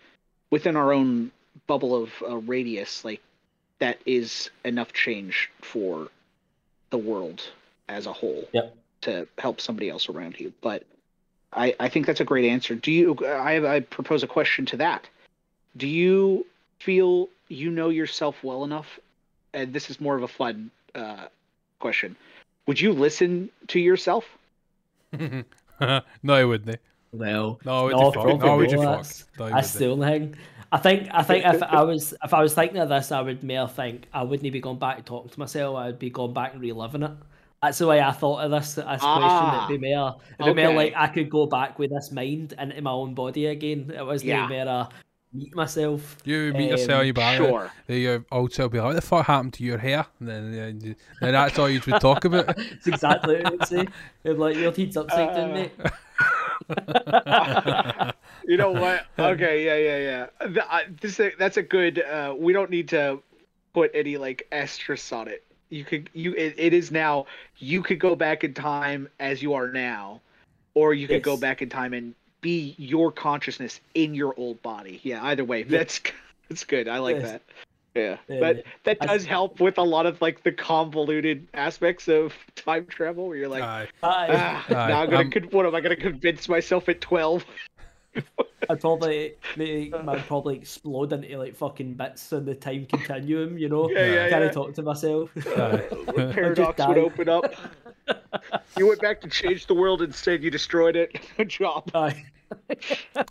within our own bubble of uh, radius, like that is enough change for the world as a whole yep. to help somebody else around you. But I, I think that's a great answer. Do you? I, I propose a question to that. Do you feel you know yourself well enough? And this is more of a fun uh, question. Would you listen to yourself? no, I wouldn't. Well, no, I would no, no, would you fuck? No, that's the only thing. I think I think if I was if I was thinking of this, I would more think I wouldn't be going back and talking to myself. I would be going back and reliving it. That's the way I thought of this, this ah, question. It'd be more, it'd okay. be more like I could go back with this mind into my own body again. It was yeah. more a meet myself. You meet um, yourself, you bang sure. it. Your old self be like, what the fuck happened to your hair? And then, then, then that's all you would talk about. It's exactly what I would say. It'd like, your teeth upside uh, down, mate. you know what? Okay, yeah, yeah, yeah. The, this that's a good. Uh, we don't need to put any like asterisk on it. You could you it, it is now. You could go back in time as you are now, or you could yes. go back in time and be your consciousness in your old body. Yeah, either way, that's that's good. I like yes. that. Yeah, yeah, but that does help with a lot of like the convoluted aspects of time travel, where you're like, Aye. Ah, Aye. now I'm gonna. Um, what am I gonna convince myself at twelve? I'd probably I'd probably explode into like fucking bits in the time continuum, you know. Yeah, yeah, Can yeah. I talk to myself? Paradox would open up. you went back to change the world instead. You destroyed it. Good job. Aye.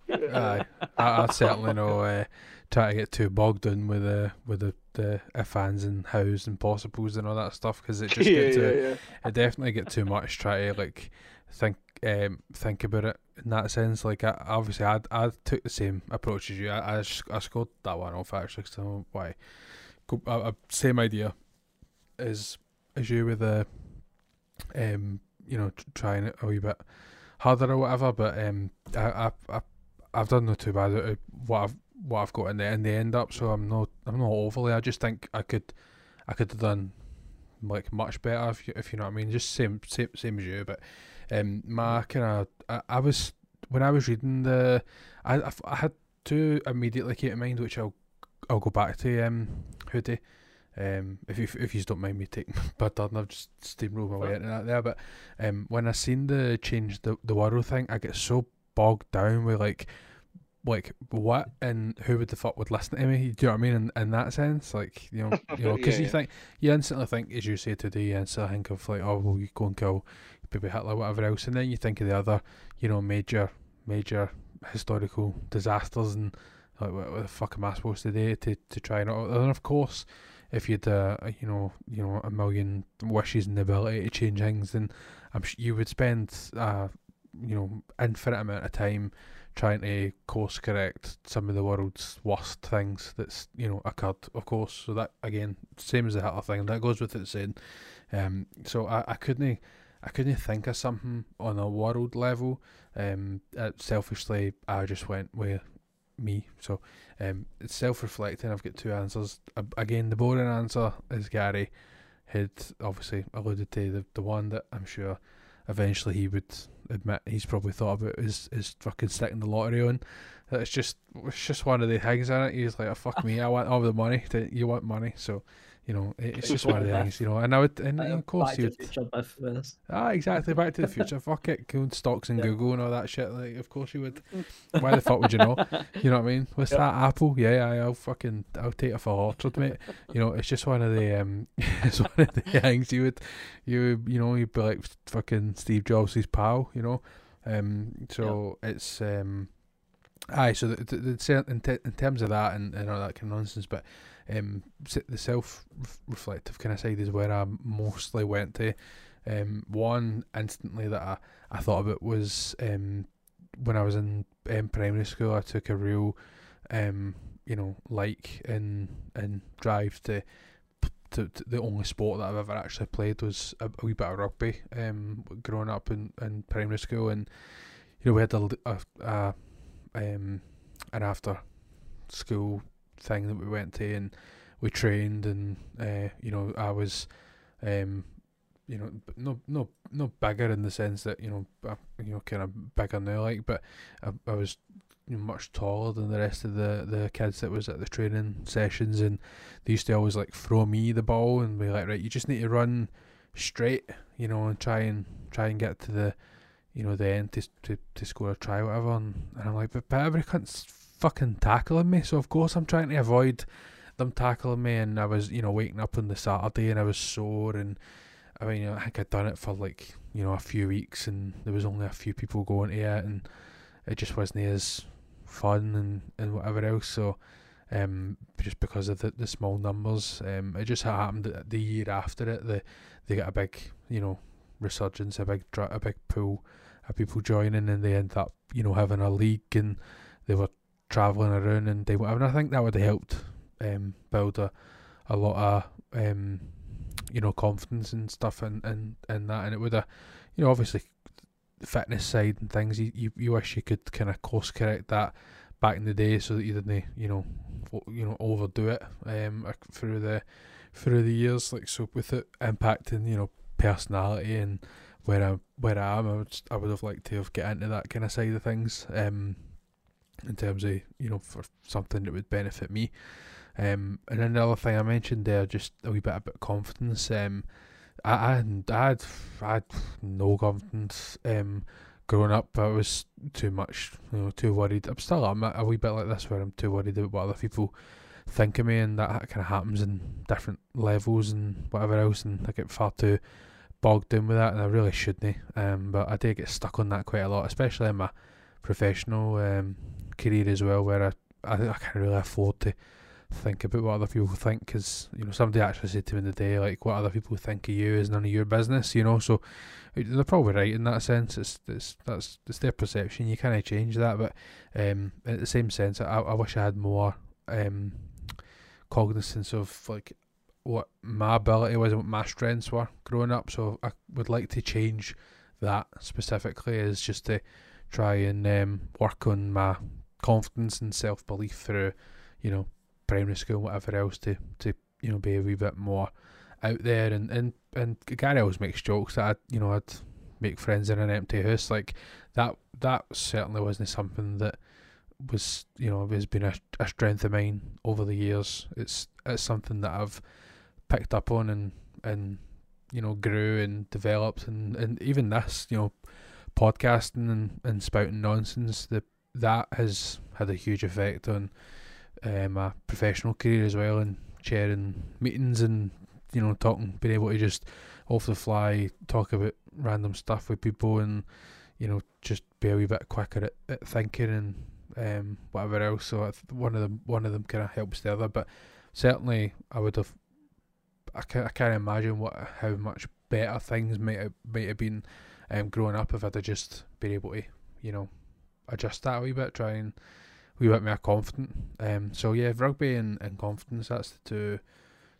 Aye. I, I certainly know. Uh, try to get too bogged in with the with the the if ands and hows and possibles and all that stuff because it just yeah, get too, yeah, yeah. it definitely get too much. Try to like think um think about it in that sense. Like I, obviously I I took the same approach as you. I I, I scored that one off actually. So why? Go, same idea as as you with the um you know trying it a wee bit harder or whatever. But um I I, I I've done not too bad. What I've what I've got in the in the end up, so I'm not I'm not overly. I just think I could I could have done like much better if you, if you know what I mean. Just same same same as you, but um, my kind of I, I was when I was reading the I I, I had two immediately came to mind, which I'll I'll go back to um Hoodie. Um, if you if you don't mind me taking my turn, I've just steamrolled my way into that there. But um, when I seen the change the the world thing, I get so bogged down with like like what and who would the fuck would listen to me? Do you know what I mean? In, in that sense, like you know, you know, because yeah, you yeah. think you instantly think, as you say today, you instantly think of like, oh, well, you go and kill maybe Hitler, whatever else, and then you think of the other, you know, major, major historical disasters and like, what, what the fuck am I supposed to do to to try and and of course, if you'd uh, you know, you know, a million wishes and the ability to change things, then I'm sure you would spend uh, you know, infinite amount of time trying to course correct some of the world's worst things that's you know occurred, of course. So that again, same as the Hitler thing, that goes with it saying. Um, so I, I couldn't I couldn't think of something on a world level. Um, selfishly, I just went with me. So um, it's self-reflecting. I've got two answers. Uh, again, the boring answer is Gary had obviously alluded to the the one that I'm sure eventually he would admit he's probably thought about is is fucking sticking the lottery on. It's just it's just one of the things in it. He's like, oh, fuck me, I want all the money. You want money, so you know, it's just one of the things, you know. And I would, and of course, you. Would. Ah, exactly. Back to the future. Fuck it, going stocks and yeah. Google and all that shit. Like, of course you would. Why the fuck would you know? You know what I mean? What's that Apple? Yeah, I'll fucking, I'll take it for Orchard, mate. You know, it's just one of the, um, it's one of the things you would, you, you know, you'd be like fucking Steve Jobs' pal, you know. Um, so it's um, aye. So the, the, the in, te- in terms of that and, and all that kind of nonsense, but um, the self-reflective kind of side is where I mostly went to. Um, one instantly that I, I thought about was um, when I was in um, primary school. I took a real um, you know, like and in drive to, to, to, the only sport that I've ever actually played was a, a wee bit of rugby. Um, growing up in, in primary school, and you know we had a, a, a um an after school thing that we went to, and we trained, and uh, you know I was um you know, no, no, no bigger in the sense that you know, I, you know, kind of bigger now, like, but I, I was much taller than the rest of the, the kids that was at the training sessions, and they used to always like throw me the ball and be like, right, you just need to run straight, you know, and try and try and get to the, you know, the end to to, to score a try, whatever. And, and I'm like, but, but every cunt's fucking tackling me, so of course I'm trying to avoid them tackling me. And I was, you know, waking up on the Saturday and I was sore, and I mean, I think I'd done it for like you know a few weeks, and there was only a few people going to it, and it just wasn't as fun and, and whatever else. So, um, just because of the, the small numbers, um, it just happened the year after it, the they got a big, you know, resurgence, a big a big pool of people joining, and they end up, you know, having a league, and they were traveling around and they whatever. And I think that would have helped um, build a a lot of um, you know confidence and stuff and and and that, and it would have, you know, obviously fitness side and things, you, you, you wish you could kind of course correct that back in the day so that you didn't, you know, you know, overdo it um through the through the years. Like so, with it impacting, you know, personality and where I where I am, I would I would have liked to have get into that kind of side of things. Um, in terms of you know for something that would benefit me. Um, and another thing I mentioned there, just a wee bit about confidence. Um, I, I, I had, I had no confidence um, growing up. I was too much, you know, too worried. I'm still I'm a, a wee bit like this, where I'm too worried about what other people think of me, and that kind of happens in different levels and whatever else. And I get far too bogged down with that, and I really shouldn't. Um, but I did get stuck on that quite a lot, especially in my professional um, career as well, where I, I, I can't really afford to think about what other people think because you know somebody actually said to me the day like what other people think of you is none of your business you know? So they're probably right in that sense. It's, it's that's it's their perception. You can't change that but um in the same sense I, I wish I had more um cognizance of like what my ability was and what my strengths were growing up. So I would like to change that specifically is just to try and um, work on my confidence and self belief through you know primary school, whatever else, to to you know be a wee bit more out there. And and and Gary always makes jokes that I you know I'd make friends in an empty house like that. That certainly wasn't something that was you know has been a, a strength of mine over the years. It's it's something that I've picked up on and and you know grew and developed and and even this you know podcasting and, and spouting nonsense that that has had a huge effect on uh, my professional career as well, and chairing meetings and you know talking, being able to just off the fly talk about random stuff with people, and you know just be a wee bit quicker at, at thinking and um, whatever else. So one of them, one of them kind of helps the other, but certainly I would have. I can't, I can't imagine what how much better things might have, might have been um, growing up if I'd have just been able to, you know, adjust that a wee bit, try and wee bit more confident. Um, so yeah, rugby and, and confidence. That's the two,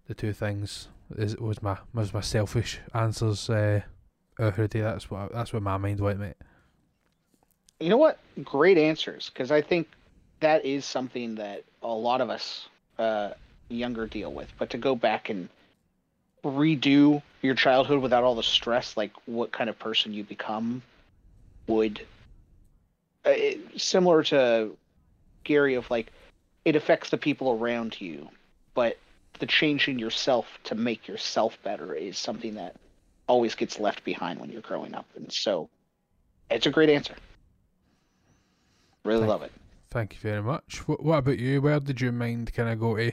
the two things. Is was my was my selfish answers. Uh, already. That's what that's what my mind went, mate. You know what? Great answers, because I think that is something that a lot of us uh, younger deal with. But to go back and redo your childhood without all the stress, like what kind of person you become, would it, similar to Gary of like it affects the people around you, but the change in yourself to make yourself better is something that always gets left behind when you're growing up. And so it's a great answer. Really thank, love it. Thank you very much. What, what about you? Where did your mind kind of go to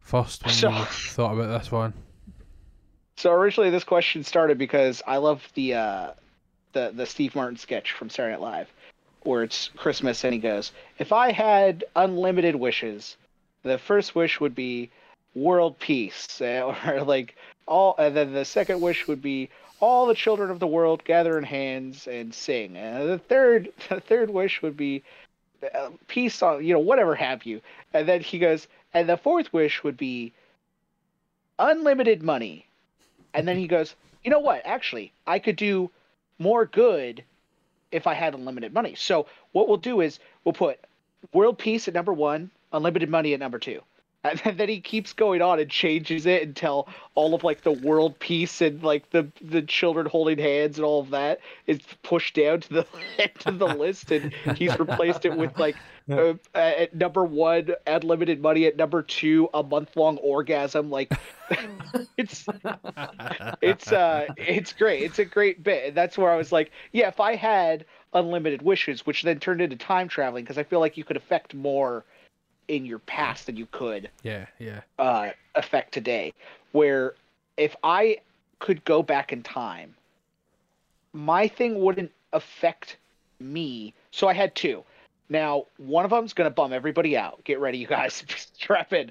first when so, you thought about this one? So originally this question started because I love the uh, the the Steve Martin sketch from Saturday Night Live, where it's Christmas and he goes, "If I had unlimited wishes, the first wish would be world peace, uh, or like all, and then the second wish would be all the children of the world gather in hands and sing. And the third, the third wish would be uh, peace on, you know, whatever have you. And then he goes, and the fourth wish would be unlimited money. And then he goes, you know what? Actually, I could do more good if I had unlimited money. So what we'll do is we'll put world peace at number one, unlimited money at number two. And then he keeps going on and changes it until all of like the world peace and like the the children holding hands and all of that is pushed down to the end of the list, and he's replaced it with like uh, at number one unlimited money, at number two a month long orgasm. Like it's it's uh it's great. It's a great bit, and that's where I was like, yeah, if I had unlimited wishes, which then turned into time traveling, because I feel like you could affect more in your past than you could Yeah, yeah. uh, affect today. Where if I could go back in time, my thing wouldn't affect me. So I had two. Now, one of them's going to bum everybody out. Get ready, you guys. Strap in.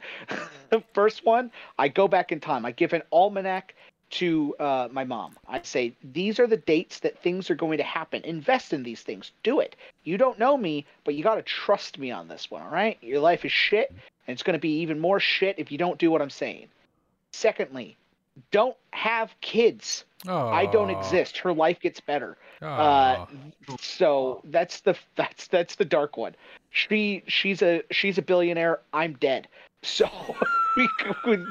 the first one, I go back in time. I give an almanac to uh, my mom. I say, these are the dates that things are going to happen. Invest in these things. Do it. You don't know me, but you got to trust me on this one, all right? Your life is shit, and it's going to be even more shit if you don't do what I'm saying. Secondly, don't have kids. Oh, I don't exist. Her life gets better. Uh, so that's the that's that's the dark one. She she's a she's a billionaire. I'm dead. So we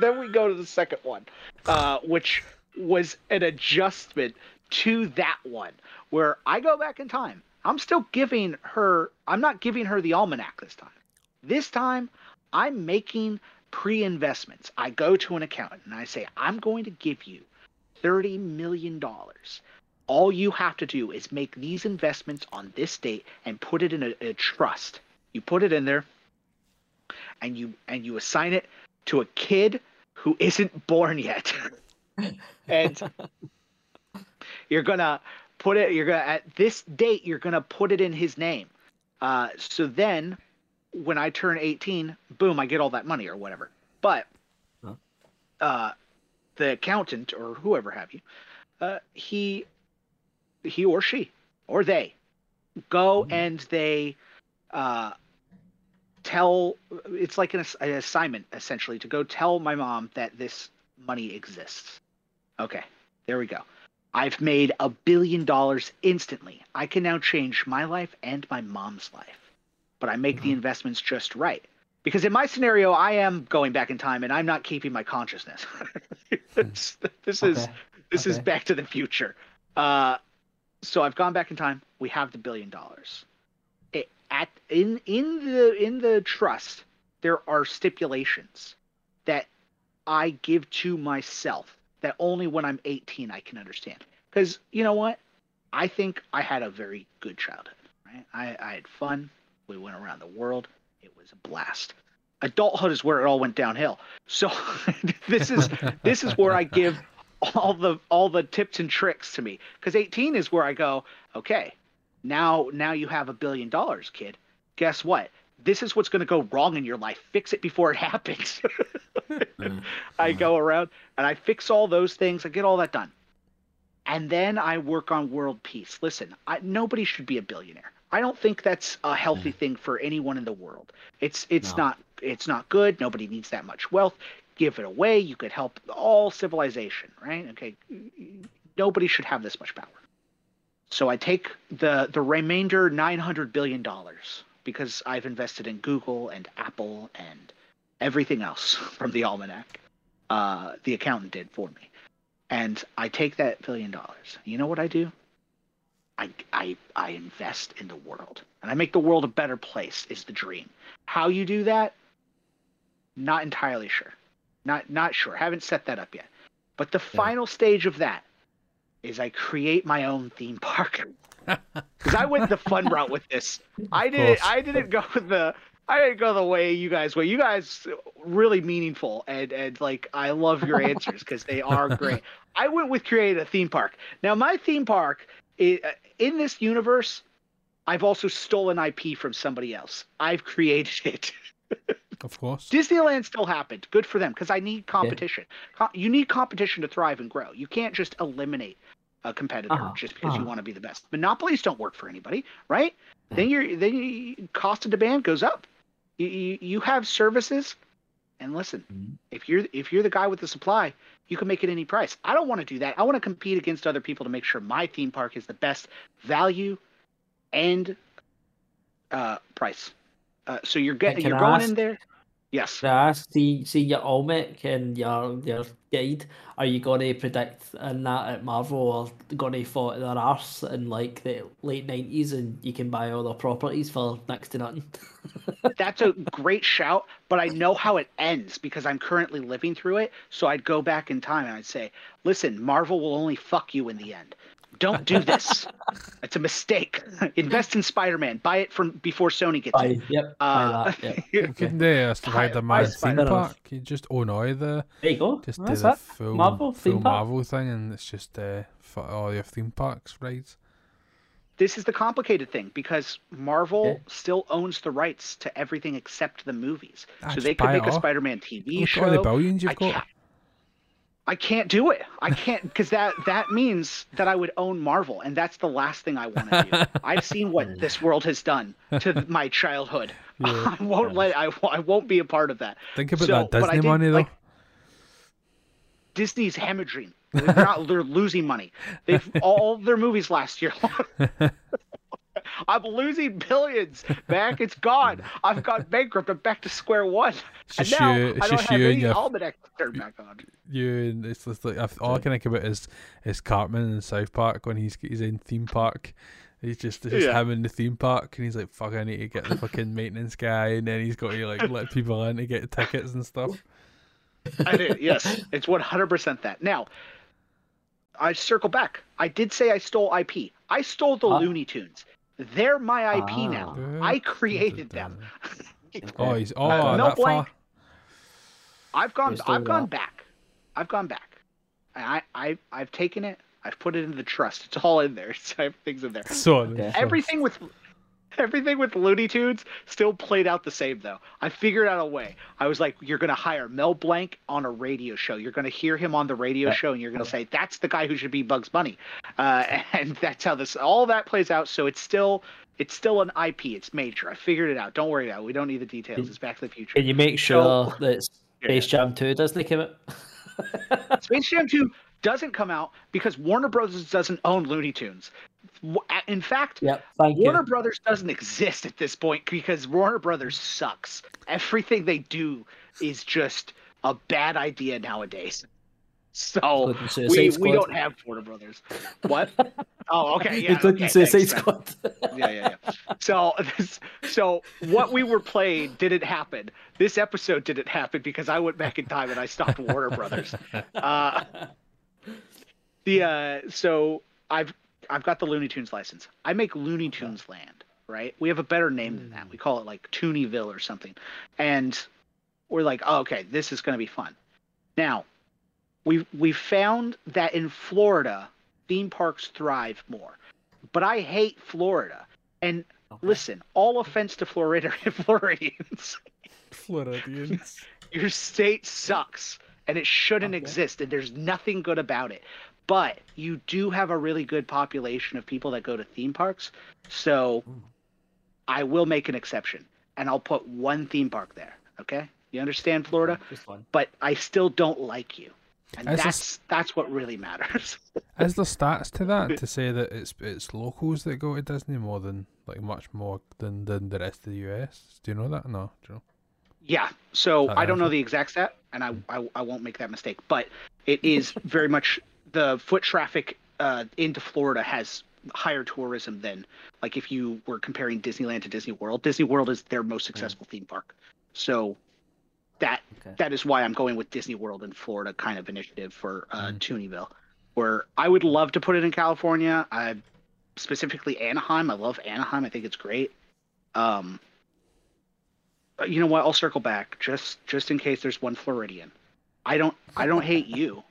then we go to the second one, uh, which was an adjustment to that one where I go back in time. I'm still giving her. I'm not giving her the almanac this time. This time, I'm making pre-investments. I go to an accountant and I say, I'm going to give you thirty million dollars all you have to do is make these investments on this date and put it in a, a trust. You put it in there, and you and you assign it to a kid who isn't born yet, and you're gonna put it. You're gonna at this date. You're gonna put it in his name. Uh, so then, when I turn 18, boom, I get all that money or whatever. But Huh. uh, the accountant or whoever have you, uh, he he or she or they go Mhm. and they uh, tell it's like an, an assignment essentially to go tell my mom that this money exists okay there we go i've made a billion dollars instantly i can now change my life and my mom's life but i make the Mhm. investments just right because in my scenario i am going back in time and i'm not keeping my consciousness this, this is Okay. this is Back to the Future. Uh, so I've gone back in time. We have the billion dollars. At in in the in the trust, there are stipulations that I give to myself that only when I'm 18 I can understand. Because you know what, I think I had a very good childhood. Right? I, I had fun. We went around the world. It was a blast. Adulthood is where it all went downhill. So this is this is where I give all the all the tips and tricks to me because 18 is where I go okay now now you have a billion dollars kid. Guess what? This is what's going to go wrong in your life. Fix it before it happens. Mm. I go around and I fix all those things. I get all that done. And then I work on world peace. Listen I, nobody should be a billionaire. I don't think that's a healthy thing for anyone in the world. It's it's No. not it's not good. Nobody needs that much wealth. Give it away. You could help all civilization, right? Okay, nobody should have this much power. So I take the the remainder nine hundred billion dollars because I've invested in Google and Apple and everything else from the almanac. Uh, the accountant did for me, and I take that billion dollars. You know what I do? I, I I invest in the world, and I make the world a better place. Is the dream. How you do that? Not entirely sure. Not not sure. Haven't set that up yet. But the final stage of that is I create my own theme park. Because I went the fun route with this. I didn't. I didn't go the. I didn't go the way you guys went. You guys really meaningful and and like I love your answers because they are great. I went with create a theme park. Now my theme park i uh, in this universe, I've also stolen IP from somebody else. I've created it. Of course. Disneyland still happened. Good for them because I need competition. Co- You need competition to thrive and grow. You can't just eliminate a competitor Uh-huh, just because you uh-huh. want to be the best. Monopolies don't work for anybody, right? Then your then you, cost of demand goes up. You, you you have services, and listen, Mhm. if you're if you're the guy with the supply, you can make it any price. I don't want to do that. I want to compete against other people to make sure my theme park is the best value and uh, price. Uh, so you're getting you're going ask- in there. Yes. Can I ask, see, see your Olmec and your your guide, are you going to predict in that at Marvel or going to fight their arse in like the late 90s and you can buy all their properties for next to nothing? That's a great shout, but I know how it ends because I'm currently living through it. So I'd go back in time and I'd say, listen, Marvel will only fuck you in the end. Don't do this. it's a mistake. Invest in Spider Man. Buy it from before Sony gets Buy, it. yep, Uh, buy that, yep. You couldn't do a Man theme park. You just own all the There you go. just That's do the it. full Marvel full theme park. Marvel thing, and it's just uh, for all your theme parks rides. this is the complicated thing because Marvel Yeah. still owns the rights to everything except the movies. Ah, so they could make a. Spider Man TV Look show. at all the billions you've I got. I can't do it. I can't because that that means that I would own Marvel, and that's the last thing I want to do. I've seen what this world has done to my childhood. Yeah. I won't let. I, I won't be a part of that. Think about So, that Disney did, money though. like, Disney's hemorrhaging. They're not. they're losing money. They've all their movies last year. I'm losing billions. Back, it's gone. I've gone bankrupt. I'm back to square one. It's And now you- I don't have any your- almanac to turn back on. you and it's just like I've, all I can think about is is Cartman in South Park when he's he's in theme park. He's just it's just Yeah. him in the theme park, and he's like, "Fuck, I need to get the fucking maintenance guy," and then he's got to like let people in to get tickets and stuff. I did. Yes, it's 100% that. Now, I circle back. I did say I stole IP. I stole the Ah. Looney Tunes. They're my IP now. Ah. I created them. Oh, he's oh Uh, Mel that Blanc. far. I've gone. I've gone not. back. I've gone back. I, I, I've taken it. I've put it in the trust. It's all in there. It's everything's in there. So Okay. Everything with, everything with Looney Tunes still played out the same though. I figured out a way. I was like, you're gonna hire Mel Blanc on a radio show. You're gonna hear him on the radio show, and you're gonna say that's the guy who should be Bugs Bunny. Uh, and that's how this all that plays out. So it's still. It's still an IP. It's major. I figured it out. Don't worry about it. We don't need the details. It's Back to the Future. Can you make sure So- that Space Jam 2 doesn't come out? Space Jam 2 doesn't come out because Warner Brothers doesn't own Looney Tunes. In fact, yep, Warner you. Brothers doesn't exist at this point because Warner Brothers sucks. Everything they do is just a bad idea nowadays. So we, we don't have Warner Brothers. What? Oh, okay. Yeah. Okay, thanks. Squad. yeah, yeah, yeah. So, this, so what we were playing didn't happen. This episode didn't happen because I went back in time and I stopped Warner Brothers. Uh, the uh, so I've I've got the Looney Tunes license. I make Looney Tunes Land, right? We have a better name than that. We call it like Toonyville or something, and we're like, oh, okay, this is going to be fun. Now, we we found that in Florida, theme parks thrive more, but I hate Florida. And listen, all offense to Florida Floridians, Floridians. your state sucks and it shouldn't Okay. exist and there's nothing good about it but you do have a really good population of people that go to theme parks so Mm. i will make an exception and i'll put one theme park there okay you understand florida Just one. but i still don't like you and It's that's just- that's what really matters Is there stats to that to say that it's it's locals that go to Disney more than like much more than than the rest of the US? Do you know that? No, do you know? Yeah. So I don't know the exact stat, and I, I I won't make that mistake. But it is very much the foot traffic uh, into Florida has higher tourism than like if you were comparing Disneyland to Disney World. Disney World is their most successful theme park. So that Okay. that is why I'm going with Disney World in Florida kind of initiative for uh, Mm. Toonyville, where I would love to put it in California. I specifically Anaheim. I love Anaheim. I think it's great. Um, but you know what? I'll circle back just just in case there's one Floridian. I don't I don't hate you.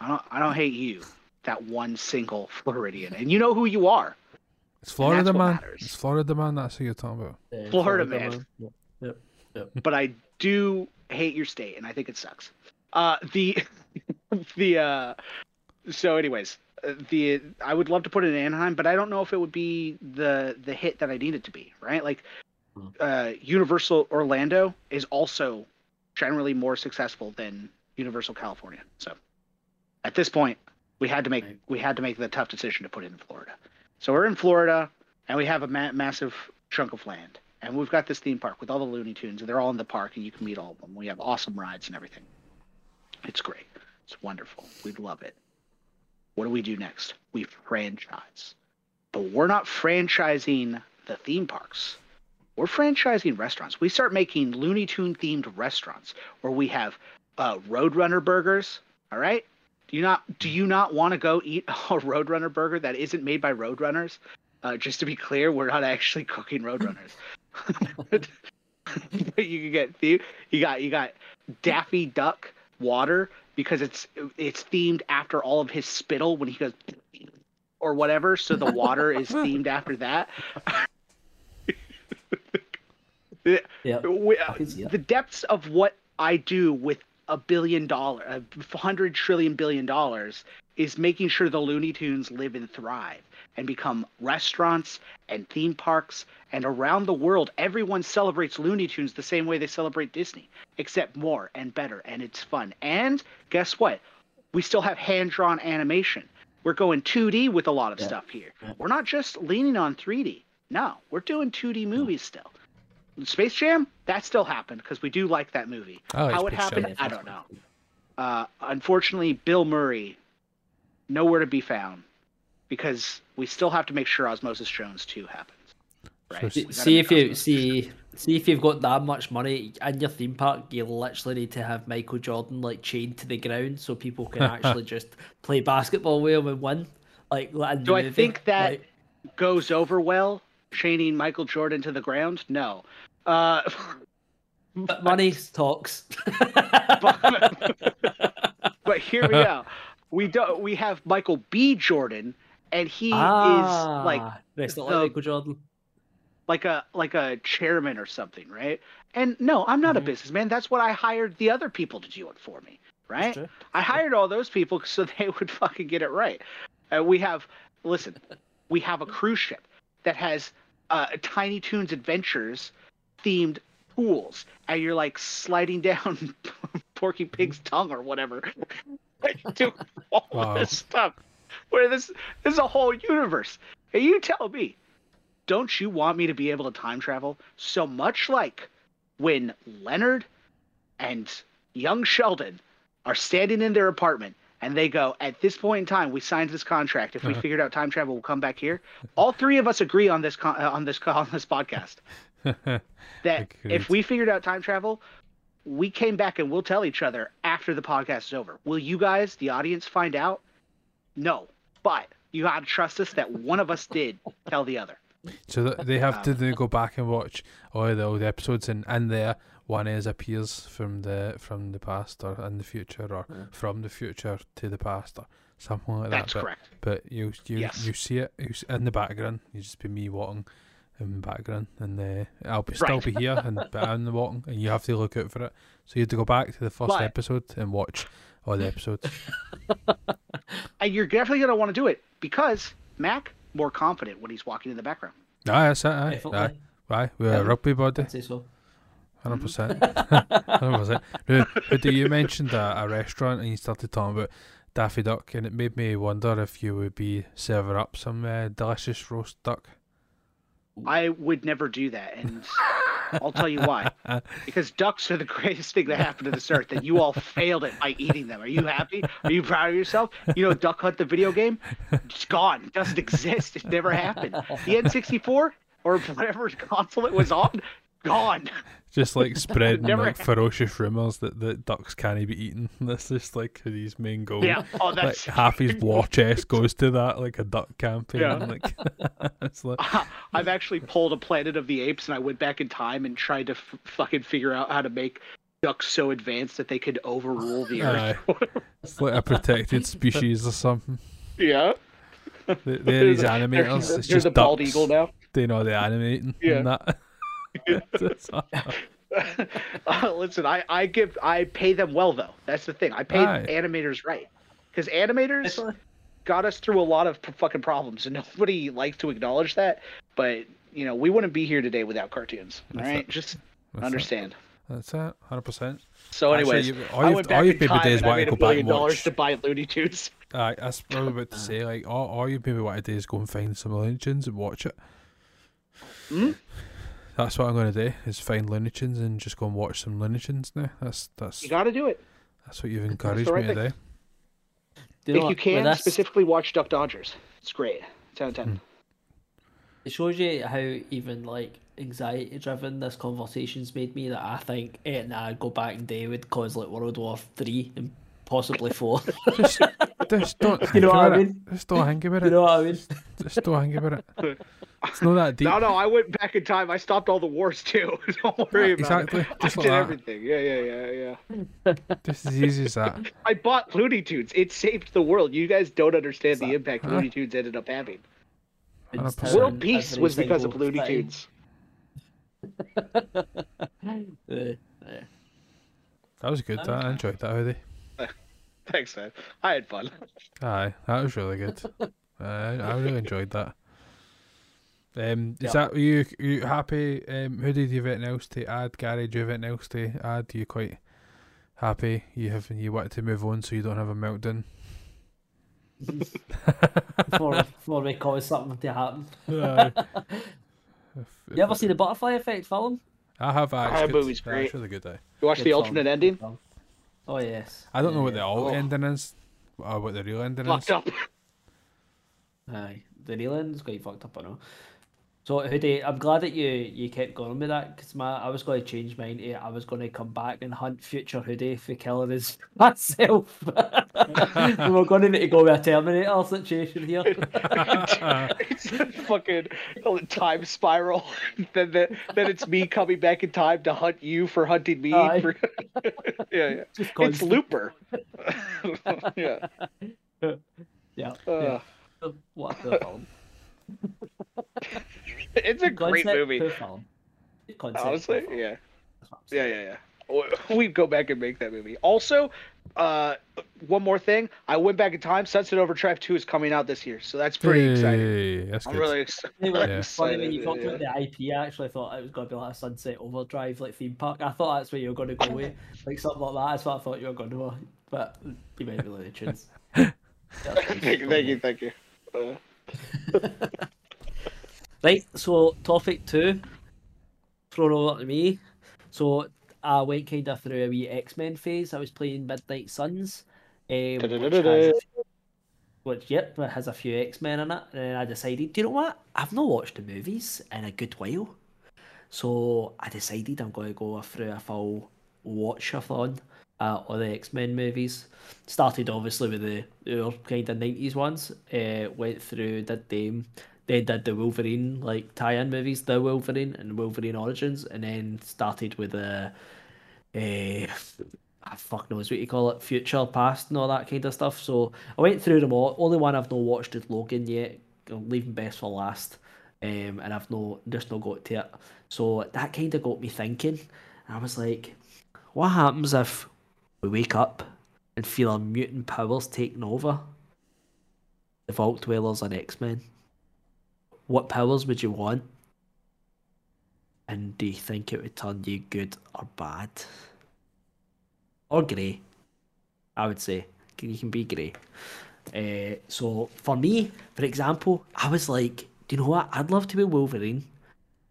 I don't I don't hate you. That one single Floridian, and you know who you are. It's Florida what man. matters. It's Florida man. That's who you're talking about. Yeah, Florida man. Yeah. but I do hate your state, and I think it sucks. Uh, the the uh, so anyways, uh, the I would love to put it in Anaheim, but I don't know if it would be the the hit that I need it to be. Right, like Mhm. uh, Universal Orlando is also generally more successful than Universal California. So at this point, we had to make Right. we had to make the tough decision to put it in Florida. So we're in Florida, and we have a ma- massive chunk of land, and we've got this theme park with all the Looney Tunes, and they're all in the park, and you can meet all of them. We have awesome rides and everything. It's great. It's wonderful. We love it. What do we do next? We franchise, but we're not franchising the theme parks. We're franchising restaurants. We start making Looney Tune themed restaurants where we have uh, Roadrunner burgers. All right. Do you not do you not want to go eat a Roadrunner burger that isn't made by Roadrunners? Uh, just to be clear, we're not actually cooking Roadrunners. but you can get the you got you got Daffy Duck water because it's it's themed after all of his spittle when he goes or whatever. So the water is themed after that. Yeah. We- I that. the depths of what I do with a billion dollar, a hundred trillion billion dollars, is making sure the Looney Tunes live and thrive and become restaurants and theme parks. And around the world, everyone celebrates Looney Tunes the same way they celebrate Disney, except more and better, and it's fun. And guess what? We still have hand drawn animation. We're going 2D with a lot of Yeah. stuff here. Yeah. We're not just leaning on 3D. No, we're doing 2D movies still. Space Jam, that still happened because we do like that movie. I like How it happened, I don't know. Uh, unfortunately, Bill Murray, nowhere to be found because we still have to make sure Osmosis Jones 2 happens. Right? So See, see if you Osmosis see see if you've got that much money in your theme park, you literally need to have Michael Jordan like chained to the ground so people can actually just play basketball with him and win. Like in the Do I think that Like, goes over well, chaining Michael Jordan to the ground? No. Uh, but money talks. but here we go. We don't. we have Michael B. Jordan, and he is like Ah, it's not the- like Michael Jordan. like a like a chairman or something, right? And no, I'm not a Mhm. businessman. That's what I hired the other people to do it for me, right? I hired all those people so they would fucking get it right. Uh, we have listen, we have a cruise ship that has uh, Tiny Toons Adventures themed pools, and you're like sliding down Porky Pig's tongue or whatever. do all Wow. this stuff. Where this, this is a whole universe. And you tell me, don't you want me to be able to time travel so much like when Leonard and young Sheldon are standing in their apartment and they go, at this point in time, we signed this contract. If we Uh-huh. figured out time travel, we'll come back here. All three of us agree on this con- uh, on this on this podcast that if we figured out time travel, we came back and we'll tell each other after the podcast is over. Will you guys, the audience, find out? No, but you got to trust us that one of us did tell the other. So they have to Um, then go back and watch all the old episodes, and in there, one is appears from the from the past or in the future, or Yeah. from the future to the past, or something like That's that. But, correct. but you you Yes. you see it you s in the background. You just be me walking in the background, and uh, I'll be, still be here and but I'm the walking, and you have to look out for it. So you have to go back to the first But- episode and watch all the episodes. And you're definitely going to want to do it because Mac more confident when he's walking in the background. aye, that's it. Aye, aye, aye. We're a rugby body. I'd say so. Hundred percent. Hundred percent. Now, but you mentioned a, a restaurant and you started talking about Daffy Duck, and it made me wonder if you would be serving up some uh, delicious roast duck. I would never do that, and I'll tell you why. Because ducks are the greatest thing that happened to this earth, and you all failed it by eating them. Are you happy? Are you proud of yourself? You know, Duck Hunt, the video game, it's gone. It doesn't exist. It never happened. The N64 or whatever console it was on, gone. Just like spreading Never like ferocious rumors that, that ducks can't be eaten. That's just like his main goal. Yeah. Oh, Like that's. half his war chest goes to that, like a duck campaign. Yeah. Like it's like I've actually pulled a Planet of the Apes, and I went back in time and tried to f- fucking figure out how to make ducks so advanced that they could overrule the Aye. Earth. It's like a protected species or something. yeah. They- They're these animators. They're, It's they're just the bald ducks eagle now. They know they're animating Yeah. And that. It's- uh, listen, I, I give I pay them well though. That's the thing. I pay Aye. animators right because animators got us through a lot of p- fucking problems, and nobody likes to acknowledge that. But you know, we wouldn't be here today without cartoons. All That's right, it. just That's it. understand. That's it. Hundred percent. So, anyways, Actually, you- all I you've- went all back you've in maybe time and I made go a back billion and dollars watch. to buy Looney Tunes. Aye, that's what I was about to say. Like, all, all you maybe want to do is go and find some Looney Tunes and watch it. Hmm? That's what I'm going to do. Is find Looney Tunes and just go and watch some Looney Tunes now. That's that's You got to do it. that's what you've encouraged right me to do. Do you if know you what, with can, this, specifically watch Duck Dodgers. It's great. Ten out of ten. It shows you how even like anxiety driven this conversation's made me that I think eh, nah, go back in day would cause like World War Three and possibly four. Just, just don't. You know what I about it. mean? Just don't think about it. you know what I mean? Just don't think about it. It's not that deep. No, no, I went back in time. I stopped all the wars too. Don't worry about exactly. it. Just I like did that. everything. Yeah, yeah, yeah, yeah. Just as easy as that. I bought Looney Tunes. It saved the world. You guys don't understand the impact Huh? Looney Tunes ended up having. World peace was because of single Looney thing. Tunes. That was good. That. I enjoyed that, Hoodie. Thanks, man. I had fun. Aye, that was really good. uh, I really enjoyed that. Um, is Yeah. that are you are you happy? Um, who did you have anything else to add? Gary, do you have anything else to add? Are you quite happy? You have you want to move on so you don't have a meltdown? before, before we cause something to happen. Aye. If- if- You ever seen the Butterfly Effect film? I have. Aye, it's That good. movie's Aye, great. It's really good. Aye. You watch Good the film. alternate ending? Oh yes. I don't know what the Uh, alt oh. ending is, or what the real ending Fucked is. Fucked up. Aye, the real end's quite fucked up, I know. So, Hoodie, I'm glad that you you kept going with that because my I was going to change mine to I was going to come back and hunt future Hoodie for killing his myself. We're going to need to go with a Terminator situation here. it's a fucking time spiral. then, the, then it's me coming back in time to hunt you for hunting me. For... yeah, yeah. It's Looper. yeah. Yeah. Uh, yeah. What the film. It's a great movie. per film. Concept per Honestly, yeah. That's what I'm Yeah, yeah, yeah. We go back and make that movie. Also, uh, one more thing. I went back in time. Sunset Overdrive 2 is coming out this year, so that's pretty exciting. That's I'm good. really excited. Anyway, Yeah. it's funny when you Excited, talked about the IP. I actually thought it was going to be like a Sunset Overdrive, like theme park. I thought that's where you were going to go with, like something like that. That's what I thought you were going to. But you might be Looney Tunes. thank you, thank you, thank you. Uh, Right, so topic two, thrown over to me. So I went kind of through a wee X Men phase. I was playing Midnight Suns, um, which, has which yep, has a few X Men in it. And then I decided, do you know what? I've not watched the movies in a good while, so I decided I'm going to go through a full watch-a-thon uh, of the X Men movies. Started obviously with the our kind of nineties ones. Uh, went through did them, then did the Wolverine like tie-in movies, the Wolverine and Wolverine Origins, and then started with the. Uh, I fuck knows what you call it, future, past, and all that kind of stuff. So I went through them all. Only one I've not watched is Logan yet. I'm leaving best for last, um, and I've no just not got to it. So that kind of got me thinking. I was like, what happens if we wake up and feel our mutant powers taking over? The Vault Dwellers and X Men. What powers would you want? And do you think it would turn you good or bad? Or grey? I would say. You can be grey. Uh, so for me, for example, I was like, do you know what? I'd love to be Wolverine.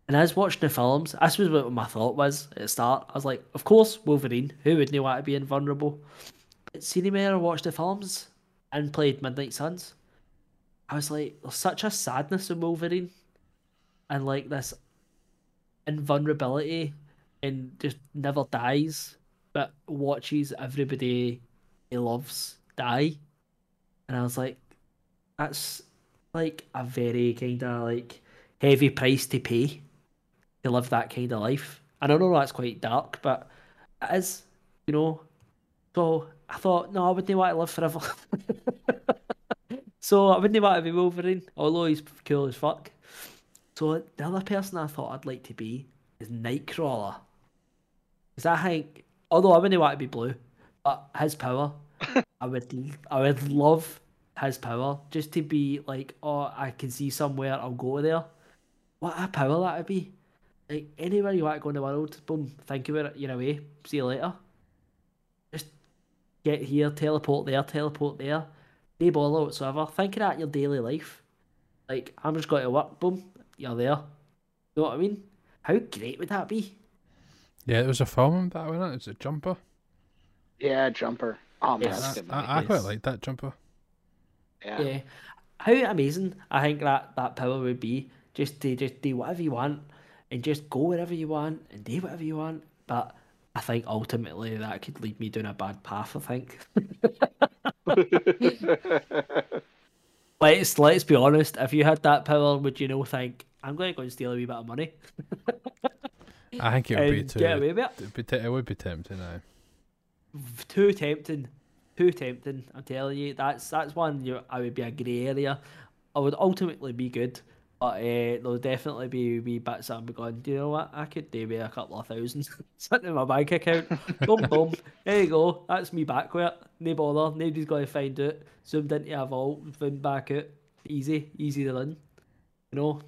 And I was watching the films. This was what my thought was at the start. I was like, of course, Wolverine. Who wouldn't want to be invulnerable? But seeing me I watched the films and played Midnight Suns, I was like, there's such a sadness in Wolverine, and like this invulnerability, and just never dies, but watches everybody he loves die. And I was like, that's like a very kind of like heavy price to pay to live that kind of life. And I know that's quite dark, but it is, you know. So I thought, no, I wouldn't want to live forever. so I wouldn't want to be Wolverine, although he's cool as fuck. So the other person I thought I'd like to be is Nightcrawler. Because I think, although I wouldn't want to be blue, but his power, I would, I would love his power just to be like, oh, I can see somewhere, I'll go there. What a power that would be! Like anywhere you want to go in the world, boom, think about it, you're away. See you later. Just get here, teleport there, teleport there. No bother whatsoever. Think of that your daily life. Like I'm just going to work, boom, you're there. You know what I mean? How great would that be? Yeah, it was a film that wasn't it? It's a jumper. Yeah, jumper. Oh man, Yes. that's a good movie. I, I quite like that jumper. yeah. Yeah. How amazing I think that that power would be just to just do whatever you want and just go wherever you want and do whatever you want. But I think ultimately that could lead me down a bad path, I think. let's let's be honest, if you had that power, would you know think, I'm gonna go and steal a wee bit of money I think it would be too. get away with it? It'd be t- it would be tempting now. too tempting, too tempting. I'm telling you, that's that's one you I would be a grey area. I would ultimately be good, but uh, there'll definitely be wee bits that I'm going. Do you know what? I could do with a couple of thousand sitting in my bank account. boom, boom. There you go. That's me back with it. No bother. Nobody's going to find it. Zoomed into a vault, found back out. Easy, easy to run. You know.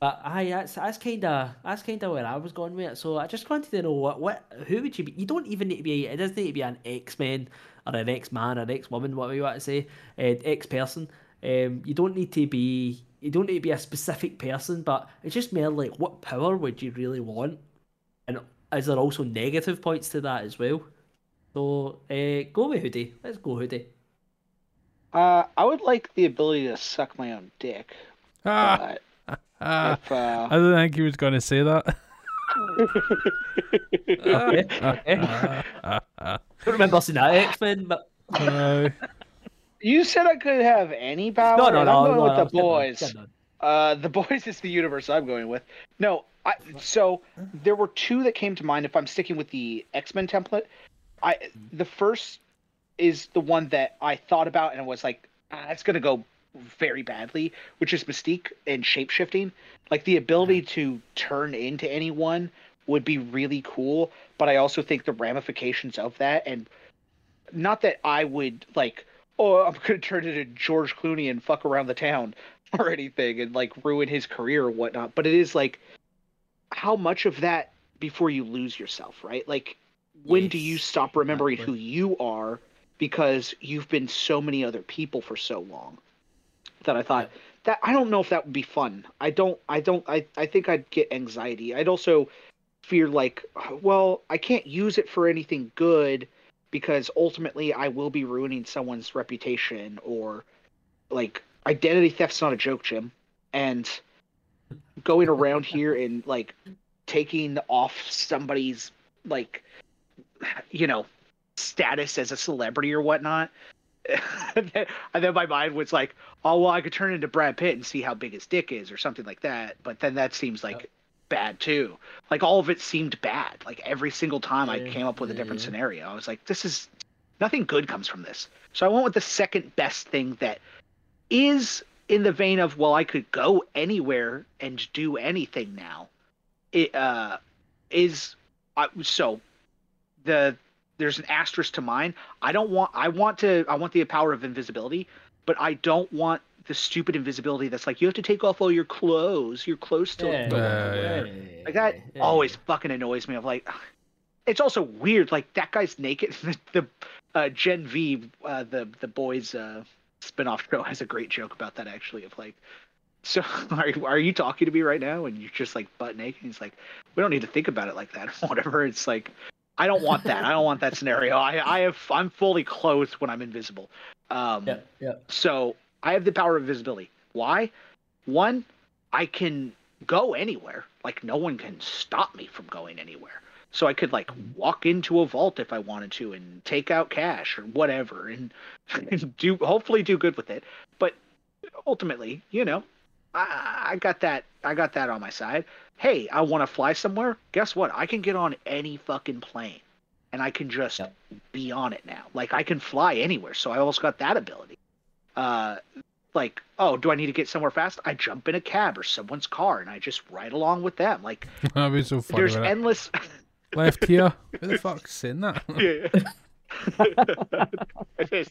But aye, that's that's kind of that's kind of where I was going with it. So I just wanted to know what what who would you be? You don't even need to be. It doesn't need to be an X Men or an X Man or an X Woman, whatever you want to say, uh, X person. Um, you don't need to be. You don't need to be a specific person, but it's just more like what power would you really want, and is there also negative points to that as well? So uh, go with Hoodie. Let's go Hoodie. Uh, I would like the ability to suck my own dick. Ah, But ah, if, uh, I didn't think he was going to say that. Okay. okay. don't remember seeing that X Men, but Uh, you said I could have any power. no, no, and no. I'm going no, with no, the boys. Uh, the boys is the universe I'm going with. No, I, so there were two that came to mind. If I'm sticking with the X Men template, I the first is the one that I thought about and was like, ah, it's gonna go very badly, which is Mystique and shapeshifting. Like the ability to turn into anyone would be really cool, but I also think the ramifications of that and not that I would like, oh, I'm gonna turn into George Clooney and fuck around the town or anything and like ruin his career or whatnot. But it is like how much of that before you lose yourself, right? Like when do you stop remembering who you are because you've been so many other people for so long that I thought that I don't know if that would be fun. I don't I don't I, I think I'd get anxiety. I'd also fear like well, I can't use it for anything good because ultimately I will be ruining someone's reputation or like identity theft's not a joke, Jim. And going around here and like taking off somebody's like you know status as a celebrity or whatnot. and, then, my mind was like, oh well, I could turn into Brad Pitt and see how big his dick is or something like that. But then that seems like. Bad too. Like all of it seemed bad. Like every single time I came up with a different yeah. scenario, I was like, this is nothing good comes from this. So I went with the second best thing that is in the vein of well, I could go anywhere and do anything now. It uh is uh, so the there's an asterisk to mine. I don't want I want to I want the power of invisibility, but I don't want the stupid invisibility that's like you have to take off all your clothes. Your clothes still Yeah, Yeah, yeah, like that yeah. always fucking annoys me. Of like, it's also weird. Like that guy's naked. the uh, Gen V, uh, the the boys uh, spinoff show has a great joke about that actually. Of like, so are you, are you talking to me right now? And you're just like butt naked. He's like, we don't need to think about it like that. Whatever. It's like, I don't want that. I don't want that scenario. I I have I'm fully clothed when I'm invisible. Um, Yeah, yeah. so I have the power of invisibility. Why? One, I can go anywhere. Like no one can stop me from going anywhere. So I could like walk into a vault if I wanted to and take out cash or whatever and, and do hopefully do good with it. But ultimately, you know, I, I got that I got that on my side. Hey, I want to fly somewhere. Guess what? I can get on any fucking plane. and I can just Yep. be on it now. Like I can fly anywhere, so I almost got that ability. Uh, like, oh, do I need to get somewhere fast? I jump in a cab or someone's car and I just ride along with them. Like That'd be so funny. there's endless. Left here. Who the fuck's saying that? Yeah. it is.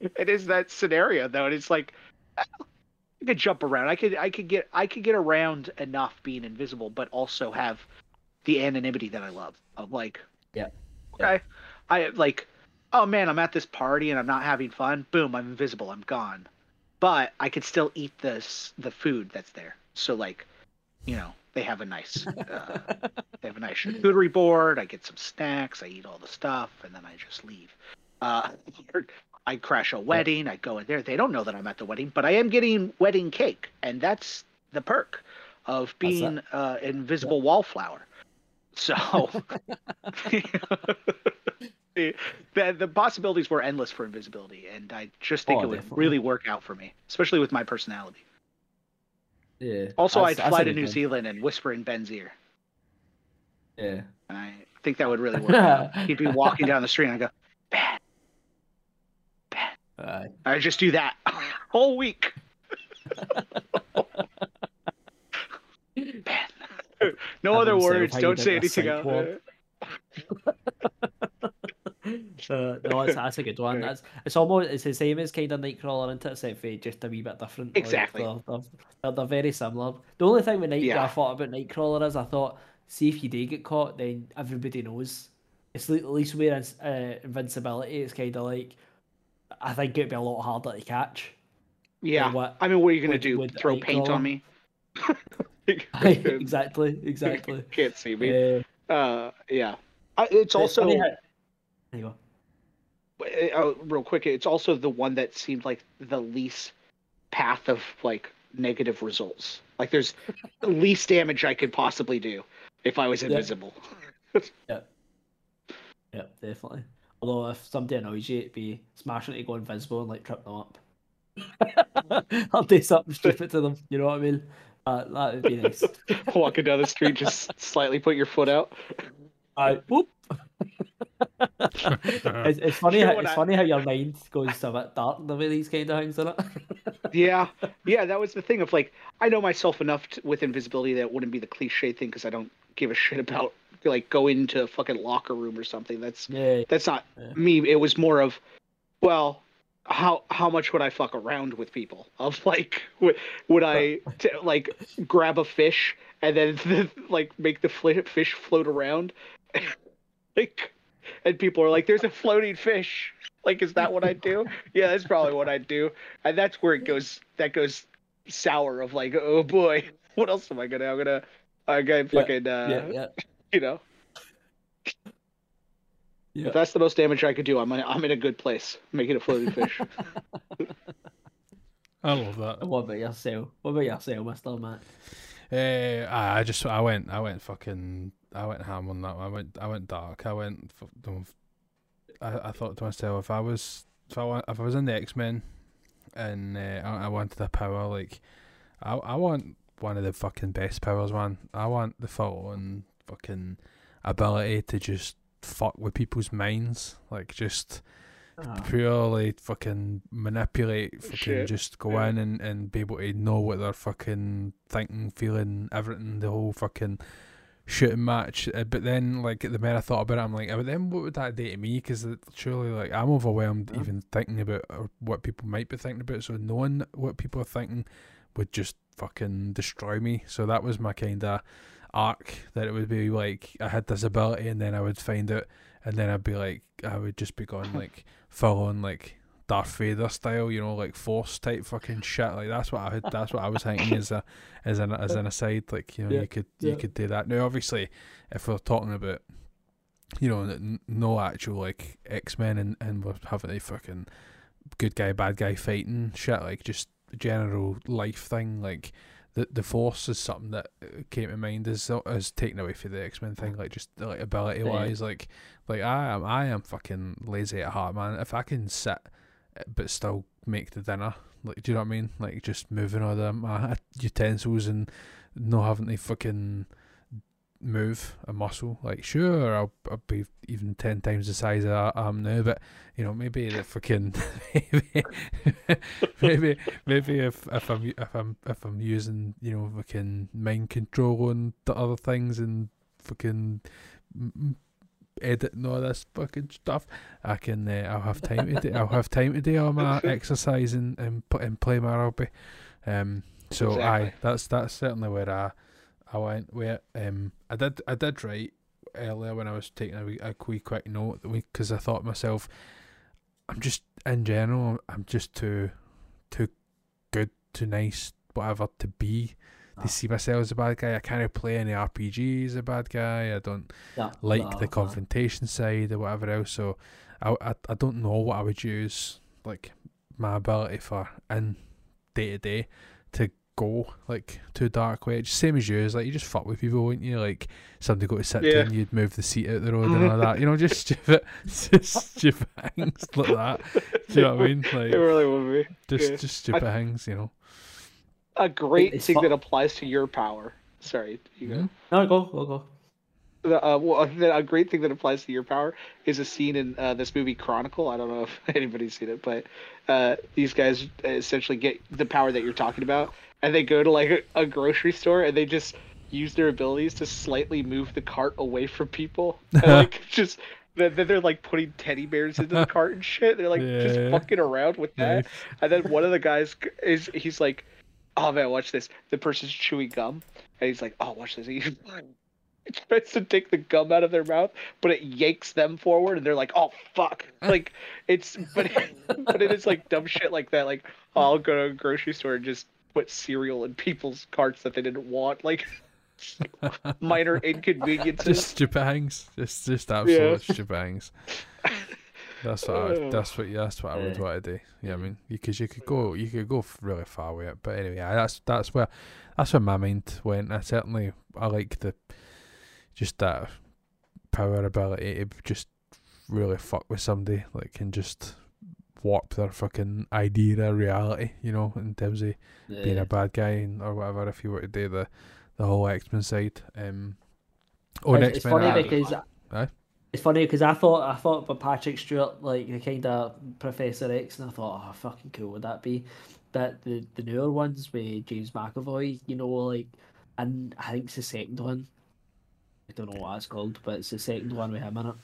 It is that scenario though, and it's like I could jump around. I could. I could get. I could get around enough being invisible, but also have the anonymity that I love. Of like, Yeah. okay, I like. Oh man, I'm at this party and I'm not having fun. Boom, I'm invisible. I'm gone. But I could still eat this the food that's there. So like, you know, they have a nice. Uh, they have a nice charcuterie board. I get some snacks. I eat all the stuff, and then I just leave. Uh, I crash a wedding. I go in there. They don't know that I'm at the wedding, but I am getting wedding cake, and that's the perk of being uh, invisible wallflower. So the, the possibilities were endless for invisibility, and I just think Oh, it would definitely. really work out for me, especially with my personality. Yeah. Also, that's- I'd fly to New. Zealand and whisper in Ben's ear. Yeah. And I think that would really work out. He'd be walking down the street and I go, Ben, Ben. Aye. I just do that whole week. Ben. No other words. Don't say anything else. Uh, no, that's, that's a good one. That's it's almost it's the same as kind of Nightcrawler, isn't it? Except for just a wee bit different. Exactly. they're, they're, they're, they're very similar. The only thing with Night Yeah. I thought about Nightcrawler is I thought, see if you do get caught, then everybody knows. It's at least where it's, uh, invincibility. It's kind of like I think it'd be a lot harder to catch. Yeah. what- I mean, what are you going to would- do? would Throw paint on me? exactly, exactly. Can't see me. Uh, Uh, yeah. I, it's also, there you go. uh, real quick, it's also the one that seemed like the least path of like negative results. Like there's the least damage I could possibly do if I was invisible. Yeah, yeah, definitely. Although if somebody annoys you, it'd be smashing it to go invisible and like trip them up. I'll do something stupid to them. You know what I mean? Uh, that would be nice. Walking down the street, just slightly put your foot out. I whoop. It's, it's funny. How, it's I- funny how your mind goes a bit dark the way these kind of things, it? Yeah, yeah, that was the thing of like I know myself enough to, with invisibility that it wouldn't be the cliche thing because I don't give a shit about like go into a fucking locker room or something. That's yeah. that's not Yeah. me. It was more of, well, how how much would I fuck around with people? Of like, would, would I t- like grab a fish and then like make the fl- fish float around, like, and people are like, "There's a floating fish." Like, is that what I do? yeah, that's probably what I do, and that's where it goes. That goes sour. Of like, oh boy, what else am I gonna? I'm gonna, I got Yeah, fucking, uh, yeah, yeah, you know. yeah. If that's the most damage I could do, I'm in, I'm in a good place. Making a floating fish. I love that. What about yourself? What about yourself, Mister Matt? Uh, I I just I went I went fucking I went ham on that. I went I went dark. I went. fu- don't f- I I thought to myself if I was if I if I was in the X Men and uh, I, I wanted a power like I I want one of the fucking best powers, man. I want the full on fucking ability to just fuck with people's minds, like just Ah, purely fucking manipulate, fucking Shit, just go yeah. in and, and be able to know what they're fucking thinking, feeling, everything, the whole fucking shooting match. Uh, But then, like, the more I thought about it, I'm like, "Uh, but then what would that do to me? Because surely, like, I'm overwhelmed Yeah. even thinking about what people might be thinking about. So knowing what people are thinking would just fucking destroy me. So that was my kind of arc that it would be like I had this ability and then I would find it and then I'd be like I would just be going like full on like Darth Vader style, you know, like force type fucking shit. Like that's what I had that's what I was thinking as a as an as an aside, like, you know, Yeah, you could yeah. you could do that. Now obviously if we're talking about you know, n- no actual like X Men and, and we're having a fucking good guy, bad guy fighting shit, like just general life thing, like the the force is something that uh, came to mind as as taken away from the X Men thing, like just like ability wise, like like I am I am fucking lazy at heart, man. If I can sit uh, but still make the dinner, like do you know what I mean? Like just moving all the utensils and not having to fucking move a muscle. Like, sure, I'll, I'll be even ten times the size I am now, but you know, maybe the fucking maybe maybe maybe if if I'm if I'm if I'm using you know fucking mind control and the other things and fucking editing all this fucking stuff, I can uh, I'll have time to do I'll have time to do all my exercise and and, and play my rugby. Um, so exactly. aye, that's that's certainly where I I went Where Um, I did I did write earlier when I was taking a wee, a wee quick note because I thought myself, I'm just in general I'm just too too good, too nice, whatever to be to ah. see myself as a bad guy. I can't play any RPGs as a bad guy. I don't yeah, like no, the no. confrontation side or whatever else. So I, I I don't know what I would use like my ability for in day to day to go like too dark way. Just same as yours, like you just fuck with people, wouldn't you? Like somebody go to sit yeah. down, you'd move the seat out the road and all that. You know, just stupid, just stupid things like that. Do you know what I mean? Like it really would be. Just yeah. just stupid I, things, you know. A great it's thing that applies to your power. Sorry, you go. Mm-hmm. No, go, go, go. The, uh, well, a great thing that applies to your power is a scene in uh, this movie Chronicle. I don't know if anybody's seen it, but uh, these guys essentially get the power that you're talking about, and they go to like a, a grocery store and they just use their abilities to slightly move the cart away from people. And, like just then they're like putting teddy bears into the cart and shit. They're like yeah. just fucking around with that. Nice. And then one of the guys is he's like, "Oh man, watch this." The person's chewing gum, and he's like, "Oh, watch this." He tries to take the gum out of their mouth, but it yanks them forward, and they're like, "Oh fuck!" Like it's but but it is like dumb shit like that. Like oh, I'll go to a grocery store and just put cereal in people's carts that they didn't want. Like minor inconveniences. Just stupangs. Just just absolute yeah. stupangs. That's what I, that's what that's what I would want to do. Yeah, I mean, because you, you could go you could go really far with it. But anyway, that's that's where that's where my mind went. I certainly I like the just that power ability to just really fuck with somebody, like and just warp their fucking idea of reality, you know, in terms of yeah. being a bad guy and, or whatever. If you were to do the the whole X Men side, um, oh, it's, it's funny because aye? It's funny because I thought I thought but Patrick Stewart like the kind of Professor X, and I thought, oh, fucking cool would that be? But the the newer ones with James McAvoy, you know, like, and I think it's the second one. I don't know what it's called, but it's the second one with him in it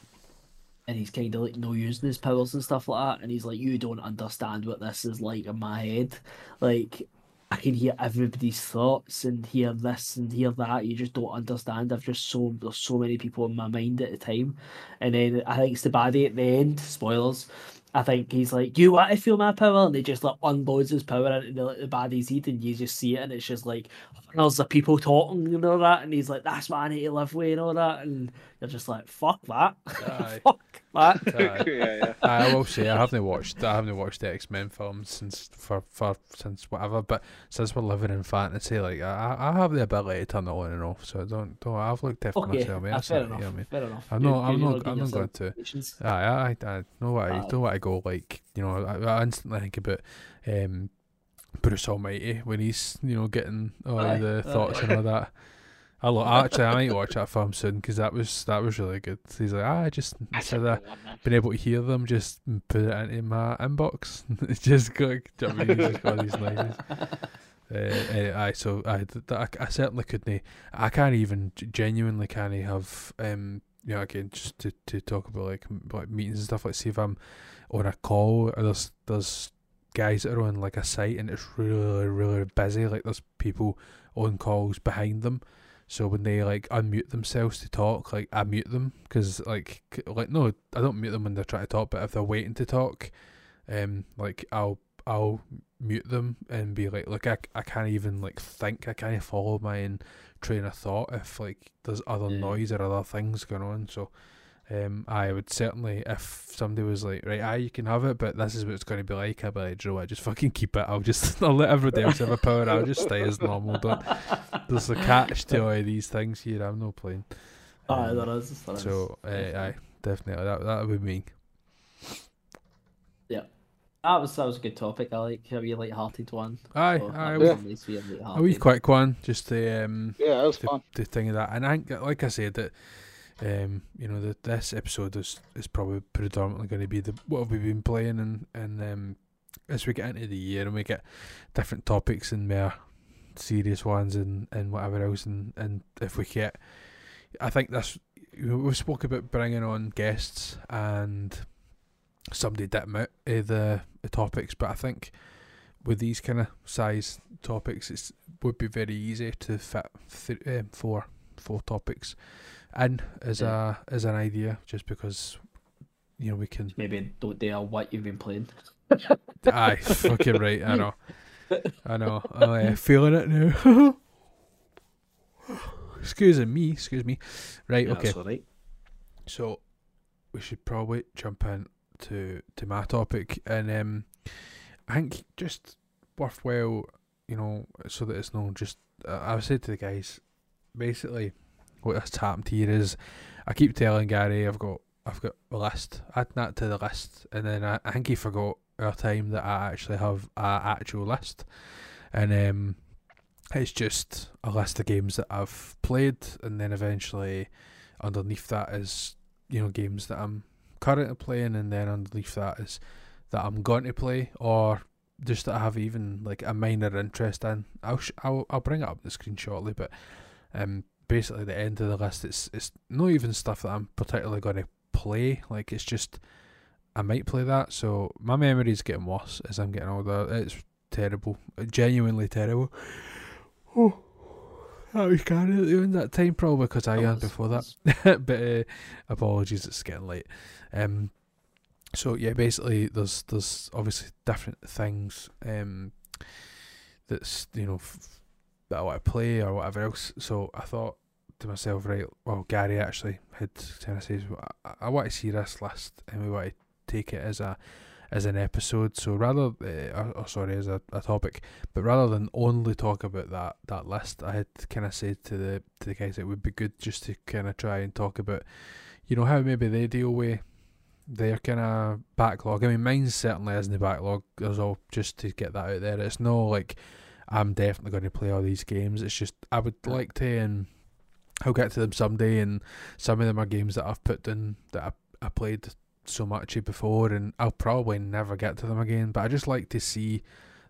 and he's kind of like no using his powers and stuff like that. And he's like, "You don't understand what this is like in my head. Like, I can hear everybody's thoughts and hear this and hear that. You just don't understand. I've just so there's so many people in my mind at the time. And then I think it's the baddie at the end. Spoilers. I think he's like, "You want to feel my power?" And he just like unloads his power into the, the baddie's head, and you just see it, and it's just like there's the people talking and all that, and he's like, "That's what I need to live with," and all that, and you're just like, "Fuck that, fuck that." yeah, yeah. I will say I haven't watched I haven't watched the X Men films since for, for since whatever, but since we're living in fantasy, like I, I have the ability to turn it on and off, so don't don't. I've looked after okay. myself, mate. fair, enough, you know I mean? fair enough. I'm not. I'm not. I'm not going to. I, I, I know what I know what I go like. You know, I, I instantly think about um Bruce Almighty when he's you know getting all Aye. the thoughts and all that. I lo- actually I might watch that film soon because that was that was really good. He's like, ah, I just instead of being able to hear them, just put it into my inbox. it's just got, I mean, just got these lines. Uh, I so I, I, I certainly couldn't. I can't even genuinely can't have um you know again just to, to talk about like like meetings and stuff like see if I'm on a call or there's there's guys that are on like a site and it's really really busy like there's people on calls behind them so when they like unmute themselves to talk like i mute them because like like no i don't mute them when they're trying to talk but if they're waiting to talk um like i'll i'll mute them and be like look i, I can't even like think i can't follow my own train of thought if like there's other yeah. noise or other things going on so um, I would certainly, if somebody was like, right, aye, you can have it, but this is what it's going to be like, I'd be like, Joe, I just fucking keep it. I'll just, I'll let everybody else have a power. I'll just stay as normal. Don't. There's a catch to all these things here. I'm not playing. Um, aye, there is. There so, uh, aye, definitely. That that would be me. Yeah. That was that was a good topic. I like a wee light-hearted one. Aye, So aye, that we- nice to be a wee light-hearted. quick one, just to um, Yeah, that was the, fun. the thing of that. And I think, like I said, that um, you know, that this episode is is probably predominantly going to be the what have we been playing, and and um, as we get into the year and we get different topics and more serious ones and and whatever else, and and if we get, I think this we spoke about bringing on guests and somebody did out uh, the the topics, but I think with these kind of size topics, it's would be very easy to fit th- um, four four topics in as Yeah. a as an idea, just because you know we can. Maybe don't dare what you've been playing. Aye, fucking right. I know. I know. I'm uh, feeling it now. excuse me. Excuse me. Right. Yeah, okay. that's all right. So we should probably jump in to to my topic, and um, I think just worthwhile, you know, so that it's not just. Uh, I said to the guys, basically, what has happened here is, I keep telling Gary I've got I've got a list, add that to the list, and then I, I think he forgot our time that I actually have a actual list, and um, it's just a list of games that I've played, and then eventually underneath that is you know games that I'm currently playing, and then underneath that is that I'm going to play, or just that I have even like a minor interest in. I'll sh- I'll I'll bring it up the screen shortly, but um basically the end of the list it's it's not even stuff that I'm particularly going to play. Like it's just I might play that. So my memory's getting worse as I'm getting older. It's terrible, genuinely terrible. Oh. I was carrying during that time probably because I That am before that. but uh, apologies, it's getting late. Um, so yeah, basically, there's there's obviously different things um, that's you know f- that I want to play or whatever else. So I thought to myself, right, well, Gary actually had says, I, I want to see this list and we want to take it as a as an episode. So rather, uh, or, or sorry, as a, a topic, but rather than only talk about that that list, I had kind of said to the to the guys it would be good just to kind of try and talk about, you know, how maybe they deal with their kind of backlog. I mean, mine certainly isn't the backlog. There's all just to get that out there. It's no like I'm definitely going to play all these games. It's just I would like to, and I'll get to them someday. And some of them are games that I've put in that I I played so much of before, and I'll probably never get to them again. But I just like to see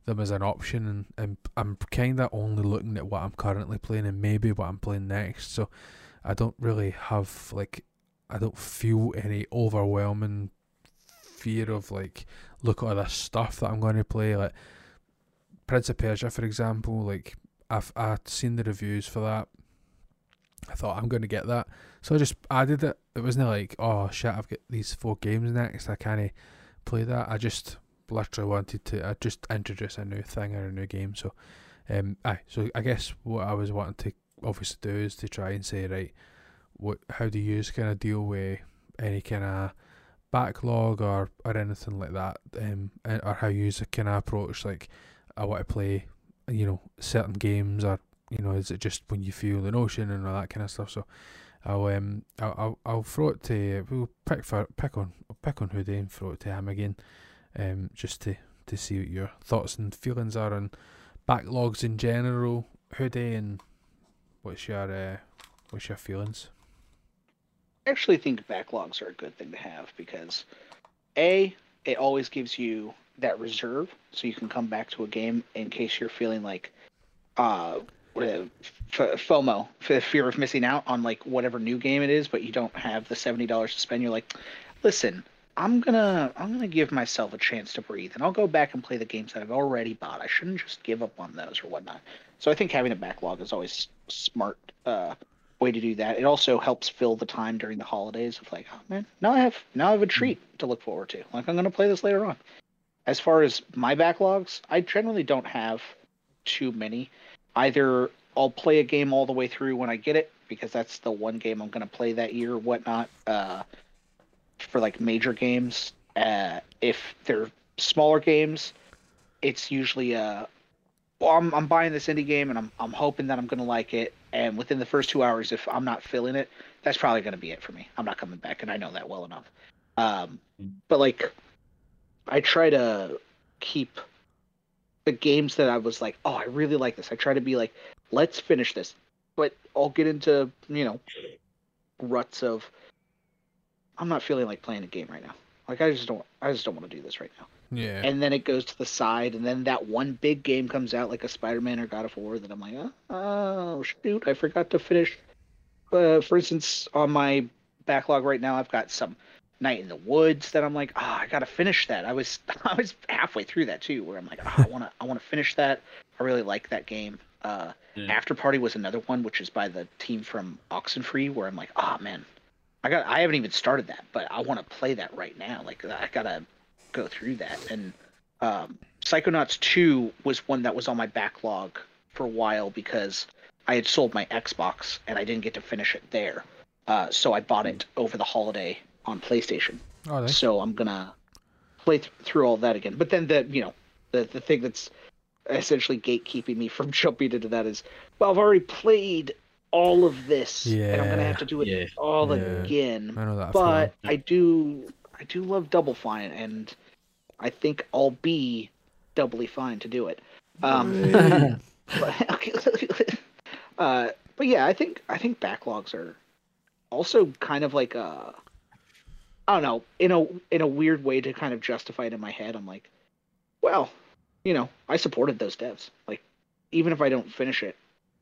them as an option, and, and I'm kind of only looking at what I'm currently playing and maybe what I'm playing next. So I don't really have like I don't feel any overwhelming fear of like look at all this stuff that I'm going to play like Prince of Persia for example like I've I'd seen the reviews for that. I thought I'm going to get that. So I just added it. It wasn't like oh shit I've got these four games next. I can't play that. I just literally wanted to I just introduce a new thing or a new game. So um aye. So I guess what I was wanting to obviously do is to try and say right what how do you kind of deal with any kind of backlog or or anything like that um or how you kind of approach like I want to play you know certain games or you know is it just when you feel the notion and all that kind of stuff? So I'll um I'll I'll, I'll throw it to we'll pick for pick on pick on Hoodie and throw it to him again um just to to see what your thoughts and feelings are on backlogs in general. Hoodie and what's your uh, what's your feelings? I actually think backlogs are a good thing to have because a it always gives you that reserve so you can come back to a game in case you're feeling like uh what is it? F- FOMO, f- fear of missing out on like whatever new game it is, but you don't have the seventy dollars to spend. You're like, listen, I'm gonna I'm gonna give myself a chance to breathe, and I'll go back and play the games that I've already bought. I shouldn't just give up on those or whatnot. So I think having a backlog is always smart uh, way to do that. It also helps fill the time during the holidays of like, oh man, now I have now I have a treat to look forward to. Like I'm gonna play this later on. As far as my backlogs, I generally don't have too many. Either I'll play a game all the way through when I get it because that's the one game I'm gonna play that year whatnot. Uh, for like major games, uh, if they're smaller games, it's usually uh, well, I'm I'm buying this indie game and I'm I'm hoping that I'm gonna like it. And within the first two hours, if I'm not feeling it, that's probably gonna be it for me. I'm not coming back, and I know that well enough. Um, but like I try to keep the games that I was like, oh, I really like this. I try to be like, let's finish this, but I'll get into you know ruts of I'm not feeling like playing a game right now. Like I just don't I just don't want to do this right now. Yeah. And then it goes to the side, and then that one big game comes out like a Spider-Man or God of War that I'm like, oh, oh shoot, I forgot to finish. Uh, for instance, on my backlog right now, I've got some Night in the Woods that I'm like, ah, I gotta finish that. I was I was halfway through that too, where I'm like, oh, I wanna I wanna finish that. I really like that game. Uh, Yeah. After Party was another one, which is by the team from Oxenfree, where I'm like, oh man, I got I haven't even started that, but I want to play that right now. Like I gotta go through that. And um, Psychonauts 2 was one that was on my backlog for a while because I had sold my Xbox and I didn't get to finish it there. Uh, so I bought it over the holiday on PlayStation. oh, nice. So I'm gonna play th- through all that again. But then the you know the the thing that's essentially gatekeeping me from jumping into that is well I've already played all of this and I'm gonna have to do it Yeah. all Yeah. again I know that. but feeling. I do I do love Double Fine, and I think I'll be doubly fine to do it. Um, but, uh, but yeah, I think I think backlogs are also kind of like a I don't know in a in a weird way to kind of justify it in my head. I'm like, well, you know, I supported those devs. Like, even if I don't finish it,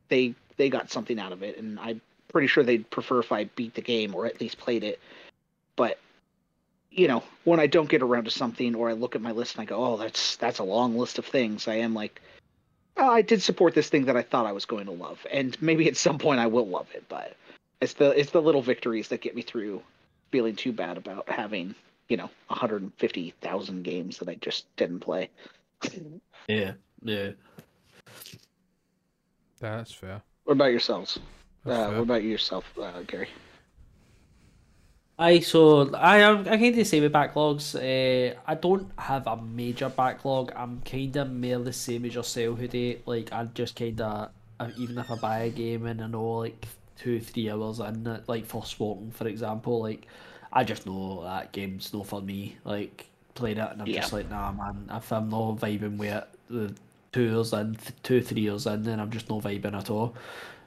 they they got something out of it, and I'm pretty sure they'd prefer if I beat the game or at least played it. But you know, when I don't get around to something, or I look at my list and I go, "Oh, that's that's a long list of things," I am like, oh, I did support this thing that I thought I was going to love, and maybe at some point I will love it. But it's the it's the little victories that get me through feeling too bad about having you know 150,000 games that I just didn't play. Yeah, yeah. That's fair. What about yourselves? Uh, what about yourself, uh, Gary? I so I am I kind of the same with backlogs. Uh, I don't have a major backlog. I'm kind of more the same as yourself, Hoodie. Like I just kind of even if I buy a game and I know like two three hours in like for for example, like I just know that game's no for me. Like played it and I'm just like nah man. If I'm not vibing with it, the two years in, th- two three years in, then I'm just not vibing at all.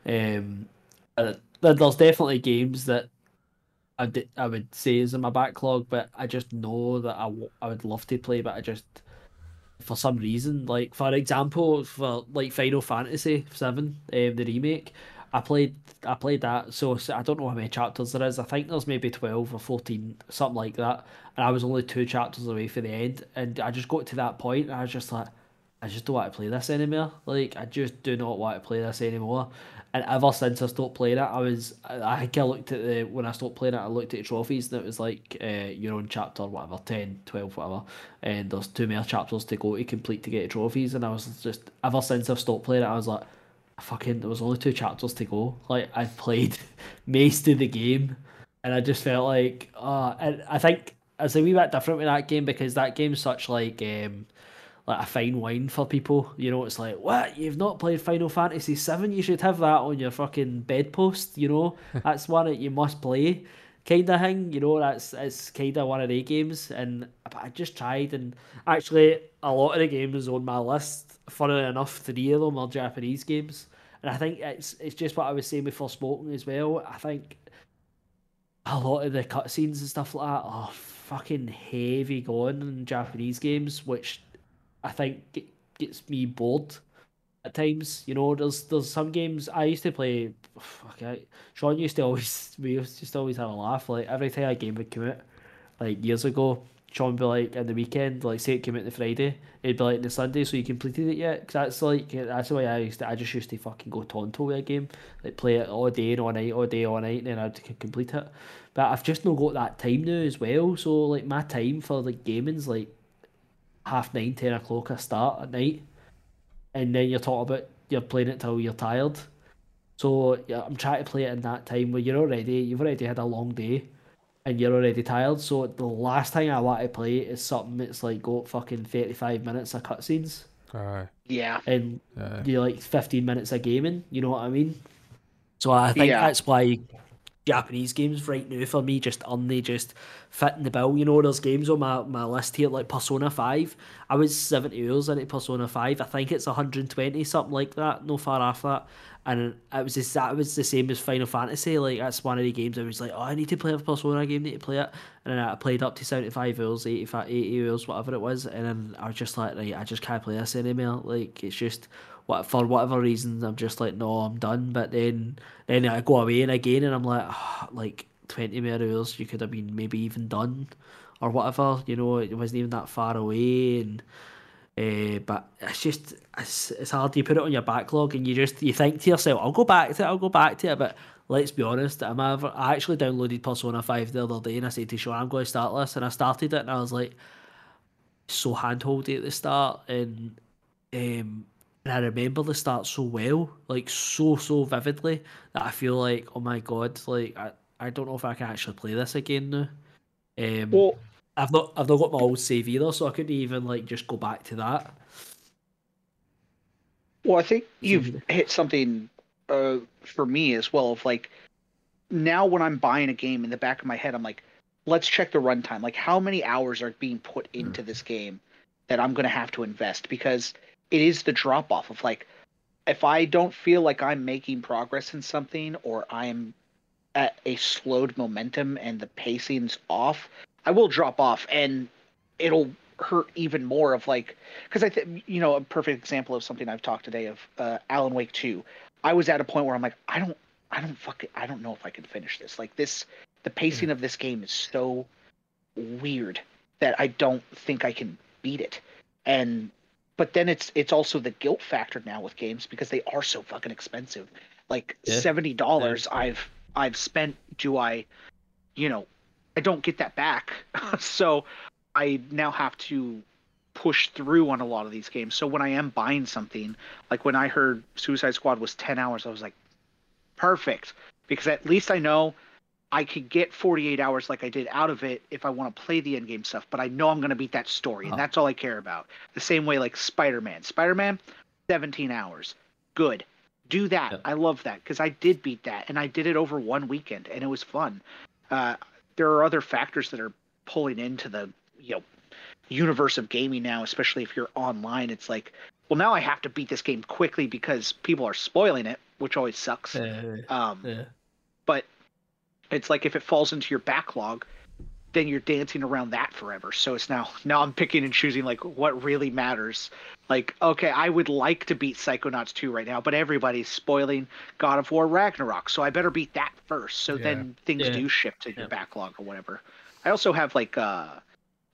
Um, there's definitely games that I, d- I would say is in my backlog, but I just know that I, w- I would love to play, but I just for some reason, like for example, for like Final Fantasy Seven, um, the remake, I played I played that. So I don't know how many chapters there is. I think there's maybe twelve or fourteen, something like that. And I was only two chapters away from the end, and I just got to that point, and I was just like, I just don't want to play this anymore. Like I just do not want to play this anymore. And ever since I stopped playing it, I was I think I looked at the when I stopped playing it, I looked at the trophies and it was like uh, you're on chapter whatever 10, 12, whatever, and there's two more chapters to go to complete to get trophies. And I was just ever since I've stopped playing it, I was like, fucking, there was only two chapters to go. Like I've played most of the game, and I just felt like, uh, and I think it's a wee bit different with that game because that game's such like um like a fine wine for people. You know, it's like, what? You've not played Final Fantasy Seven? You should have that on your fucking bedpost. You know, that's one that you must play, kind of thing. You know, that's it's kind of one of the games. And but I just tried, and actually, a lot of the games on my list, funnily enough, three of them are Japanese games. And I think it's it's just what I was saying before smoking as well. I think a lot of the cutscenes and stuff like that are fucking heavy going in Japanese games, which I think gets me bored at times. You know, there's there's some games I used to play. Sean used to always we used to always have a laugh. Like every time a game would come out, like years ago, Sean be like in the weekend, like say it came out the Friday, it'd be like in the Sunday, so you completed it yet? Because that's like that's the way I used to. I just used to fucking go tonto with a game, like play it all day and all night, all day, all night, and then I'd complete it. But I've just not got that time now as well. So like my time for like gaming's like half nine, ten o'clock I start at night, and then you're talking about you're playing it till you're tired. So yeah, I'm trying to play it in that time where you're already you've already had a long day, and you're already tired. So the last thing I want to play is something that's like got fucking thirty five minutes of cutscenes Aye. Yeah. and Yeah. you like fifteen minutes of gaming. You know what I mean? So I think Yeah. that's why Japanese games right now for me just only just fitting the bill. You know, there's games on my, my list here like Persona 5. I was 70 hours into Persona 5. I think it's 120, something like that, no far off that. And it was just, that was the same as Final Fantasy. Like, that's one of the games I was like, oh, I need to play a Persona game, need to play it. And then I played up to 75 hours, 85, 80 hours, whatever it was. And then I was just like, right, I just can't play this anymore. Like, it's just what for whatever reasons I'm just like no I'm done. But then then I go away and again and I'm like oh, like 20 more hours you could have been maybe even done or whatever you know it wasn't even that far away and uh, but it's just it's, it's hard you put it on your backlog and you just you think to yourself I'll go back to it I'll go back to it but let's be honest I'm ever, I actually downloaded Persona 5 the other day and I said to Sean I'm going to start this and I started it and I was like so handholdy at the start and um and I remember the start so well, like so so vividly that I feel like, oh my god, like I, I don't know if I can actually play this again now. Um, well, I've not I've not got my old save either, so I couldn't even like just go back to that. Well, I think you've hit something uh, for me as well. Of like now when I'm buying a game in the back of my head, I'm like, let's check the runtime. Like how many hours are being put into mm. this game that I'm going to have to invest because it is the drop off of like if I don't feel like I'm making progress in something or I'm at a slowed momentum and the pacing's off, I will drop off and it'll hurt even more of like because I think you know a perfect example of something I've talked today of uh, Alan Wake 2. I was at a point where I'm like I don't I don't fucking I don't know if I can finish this. Like this the pacing mm. of this game is so weird that I don't think I can beat it. And but then it's it's also the guilt factor now with games because they are so fucking expensive. Like yeah. seventy dollars yeah. I've I've spent. Do I, you know, I don't get that back. so I now have to push through on a lot of these games. So when I am buying something, like when I heard Suicide Squad was ten hours, I was like, perfect, because at least I know I could get 48 hours like I did out of it if I want to play the end game stuff, but I know I'm going to beat that story, and uh-huh. that's all I care about. The same way like Spider Man. Spider Man, 17 hours. Good. Do that. I love that because I did beat that, and I did it over one weekend, and it was fun. Uh, there are other factors that are pulling into the you know universe of gaming now, especially if you're online. It's like, well, now I have to beat this game quickly because people are spoiling it, which always sucks. Uh, um, yeah. But it's like if it falls into your backlog, then you're dancing around that forever. So it's now now I'm picking and choosing like what really matters. Like, okay, I would like to beat Psychonauts 2 right now, but everybody's spoiling God of War Ragnarok, so I better beat that first. So yeah. then things yeah. do shift to yeah. your backlog or whatever. I also have like uh,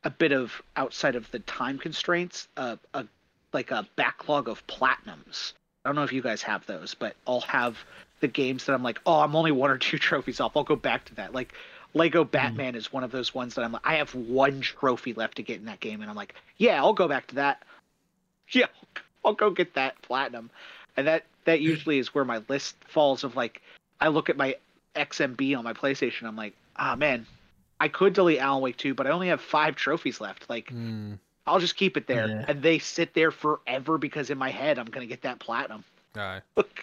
a bit of outside of the time constraints, uh, a like a backlog of platinums. I don't know if you guys have those, but I'll have the games that I'm like, oh, I'm only one or two trophies off. I'll go back to that. Like Lego hmm. Batman mm. is one of those ones that I'm like, I have one trophy left to get in that game, and I'm like, yeah, I'll go back to that. Yeah, I'll go get that platinum, and that that usually is where my list falls. Of like, I look at my XMB on my PlayStation, I'm like, ah, oh, man, I could delete Alan Wake 2, but I only have five trophies left. Like, mm. I'll just keep it there, yeah. and they sit there forever because in my head I'm gonna get that platinum. Aye.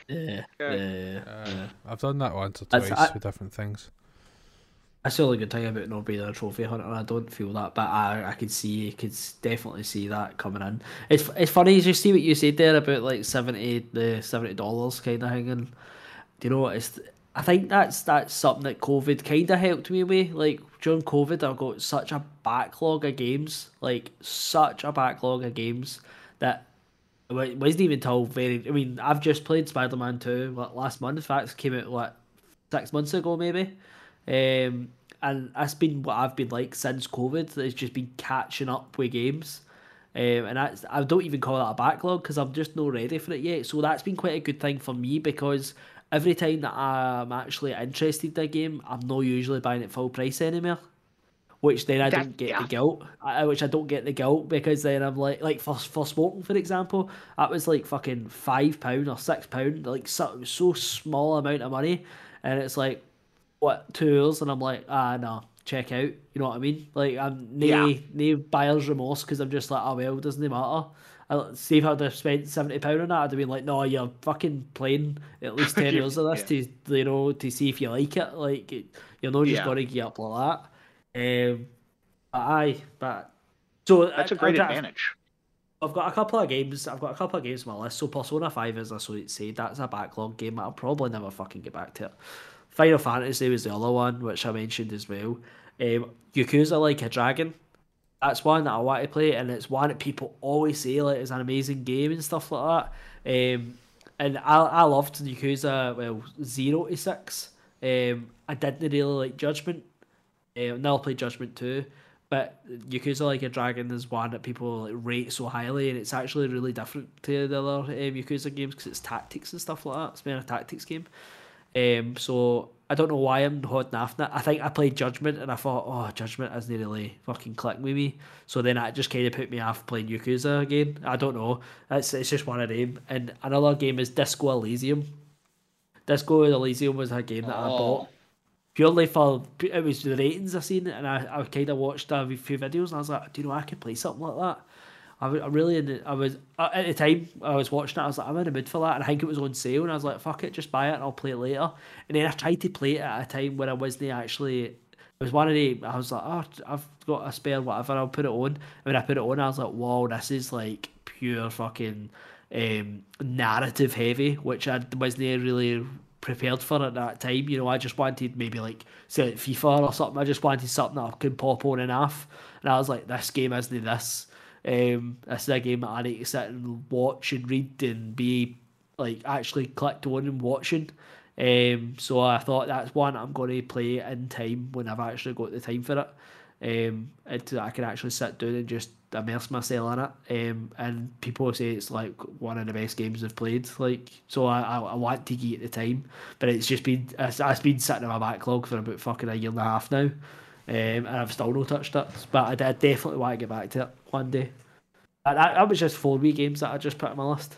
yeah, yeah, yeah, uh, I've done that once or twice I, with different things. That's the only good thing about not being a trophy hunter. I don't feel that, but I I could see, could definitely see that coming in. It's it's funny as you see what you said there about like seventy the seventy dollars kind of thing, and do you know what? It's I think that's that's something that COVID kind of helped me with. Like during COVID, I got such a backlog of games, like such a backlog of games that it wasn't even till very. I mean, I've just played Spider Man Two what, last month. In fact, came out what six months ago maybe, um, and that's been what I've been like since COVID. It's just been catching up with games. Um, and that's, I don't even call that a backlog because I'm just not ready for it yet. So that's been quite a good thing for me because every time that I'm actually interested in a game, I'm not usually buying it full price anymore which then I don't get yeah. the guilt. I, which I don't get the guilt because then I'm like, like for for smoking for example, that was like fucking five pound or six pound, like so so small amount of money, and it's like what two hours, and I'm like, ah no, check out. You know what I mean? Like I'm no yeah. no buyer's remorse because I'm just like, oh well, doesn't it matter? I, see if I'd have spent seventy pound on that, I'd have been like, no, you're fucking playing at least ten years of this to you know to see if you like it. Like you're not just Yeah. gonna get up like that. Um, but aye, but so That's a I- great I- advantage. I've got a couple of games. I've got a couple of games on my list. So Persona Five, as I so say, that's a backlog game. that I'll probably never fucking get back to it. Final Fantasy was the other one, which I mentioned as well. Um, Yakuza Like a Dragon. That's one that I want to play, and it's one that people always say like is an amazing game and stuff like that. Um, and I I loved Yakuza well zero to six. Um, I didn't really like Judgment. Um, now I play Judgment two, but Yakuza Like a Dragon is one that people like, rate so highly, and it's actually really different to the other um, Yakuza games because it's tactics and stuff like that. It's been a tactics game. Um, so I don't know why I'm holding on it. I think I played Judgment and I thought, oh, Judgment isn't really fucking click with me. So then that just kind of put me off playing Yakuza again. I don't know. It's it's just one of them. And another game is Disco Elysium. Disco Elysium was a game that I Oh. bought purely for it was the ratings I seen, it and I, I kind of watched a few videos, and I was like, do you know I could play something like that? I, I really, the- I was at the time I was watching it. I was like, I'm in the mood for that, and I think it was on sale, and I was like, fuck it, just buy it, and I'll play it later. And then I tried to play it at a time when I wasn't actually. It was one of the. I was like, oh, I've got a spare, whatever. I'll put it on. And when I put it on, I was like, wow, this is like pure fucking um, narrative heavy, which I wasn't really prepared for at that time. You know, I just wanted maybe like say like FIFA or something. I just wanted something that I could pop on and off. And I was like, this game isn't this. Um, this is a game that I need to sit and watch and read and be like actually clicked on and watching. Um, so I thought that's one I'm going to play in time when I've actually got the time for it. Um, and I can actually sit down and just immerse myself in it. Um, and people say it's like one of the best games I've played. Like, so I, I, I want to get the time, but it's just been it's, it's been sitting in my backlog for about fucking a year and a half now. Um, and I've still not touched it. But I, I definitely want to get back to it one day. And that, that was just four wee games that I just put on my list.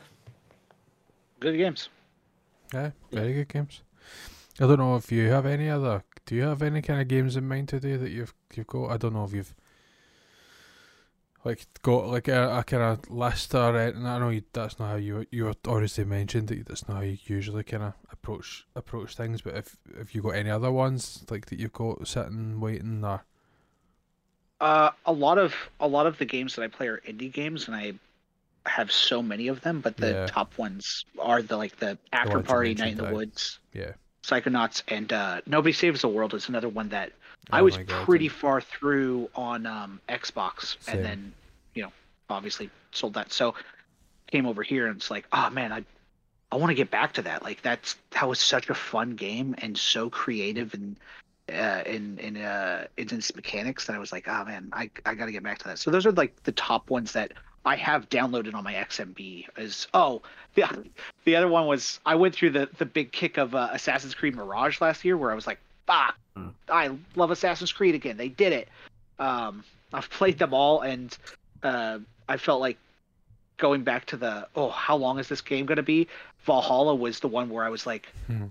Good games. Yeah, very good games. I don't know if you have any other. Do you have any kind of games in mind today that you've you've got? I don't know if you've like got like a, a kind of list or anything. I know you, that's not how you you were obviously mentioned that that's not how you usually kind of approach approach things. But if if you got any other ones like that you've got sitting waiting or Uh, a lot of a lot of the games that I play are indie games, and I have so many of them. But the Yeah. top ones are the like the After you Party, Night in the. Woods, yeah. Psychonauts, and uh, Nobody Saves the World is another one that I Oh was God, pretty yeah. far through on um, Xbox, Same. and then you know obviously sold that. So came over here and it's like, oh man, I I want to get back to that. Like that's that was such a fun game and so creative and uh, in in uh in its mechanics that I was like, oh man, I I got to get back to that. So those are like the top ones that I have downloaded on my XMB. Is oh the the other one was I went through the the big kick of uh, Assassin's Creed Mirage last year where I was like, fuck, Mm. I love Assassin's Creed again. They did it. Um, I've played them all and uh, I felt like going back to the oh how long is this game going to be? Valhalla was the one where i was like Hmm.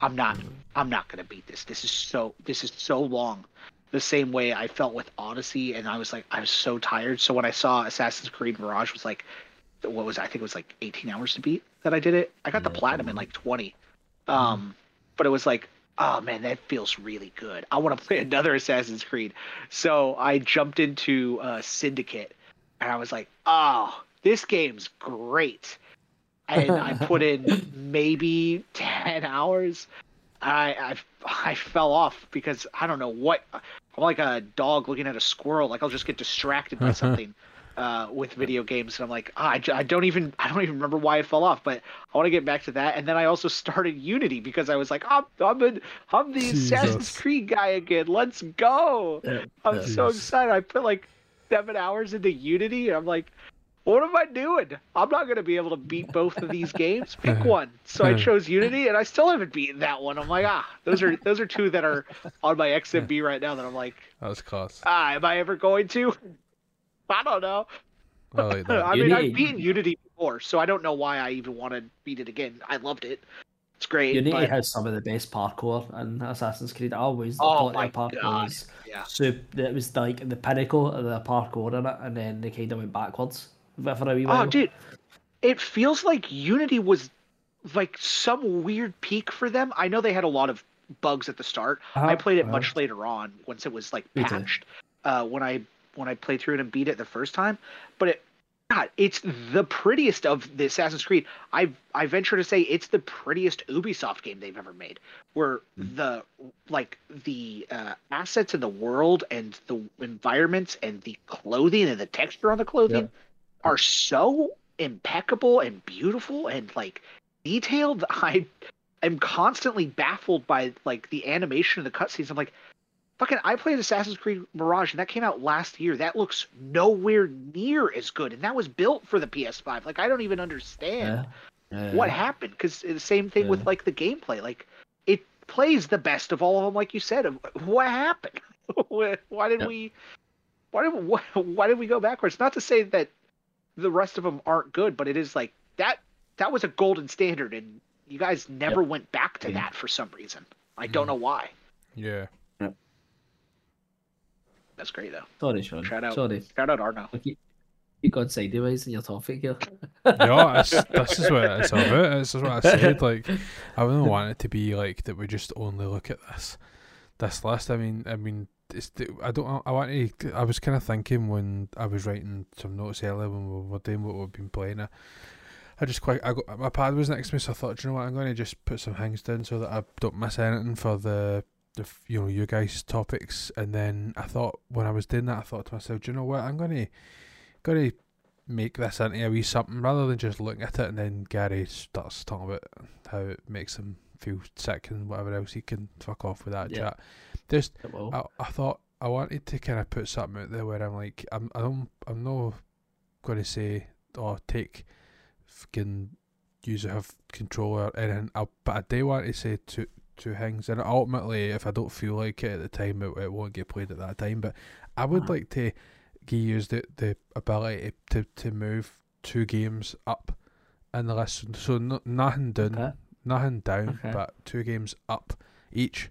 i'm not i'm not going to beat this. This is so this is so long. The same way i felt with odyssey and i was like i was so tired. So when i saw assassin's creed mirage was like what was i think it was like 18 hours to beat that i did it. I got the platinum in like 20 um but it was like oh man that feels really good. I want to play another assassin's creed. So i jumped into uh, syndicate and i was like oh this game's great. And i put in maybe 10 hours. I, I i fell off because i don't know what i'm like a dog looking at a squirrel like i'll just get distracted by something uh, with video games, and I'm like, ah, I, I don't even I don't even remember why I fell off, but I want to get back to that. And then I also started Unity because I was like, I'm I'm, in, I'm the Assassin's Jesus. Creed guy again. Let's go! I'm Yeah. so Jeez. excited. I put like seven hours into Unity, and I'm like, what am I doing? I'm not gonna be able to beat both of these games. Pick one. So I chose Unity, and I still haven't beaten that one. I'm like, ah, those are those are two that are on my XMB right now that I'm like, That's class. ah, am I ever going to? I don't know. I like. I mean, I've Unity- beaten Unity before, so I don't know why I even want to beat it again. I loved it. It's great. Unity but, has some of the best parkour in Assassin's Creed. I always Oh thought my their parkour God. was yeah. so it was like the pinnacle of the parkour in it, and then they kind of went backwards for a wee while. Oh, dude, it feels like Unity was like some weird peak for them. I know they had a lot of bugs at the start. Uh-huh. I played it Uh-huh. much later on once it was like patched. Uh, when I when I played through it and beat it the first time, but it, God, it's the prettiest of the Assassin's Creed. I I venture to say it's the prettiest Ubisoft game they've ever made. Where Hmm. the like the uh, assets in the world and the environments and the clothing and the texture on the clothing Yep. are so impeccable and beautiful and like detailed. I am constantly baffled by like the animation of the cutscenes. I'm like, fucking, I played Assassin's Creed Mirage and that came out last year. That looks nowhere near as good, and that was built for the PS5. Like, I don't even understand Yeah. Yeah. what happened because the same thing with like the gameplay. Like, it plays the best of all of them, like you said. What happened? why why did Yep. we? Why did why, why did we go backwards? Not to say that the rest of them aren't good, but it is like that. That was a golden standard, and you guys never went back to Yeah. that for some reason. I don't Mhm. know why. Yeah. That's great though. Sorry, Sean. Shout out. Sorry. Shout out Arno. You, you got sideways in your topic here. Yeah, it's, this is what it's about. This is what I said. Like, I wouldn't want it to be like that. We just only look at this, this list. I mean, I mean, it's. the- I don't. I want to. I was kind of thinking when I was writing some notes earlier when we were doing what we've been playing. I, I just quite. I got my pad was next to me, so I thought, "Do you know what? I'm going to just put some things down so that I don't miss anything for the. The, f- you know you guys topics and then I thought when I was doing that I thought to myself do you know what I'm gonna gonna make this into a wee something rather than just looking at it and then Gary starts talking about how it makes him feel sick and whatever else he can fuck off with that Yeah. chat. Just I, I thought I wanted to kind of put something out there where I'm like I'm I don't I'm not to say oh take fucking use have control or anything. I'll, but I do want to say two two things and ultimately if I don't feel like it at the time it, it won't get played at that time. But I would Uh-huh. like to give you the the ability to to move two games up in the list. So no, nothing down, okay. nothing down, Okay. but two games up each.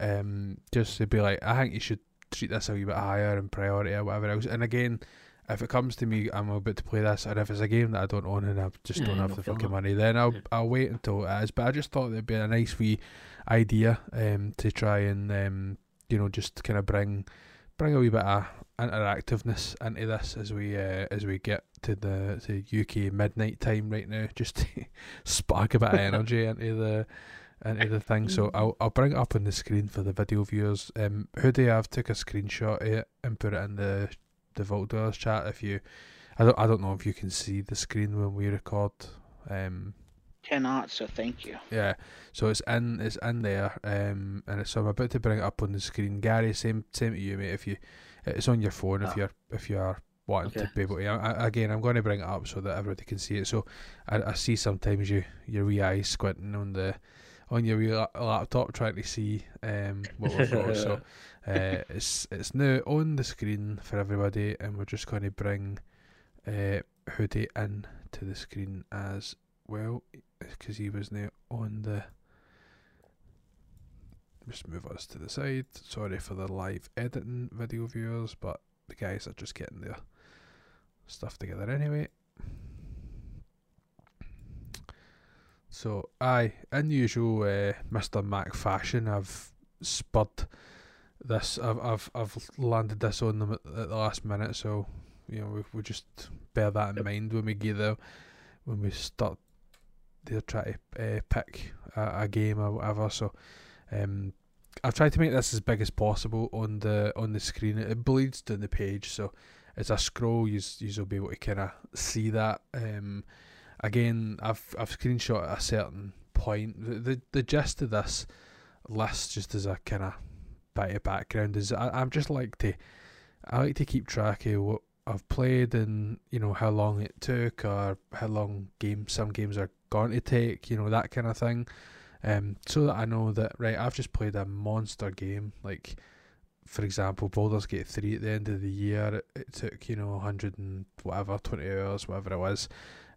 Um, just to be like, I think you should treat this a wee bit higher in priority or whatever else. And again, if it comes to me, I'm about to play this, and if it's a game that I don't own and I just Yeah, don't have the fucking money, then I'll Yeah. I'll wait until it is. But I just thought it'd be a nice wee idea um to try and um you know just kind of bring bring a wee bit of interactiveness into this as we uh, as we get to the to UK midnight time right now, just to spark a bit of energy into the into the thing. So I'll I'll bring it up on the screen for the video viewers. Um, Hoodie, I've took a screenshot of it and put it in the the Vault Dwellers chat. If you, I don't I don't know if you can see the screen when we record. Um, Cannot, so thank you. yeah, so it's in it's in there, um, and it's, so I'm about to bring it up on the screen. Gary, same same to you, mate. If you, it's on your phone. If Ah. you're if you are wanting Okay. to be able to, I- again, I'm going to bring it up so that everybody can see it. So I, I see sometimes you your wee eyes squinting on the on your wee la- laptop trying to see um what we've got. so uh, it's it's now on the screen for everybody, and we're just going to bring uh, Hoodie in to the screen as well because he was now on the. Just move us to the side. Sorry for the live editing video viewers, but the guys are just getting their stuff together anyway. So, aye, in usual uh, Mr. Mac fashion, I've spud this. I've I've I've landed this on them at, at the last minute. So, you know, we we just bear that in Yep. mind when we get there, when we start. They're trying to uh, pick a, a game or whatever. So, um, I've tried to make this as big as possible on the on the screen. It bleeds down the page, so as I scroll, you you'll be able to kind of see that. Um, again, I've I've screenshot a certain point. The the, the gist of this list, just as a kind of bit of background, is I I'm just like to I like to keep track of what I've played and you know how long it took or how long games some games are going to take. You know that kind of thing. Um, so that I know that right, I've just played a monster game. Like, for example, Baldur's Gate three at the end of the year, it, it took you know hundred and whatever, twenty hours, whatever it was,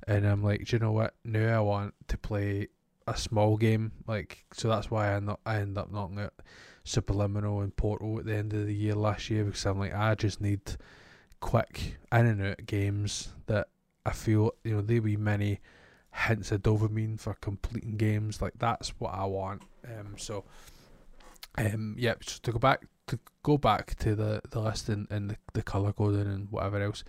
and I'm like, do you know what? Now I want to play a small game. Like, so that's why I not I end up knocking out Superliminal and Portal at the end of the year last year because I'm like, I just need quick in and out games that I feel you know they be many hints of dopamine for completing games. Like that's what I want. Um, so um, yeah, to go back to go back to the the list and, and the, the color coding and whatever else.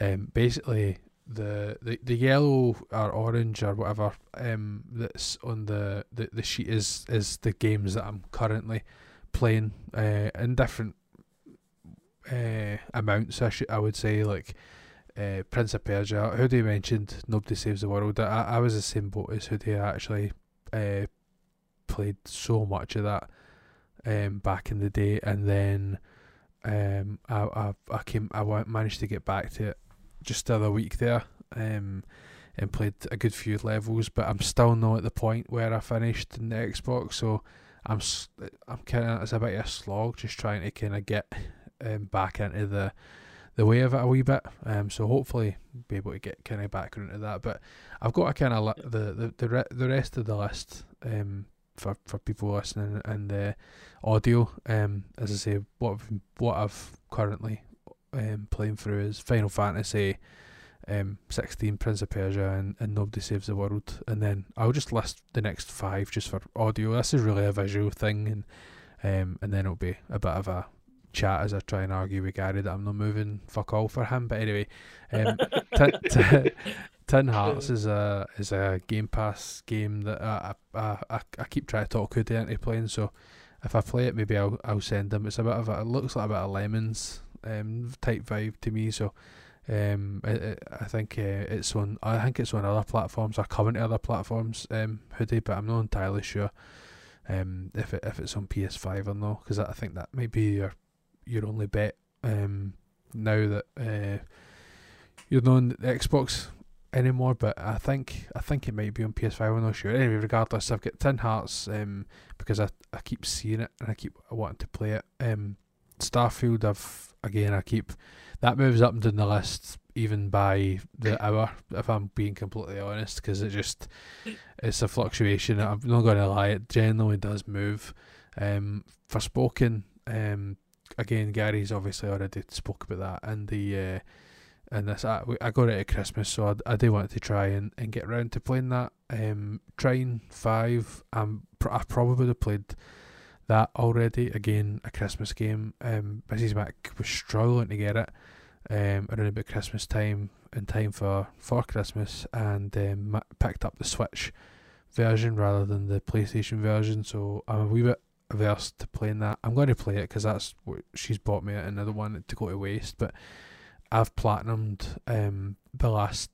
Um, basically the, the the yellow or orange or whatever um that's on the, the, the sheet is is the games that I'm currently playing uh, in different uh, amounts. I should I would say like uh, Prince of Persia. who Hoodie mentioned Nobody Saves the World. I, I was the same boat as Hoodie. I actually uh, played so much of that um, back in the day, and then um, I, I I came I managed to get back to it just the other week there, um, and played a good few levels, but I'm still not at the point where I finished in the Xbox, so I'm I'm kind of it's a bit of a slog just trying to kind of get um, back into the the way of it a wee bit. Um, so hopefully be able to get kind of back into that. But I've got a kind of li- the the the, re- the rest of the list um for, for people listening and the audio. Um, as I say, what I've, what I've currently um playing through is Final Fantasy. Um, 16 Prince of Persia and, and Nobody Saves the World and then I'll just list the next five just for audio this is really a visual thing and um, and then it'll be a bit of a chat as I try and argue with Gary that I'm not moving fuck all for him. But anyway, um, t- t- Tin Hearts is a is a Game Pass game that I I, I, I keep trying to talk Hoodie into playing. So if I play it, maybe I'll I'll send him. It's a bit of a, it looks like a bit of Lemmings um type vibe to me. So. Um, it, I think uh, it's on. I think it's on other platforms or coming to other platforms. Um, hoodie, but I'm not entirely sure. Um, if it if it's on PS5 or not, because I think that might be your your only bet um, now that uh, you're not on the Xbox anymore. But I think I think it might be on PS5. I'm not sure. Anyway, regardless, I've got Tin Hearts um, because I I keep seeing it and I keep wanting to play it. Um, Starfield, I've again I keep that moves up and down the list even by the hour if I'm being completely honest because it just it's a fluctuation. I'm not going to lie, it generally does move. Um, Forspoken, um, again, Gary's obviously already spoke about that, and the uh, and this I, I got it at Christmas, so I, I do want to try and, and get around to playing that. Um, Trine Five, um, I probably would have played that already. Again, a Christmas game. Um, Mrs. Mac was struggling to get it um, around about Christmas time, in time for for Christmas, and um, picked up the Switch version rather than the PlayStation version. So I'm a wee bit averse to playing that. I'm going to play it because that's what she's bought me, and I don't want it to go to waste. But I've platinumed um, the last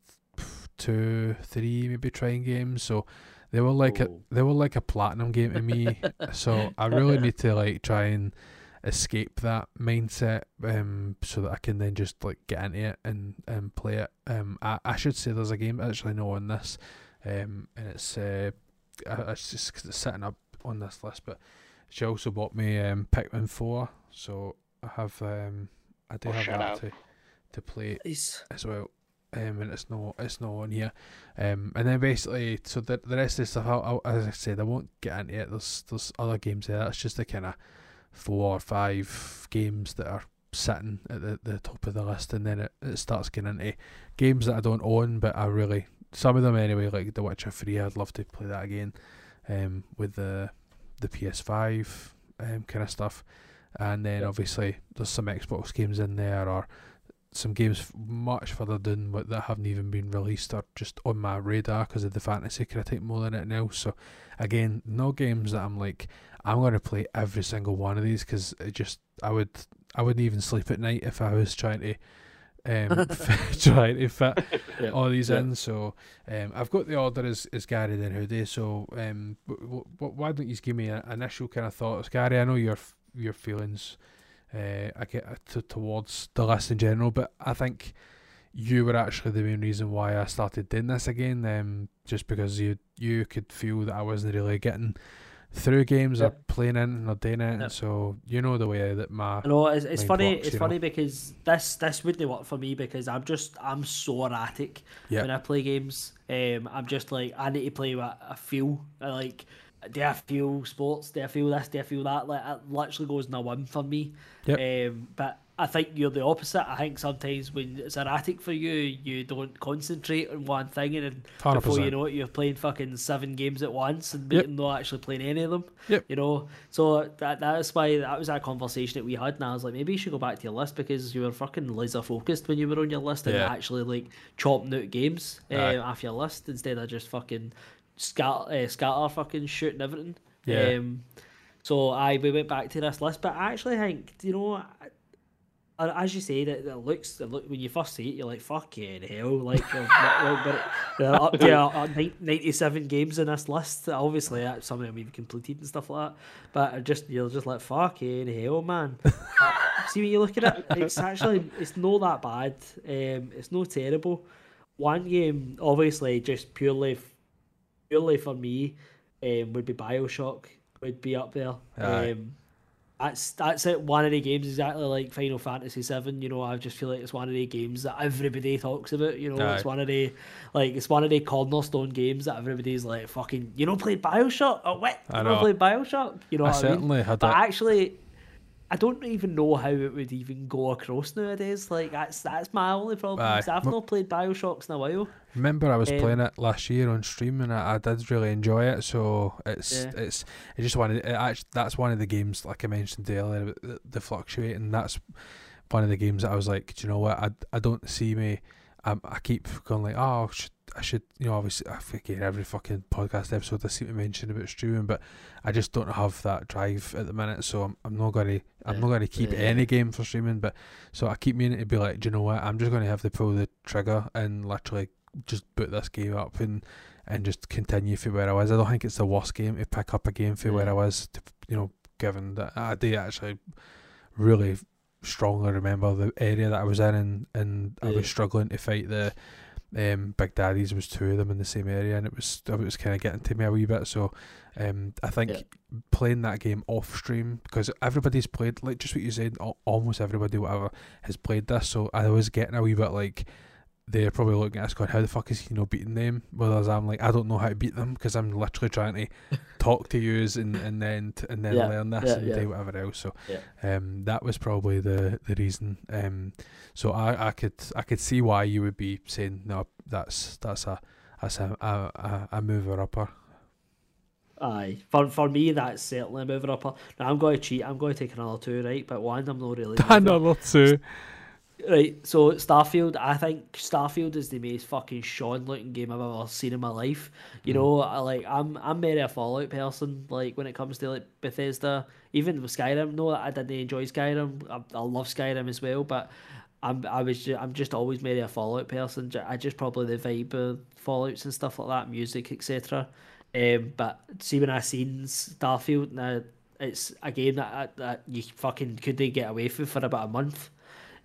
two, three, maybe Trine games, so they were like a they were like a platinum game to me. so I really need to like try and escape that mindset um so that I can then just like get into it and and play it um I, I should say there's a game actually no on this um and it's uh it's just cause it's sitting up on this list but she also bought me um, Pikmin Four, so I have um, I do oh, have that to, to play nice. as well. Um, and it's not it's not on here. Um, and then basically, so the the rest of the stuff, I'll, I'll, as I said, I won't get into it. There's there's other games there. That's just the kind of four or five games that are sitting at the, the top of the list, and then it, it starts getting into games that I don't own, but I really some of them anyway, like The Witcher Three. I'd love to play that again. Um, with the the PS5 um, kind of stuff, and then obviously there's some Xbox games in there or some games much further down but that haven't even been released or just on my radar because of the fantasy critic more than anything else. So again, no games that I'm like I'm going to play every single one of these because it just I would I wouldn't even sleep at night if I was trying to um, trying to fit yeah. all these yeah. in. So um, I've got the order as, as Gary then Hoodie. So um, w- w- why don't you give me an initial kind of thoughts, Gary? I know your your feelings uh, I get uh, to, towards the list in general, but I think you were actually the main reason why I started doing this again. Um, just because you you could feel that I wasn't really getting through games yep. or playing in or doing it. Yep. So you know the way that my no, it's, it's funny. Works, it's funny know? because this this wouldn't work for me because I'm just I'm so erratic yep. when I play games. Um, I'm just like I need to play what I feel. I like do I feel sports? Do I feel this? Do I feel that? Like it literally goes in a one for me. Yep. Um, but I think you're the opposite. I think sometimes when it's erratic for you, you don't concentrate on one thing, and then Hundred before you know it, you're playing fucking seven games at once and Yep. not actually playing any of them. Yep. You know, so that that's why that was that conversation that we had, and I was like, maybe you should go back to your list because you were fucking laser focused when you were on your list and Yeah. actually like chopping out games uh, off your list instead of just fucking scatter, uh, scatter fucking shooting everything. Yeah. Um, so I we went back to this list, but I actually think you know. Uh, As you say, that it looks it look when you first see it, you're like fucking hell, like they're up to uh, 97 games in this list. Obviously, uh, some of them we've completed and stuff like that. But just you're just like fucking hell, man. Uh, see when you look at it, it's actually it's not that bad. Um, it's not terrible. One game, obviously, just purely purely for me, um, would be Bioshock. Would be up there. Aye. Um, that's that's it. One of the games exactly like Final Fantasy Seven. You know, I just feel like it's one of the games that everybody talks about. You know, it's one of the like it's one of the cornerstone games that everybody's like fucking. You know, played Bioshock. Oh, what? I You know, know. played Bioshock. You know, I what I mean? certainly had But that. actually, I don't even know how it would even go across nowadays. Like that's that's my only problem. Aye. 'cause I've M- not played Bioshocks in a while. Remember, I was Um, playing it last year on stream, and I, I did really enjoy it. So it's Yeah. it's it's just one of the, it actually, that's one of the games like I mentioned earlier, the, the fluctuating. That's one of the games that I was like, do you know what? I, I don't see me. I, I keep going like, oh, should, I should, you know, obviously, I forget every fucking podcast episode I seem to mention about streaming, but I just don't have that drive at the minute. So I'm, I'm not going to, I'm Yeah. not going to keep Yeah. any game for streaming. But so I keep meaning to be like, do you know what? I'm just going to have to pull the trigger and literally just boot this game up and and just continue for where I was. I don't think it's the worst game to pick up a game for where I was. To, you know, given that I do actually really strongly remember the area that I was in, and, and I was struggling to fight the um, Big Daddies. There was two of them in the same area, and it was it was kind of getting to me a wee bit. So um, I think Yeah. playing that game off stream because everybody's played like just what you said. Almost everybody, whatever, has played this. So I was getting a wee bit like they're probably looking at us going, "How the fuck is he not beating them?" Whereas I'm like, I don't know how to beat them because I'm literally trying to talk to yous and and then t- and then Yeah, learn this yeah, and yeah. do whatever else. So um, that was probably the the reason. Um, so I, I could I could see why you would be saying no. That's that's a that's a a, a, a mover upper. Aye, for for me that's certainly a mover upper. Now I'm going to cheat. I'm going to take another two, right? But one, I'm not really. Another two. Right, so Starfield, I think Starfield is the most fucking Sean looking game I've ever seen in my life. You Mm. know, I like I'm I'm very a Fallout person. Like when it comes to like Bethesda, even with Skyrim. No, I didn't enjoy Skyrim. I, I love Skyrim as well, but I'm I was ju- I'm just always very a Fallout person. I just probably the vibe of Fallout's and stuff like that, music, etc. Um, but see when I seen Starfield, now it's a game that, that you fucking couldn't get away from for about a month.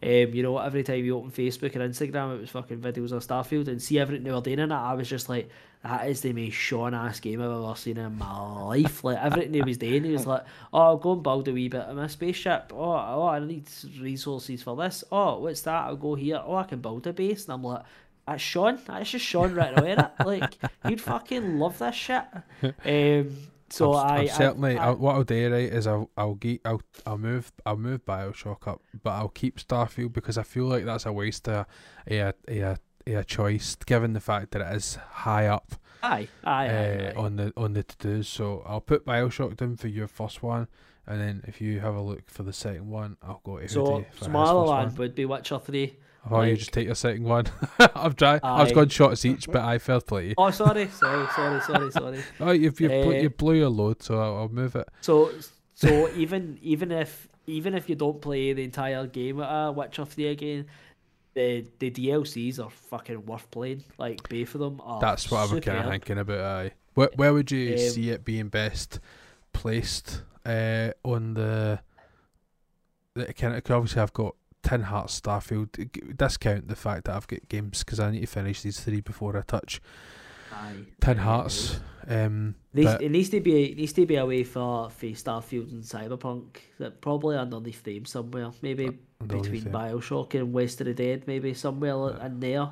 Um, you know, every time you open Facebook and Instagram, it was fucking videos of Starfield, and see everything they were doing in it. I was just like, that is the most Sean ass game I've ever seen in my life. Like everything he was doing, he was like, oh, I'll go and build a wee bit of my spaceship. Oh, oh, I need resources for this. Oh, what's that? I'll go here. Oh, I can build a base, and I'm like. That's Sean. That's just Sean right away. Like you'd fucking love this shit. Um, so I'm, I, I'm I- certainly I, I'll, what I'll do right is I'll I'll get I'll I'll move I'll move Bioshock up, but I'll keep Starfield because I feel like that's a waste of a a, a, a choice given the fact that it is high up aye, aye, aye, uh, aye. on the on the to dos. So I'll put Bioshock down for your first one, and then if you have a look for the second one, I'll go to So, Hoodie for so my other one. would be Witcher Three. Oh, you just take your second one. I've tried. I was going shots each, but I felt play. Oh, sorry, sorry, sorry, sorry, sorry. Oh, you've you blew, Eh. you blew your load, so I'll, I'll move it. So, so even even if even if you don't play the entire game at uh, Witcher Three again, the the DLCs are fucking worth playing. Like both of them are. That's what I was kind of thinking about. Aye. Where, where would you Um, see it being best placed uh, on the? the kind of, obviously, I've got Tin Hearts, Starfield. Discount the fact that I've got games because I need to finish these three before I touch Aye. Tin Hearts. Um, Needs, it needs to be it needs to be away for, for Starfield and Cyberpunk. That probably underneath them somewhere. Maybe between it. Bioshock and West of the Dead. Maybe somewhere Yeah. in there. Um,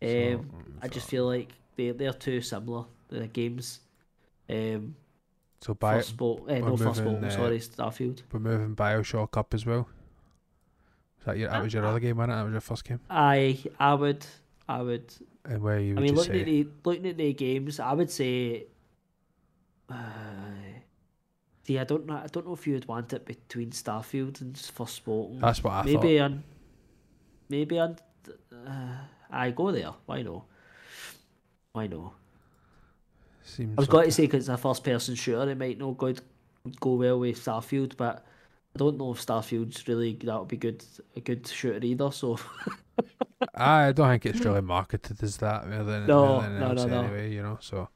So, I just feel like they they're too similar. The games. Um, so. Bio, first boat, uh, we're no first moving, boat. uh, sorry, Starfield. we're moving Bioshock up as well. That your that was your other game, wasn't it? That was your first game. I I would I would And where you I mean you looking say? at the looking at the games, I would say uh, see I don't know I don't know if you would want it between Starfield and Forspoken. That's what I maybe on maybe on uh, I go there. Why no? Why no? Seems I was like going to say because it's a first person shooter, it might not go go well with Starfield, but I don't know if Starfield's really that would be good a good shooter either. So I don't think it's really marketed as that more than, No, more than no, no, no. anyway, you know. So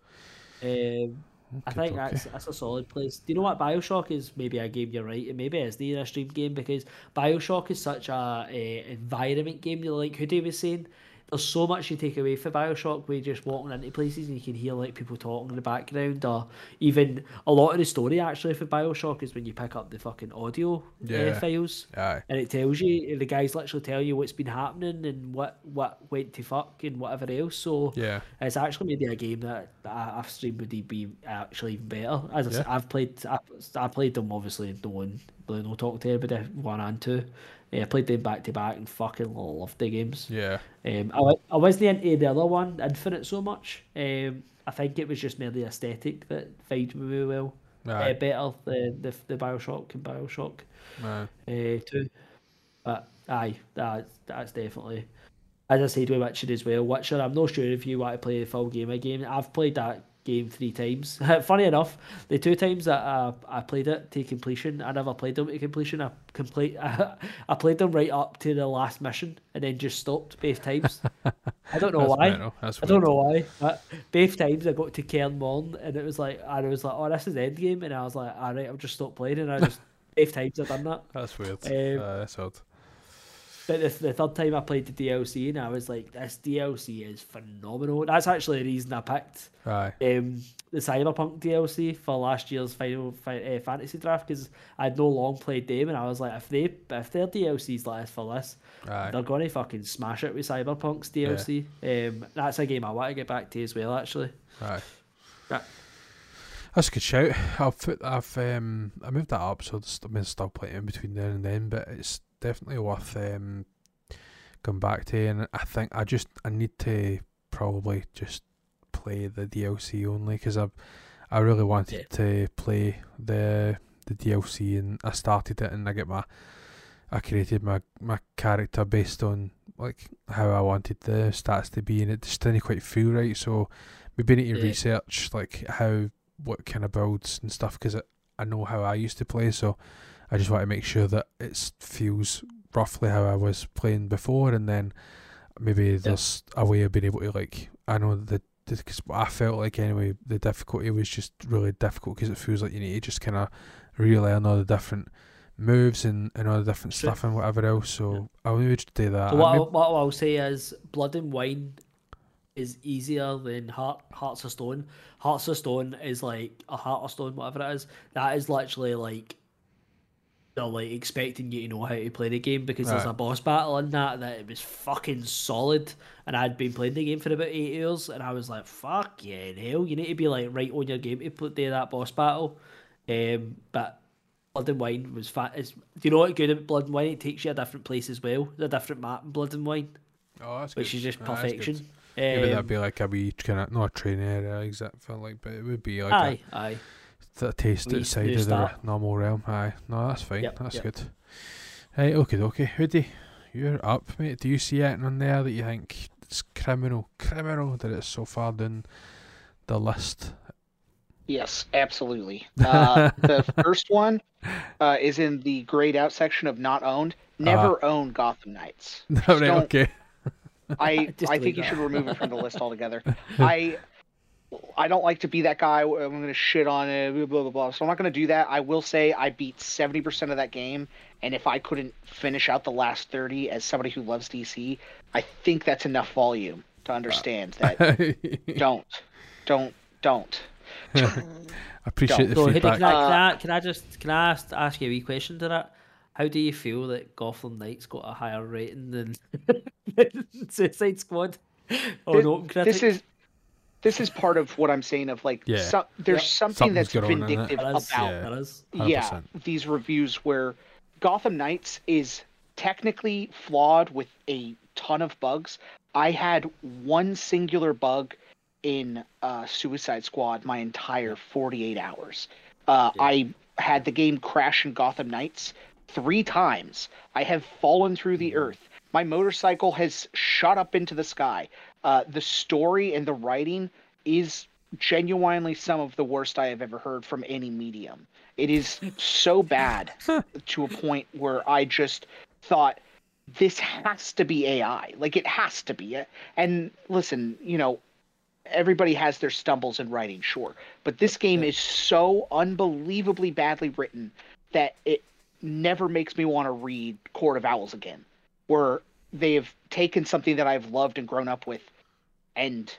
um, I think okay. that's that's a solid place. Do you know what Bioshock is? Maybe a game you're right, and maybe it's the a stream game because Bioshock is such a, a environment game. You like Hoodie was saying. There's so much you take away from Bioshock where you're just walking into places and you can hear like people talking in the background, or even a lot of the story actually for Bioshock is when you pick up the fucking audio Yeah. uh, files Aye. and it tells you the guys literally tell you what's been happening and what what went to fuck and whatever else. So Yeah. it's actually maybe a game that, that I- I've streamed would be actually even better. As i said i've played, I, I played them obviously. No one, no talk to everybody. One and two. Yeah, I played them back to back and fucking loved the games. Yeah. Um, I, I wasn't into the other one, Infinite, so much. Um, I think it was just the aesthetic that with me well. Uh, better the, the the Bioshock and Bioshock Aye. uh, too. But aye, that that's definitely. As I said with Witcher as well, Witcher. I'm not sure if you want to play the full game again. I've played that game three times. Funny enough, the two times that I, I played it to completion, I never played them to completion. I complete. I, played them right up to the last mission and then just stopped both times. I don't know why. I don't know why, but both times I got to Kaer Morhen and it was like, and I was like, oh, this is the end game, and I was like, all right, I'll just stop playing, and I just both times I've done that. That's weird. Um, uh, that's odd. But the, the third time I played the DLC, and I was like, this DLC is phenomenal. That's actually the reason I picked Aye. um, the Cyberpunk DLC for last year's Final fi- uh, Fantasy draft because I'd no long played them, and I was like, if they if their DLC's this for this, Aye. they're gonna fucking smash it with Cyberpunk's DLC. Um, that's a game I want to get back to as well, actually. Right. That's a good shout. I've put, I've um I moved that up so there's- I mean still playing in between there and then, but it's definitely worth um going back to and I think I just I need to probably just play the DLC only because I I really wanted to play the the DLC and I started it and I get my I created my my character based on like how I wanted the stats to be and it just didn't quite feel right so maybe need to Yeah. research like how what kind of builds and stuff because I know how I used to play so I just want to make sure that it feels roughly how I was playing before and then maybe there's a way of being able to like I know the because I felt like anyway the difficulty was just really difficult because it feels like you need to just kind of relearn all the different moves and, and all the different Sure. stuff and whatever else so I'll maybe just do that So what, I'll, what I'll say is Blood and Wine is easier than Heart Hearts of Stone. Hearts of Stone is like a Heart of Stone, whatever it is. That is literally like they're like expecting you to know how to play the game because there's a boss battle in that that it was fucking solid. And I'd been playing the game for about eight years, and I was like, "Fuck yeah, in hell!" You need to be like right on your game to pl- do that boss battle. Um, but Blood and Wine was fat. Is do you know what good about Blood and Wine? It takes you a different place as well. A different map in Blood and Wine, oh, that's which good. is just Aye, that's good. perfection. Maybe Um, that'd be like a wee kind of not a training area exact feel like, but it would be like aye, aye. A, a taste Wee- outside wee of the start. normal realm. Aye, no, that's fine. Yep, that's yep. good. Hey, okay, okay, Hoodie, you're up, mate. Do you see anything on there that you think it's criminal, criminal that it's so far down the list? Yes, absolutely. Uh, the first one uh, is in the grayed out section of not owned. Never owned Gotham Knights. No, right, don't- okay. I Just I delete think you that. should remove it from the list altogether. I I don't like to be that guy. I'm going to shit on it, blah, blah blah blah. So I'm not going to do that. I will say I beat 70% of that game, and if I couldn't finish out the last 30 as somebody who loves DC, I think that's enough volume to understand that. don't, don't, don't. I appreciate the So, Hiddy, feedback. can, I, can, I, can I just can I ask, ask you a wee question to that? How do you feel that Gotham Knights got a higher rating than, than Suicide Squad? Oh This- no. This is this is part of what I'm saying of like Yeah. so, there's Yep. something Something's that's going on in it. vindictive There is, about Yeah. there is. yeah these reviews where Gotham Knights is technically flawed with a ton of bugs. I had one singular bug in uh, Suicide Squad my entire 48 hours. Uh, Yeah. I had the game crash in Gotham Knights three times. I have fallen through the earth. My motorcycle has shot up into the sky. Uh, the story and the writing is genuinely some of the worst I have ever heard from any medium. It is so bad to a point where I just thought this has to be AI. Like it has to be. And listen, you know, everybody has their stumbles in writing, sure, but this game is so unbelievably badly written that it never makes me want to read Court of Owls again, where they have taken something that I've loved and grown up with and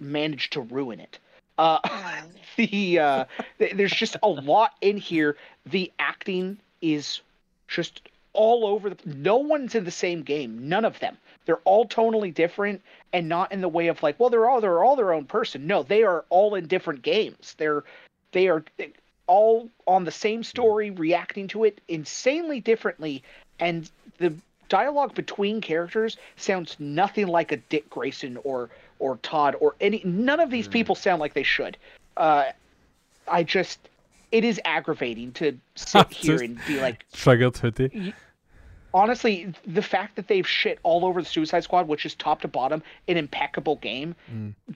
managed to ruin it. Uh, the uh, th- there's just a lot in here. The acting is just all over the. No one's in the same game. None of them. They're all tonally different and not in the way of like, well, they're all they're all their own person. No, they are all in different games. They're they are all on the same story, reacting to it insanely differently, and the dialogue between characters sounds nothing like a Dick Grayson or or Todd or any. None of these people sound like they should. Uh, I just, it is aggravating to sit here and be like, Triggered hoodie. honestly, the fact that they've shit all over the Suicide Squad, which is top to bottom an impeccable game,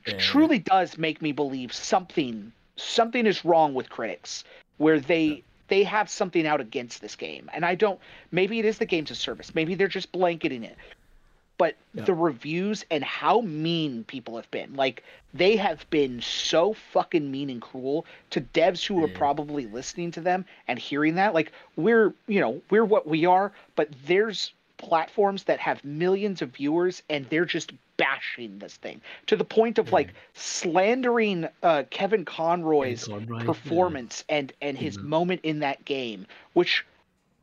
Yeah. truly does make me believe something something is wrong with critics where they they have something out against this game. And I don't maybe it is the games of service. Maybe they're just blanketing it. But Yeah. the reviews and how mean people have been. Like they have been so fucking mean and cruel to devs who are Yeah. probably listening to them and hearing that. Like we're, you know, we're what we are, but there's platforms that have millions of viewers and they're just bashing this thing to the point of like slandering uh, Kevin Conroy's Conroy, yeah. performance and and his Mhm. moment in that game, which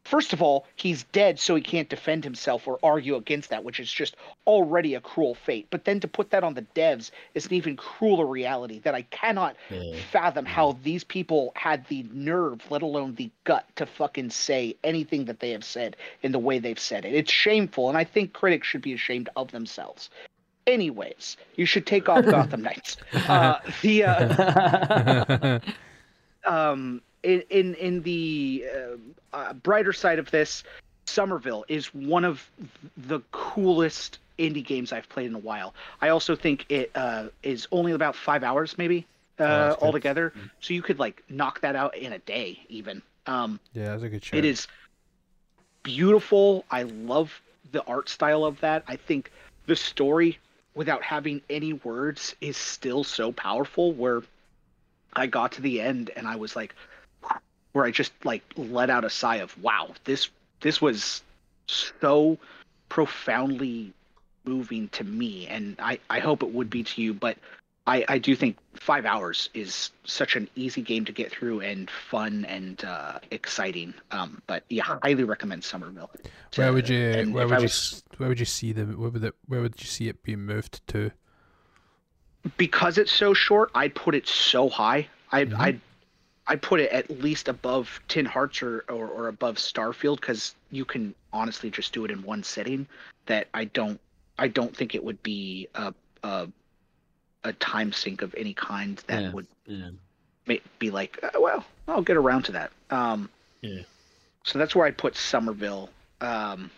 first of all he's dead so he can't defend himself or argue against that, which is just already a cruel fate. But then to put that on the devs is an even crueler reality that I cannot Yeah. fathom how these people had the nerve, let alone the gut, to fucking say anything that they have said in the way they've said it. It's shameful, and I think critics should be ashamed of themselves. Anyways, you should take off Gotham Knights. Uh, the uh, um, in in in the uh, uh, brighter side of this, Somerville is one of the coolest indie games I've played in a while. I also think it uh, is only about five hours, maybe uh, good. altogether. So you could like knock that out in a day, even. Um, Yeah, that's a good show. it is beautiful. I love the art style of that. I think the story, without having any words, is still so powerful. Where I got to the end and I was like, where I just like let out a sigh of wow, this this was so profoundly moving to me, and I I hope it would be to you, but. I, I do think five hours is such an easy game to get through and fun and uh, exciting. Um, but yeah, highly recommend Somerville. to- where would you where would I you where would you see the where would it where would you see it being moved to? because it's so short, I'd put it so high. I'd Mhm. I'd I'd put it at least above Tin Hearts or or, or above Starfield because you can honestly just do it in one sitting. That I don't I don't think it would be a a, a time sink of any kind that Yeah. would Yeah. be like, uh, well, I'll get around to that. Um, Yeah. So that's where I put Somerville. Um,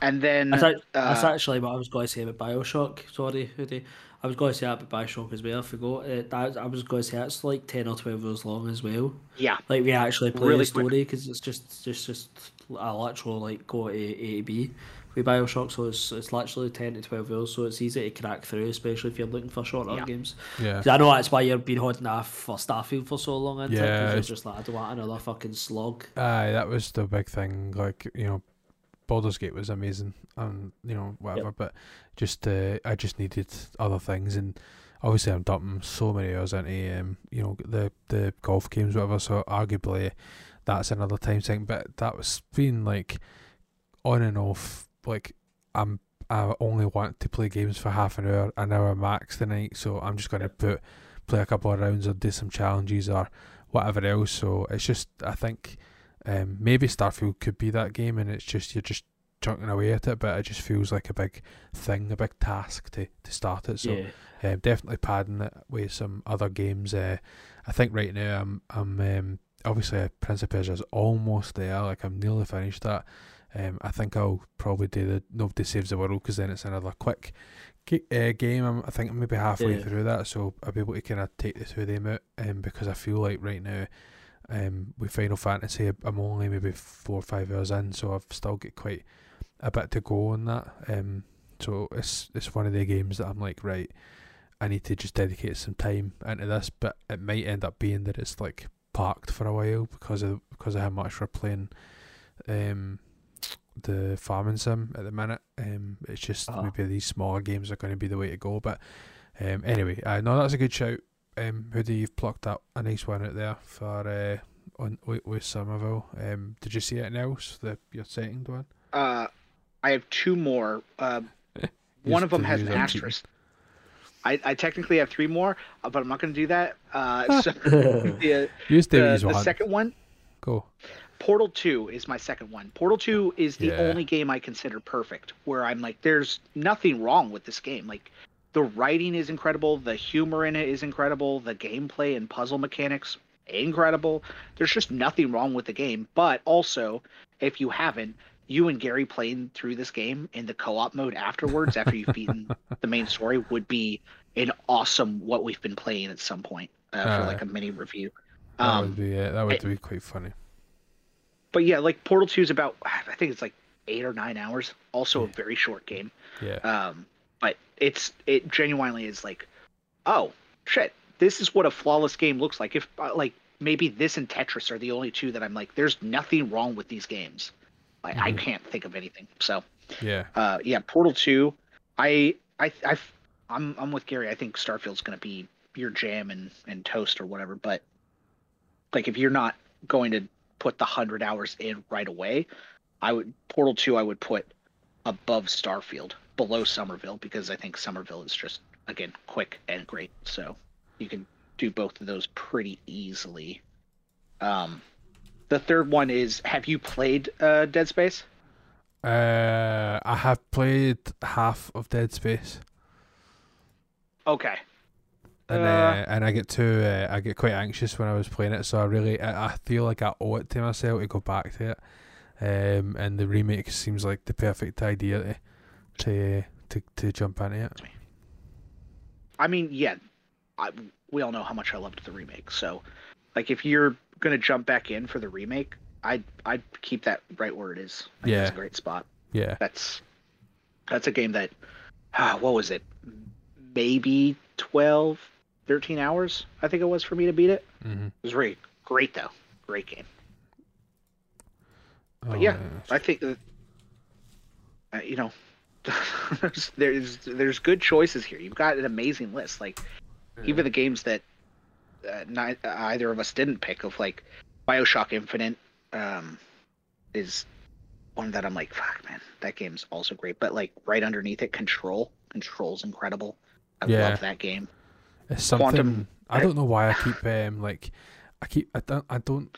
and then That's, act- that's uh, actually what I was going to say about Bioshock. Sorry, Hoodie. I was going to say that about Bioshock as well. I forgot. Uh, that, I was going to say it's like 10 or 12 hours long as well. yeah, Like, we actually play Really the story because it's just, just, just a literal, like, go to A to B with Bioshock. So it's, it's literally 10 to 12 hours. So it's easy to crack through, especially if you're looking for shorter Yeah. games. Yeah, I know that's why you've been holding off for Starfield for so long. isn't it? 'Cause Yeah, you're it's- just like, I don't want another fucking slog. Aye, that was the big thing. Like you know, Baldur's Gate was amazing, and you know whatever. But just uh, I just needed other things, and obviously I'm dumping so many hours into um, you know the the golf games, whatever. So arguably, that's another time thing. But that was been like on and off. Like I'm I only want to play games for half an hour, an hour max tonight. So I'm just going to put play a couple of rounds or do some challenges or whatever else. So it's just I think um, maybe Starfield could be that game, and it's just you're just chunking away at it, but it just feels like a big thing, a big task to, to start it. So yeah. um, definitely padding it with some other games. Uh, I think right now I'm I'm um, obviously Prince of Persia is almost there. Like I'm nearly finished that. Um, I think I'll probably do the Nobody Saves the World because then it's another quick uh, game. I'm, I think I'm maybe halfway Yeah. through that, so I'll be able to kind of take the two of them out. Um, because I feel like right now, um, with Final Fantasy, I'm only maybe four or five hours in, so I've still got quite a bit to go on that. Um, so it's it's one of the games that I'm like, right, I need to just dedicate some time into this, but it might end up being that it's like parked for a while because of because of how much we're playing um the farming sim at the minute. Um it's just Ah. maybe these smaller games are going to be the way to go. But um anyway, I know that's a good shout. Um Hoodie, you've plucked up a nice one out there for uh on with, with Somerville. Um did you see anything else? The your second one? Uh, I have two more. Uh, one of them has an asterisk. I, I technically have three more, uh, but I'm not going to do that. Uh, so the, Use the, Davies the second one, Go. Portal 2 is my second one. Portal 2 is the Yeah. only game I consider perfect, where I'm like, there's nothing wrong with this game. Like, the writing is incredible, the humor in it is incredible, the gameplay and puzzle mechanics, incredible. There's just nothing wrong with the game. But also, if you haven't, you and Gary playing through this game in the co op mode afterwards, after you've beaten the main story, would be an awesome what we've been playing at some point uh, for Uh, like a mini review. That Um, would be uh, that would it- be quite funny. But yeah, like Portal 2 is about I think it's like eight or nine hours. Also a very short game. Yeah. Um, but it's it genuinely is like, oh shit, this is what a flawless game looks like. If uh, like maybe this and Tetris are the only two that I'm like, there's nothing wrong with these games. Like I Mhm. can't think of anything. So Yeah. uh, yeah, Portal 2. I I I I'm I'm with Gary. I think Starfield's gonna be your jam and and toast or whatever. But like if you're not going to put the hundred hours in right away, I would Portal 2. I would put above Starfield, below Somerville because I think Somerville is just again quick and great. So you can do both of those pretty easily. Um, the third one is: Have you played uh, Dead Space? Uh, I have played half of Dead Space, Okay. And Uh, uh, and I get too uh, I get quite anxious when I was playing it, so I really I, I feel like I owe it to myself to go back to it. Um, and the remake seems like the perfect idea to to to, to jump into it. I mean, yeah, I, we all know how much I loved the remake. So, like, if you're gonna jump back in for the remake, I'd I'd keep that right where it is. I think it's Yeah. a great spot. Yeah, That's that's a game that, ah, what was it? Maybe 12, 13 hours. I think it was for me to beat it. mm-hmm. It was great, great though, great game. oh, yeah, I think that, uh, you know, there's, there's there's good choices here. You've got an amazing list. Like even the games that uh, ni- either of us didn't pick, of like Bioshock Infinite, um, is one that I'm like, fuck, man, that game's also great. But like right underneath it, Control. Control's incredible. I Yeah. love that game. It's something Quantum- I don't know why I keep um like I keep I don't I don't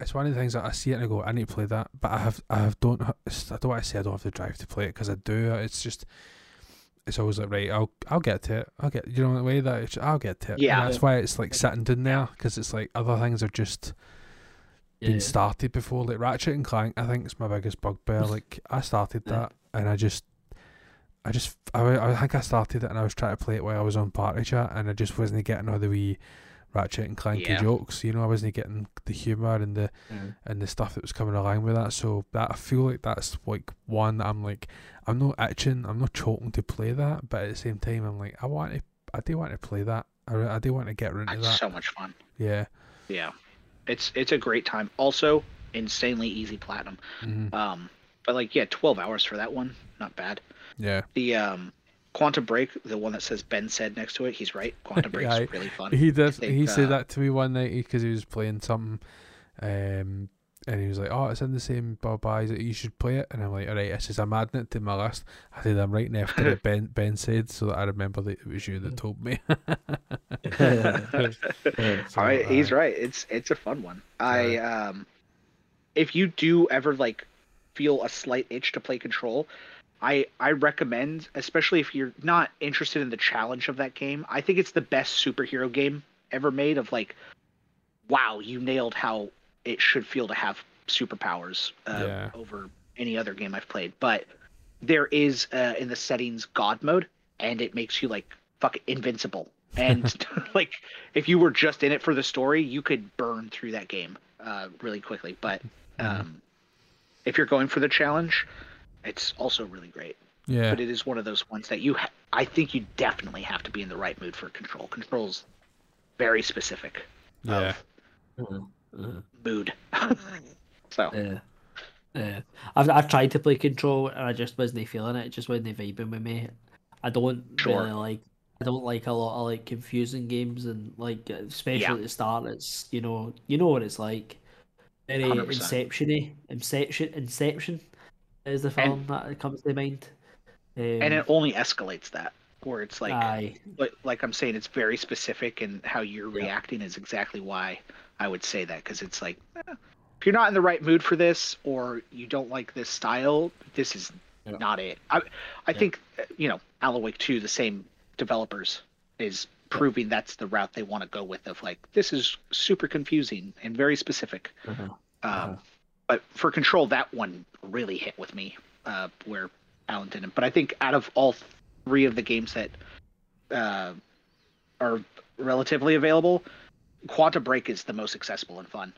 it's one of the things that I see it and I go I need to play that but I have I have don't I don't want to say I don't have the drive to play it because I do it's just it's always like right I'll I'll get to it I'll get you know the way that it's, I'll get to it Yeah. and that's why it's like sitting down there because it's like other things are just been Yeah. started before like Ratchet and Clank I think it's my biggest bugbear like I started Yeah. that and I just I just I, I think I started it and I was trying to play it while I was on party chat and I just wasn't getting all the wee Ratchet and Clanky Yeah. jokes. You know, I wasn't getting the humour and the Mm. and the stuff that was coming along with that. So that I feel like that's like one that I'm like I'm not itching, I'm not choking to play that, but at the same time I'm like I want to I do want to play that. I, I do want to get into It's that. so much fun. Yeah. Yeah, it's it's a great time. Also, insanely easy platinum. hmm Um, but like yeah, 12 hours for that one, not bad. Yeah. The um, Quantum Break, the one that says Ben said next to it, he's right. Quantum Break's Yeah, really fun. He did. think, he said uh, that to me one night because he was playing something, um, and he was like, "Oh, it's in the same Bob Eyes that you should play it." And I'm like, "All right." I says, "I'm adding it to my list." I said, "I'm writing after it." Ben Ben said so that I remember that it was you that told me. So, All right, he's uh, right. It's it's a fun one. I um, if you do ever like feel a slight itch to play Control, I I recommend, especially if you're not interested in the challenge of that game. I think it's the best superhero game ever made. Of like, wow, you nailed how it should feel to have superpowers uh, Yeah. over any other game I've played. But there is uh, in the settings God mode, and it makes you like fuck invincible. And like, if you were just in it for the story, you could burn through that game uh, really quickly. But um, if you're going for the challenge, it's also really great. Yeah. But it is one of those ones that you, ha- I think, you definitely have to be in the right mood for control. Control's very specific Yeah. of Uh, mood. so Yeah. Yeah. I've I've tried to play control and I just wasn't feeling it. It just wasn't vibing with me. I don't Sure. really like I don't like a lot of like confusing games and like especially Yeah. at the start it's you know you know what it's like. Very 100%. Inception-y. Inception Inception is the film that comes to mind. Um, and it only escalates that, where it's like, aye. but like I'm saying, it's very specific, and how you're Yeah. reacting is exactly why I would say that because it's like, eh, if you're not in the right mood for this, or you don't like this style, this is Yeah. not it. I I Yeah. think uh, you know, Alan Wake 2, the same developers, is proving that's the route they want to go with. Of like, this is super confusing and very specific. Uh-huh. Um, Uh-huh. But for Control, that one really hit with me, uh, where Alan didn't. But I think out of all three of the games that uh, are relatively available, Quantum Break is the most accessible and fun.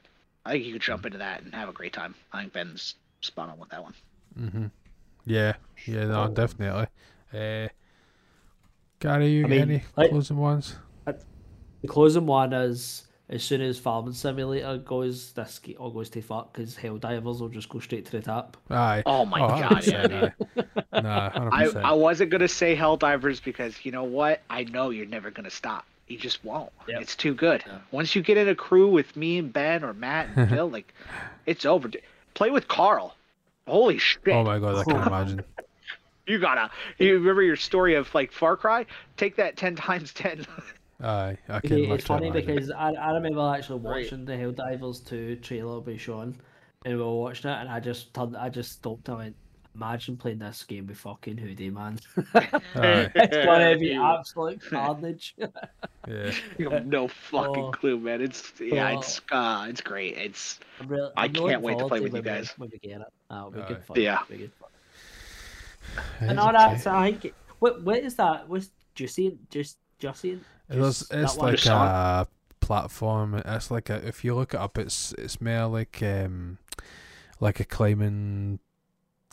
I think you could jump into that and have a great time. I think Ben's spot on with that one. Mm-hmm. Yeah. Yeah. No, definitely. Uh, Gary, you I got mean, any like- closing ones? The closing one is as soon as Farming Simulator goes, this ge- all goes to fuck because Helldivers will just go straight to the top. Aye. Oh my Oh, god, yeah, 100%, dude. aye. Nah, hundred I, percent. I wasn't gonna say Helldivers because you know what? I know you're never gonna stop. You just won't. Yep. It's too good. Yeah. Once you get in a crew with me and Ben or Matt and Phil, like it's over. Play with Carl. Holy shit! Oh my god, I can't imagine. You gotta. You remember your story of like Far Cry? Take that ten times ten. Aye, I can. Okay, it's funny literally imagine. because I, I remember actually Right. watching the Helldivers 2 trailer by Sean and we were watching it and I just turned, I just stopped and went, imagine playing this game with fucking Hoodie, man. Aye, it's gonna be absolute carnage. yeah. you have no fucking Oh. clue, man. It's yeah, Oh. it's uh, it's great. It's I'm really, I I'm looking can't wait to play with you guys. When we get it. That'll be Aye. good fun. Yeah. Be good fun. And all okay. that, so I think, what, what is that? What's Jusant? Just, Jusant? It was, it's like a platform. It's like a if you look it up, it's it's more like um like a climbing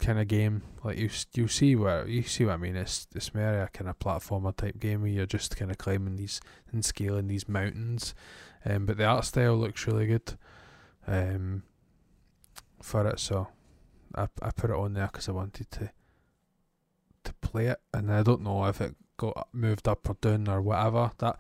kind of game. Like you you see what you see what I mean. It's it's more a kind of platformer type game where you're just kind of climbing these and scaling these mountains. Um, but the art style looks really good. Um, for it, so I I put it on there because I wanted to to play it, and I don't know if it got moved up or down or whatever. That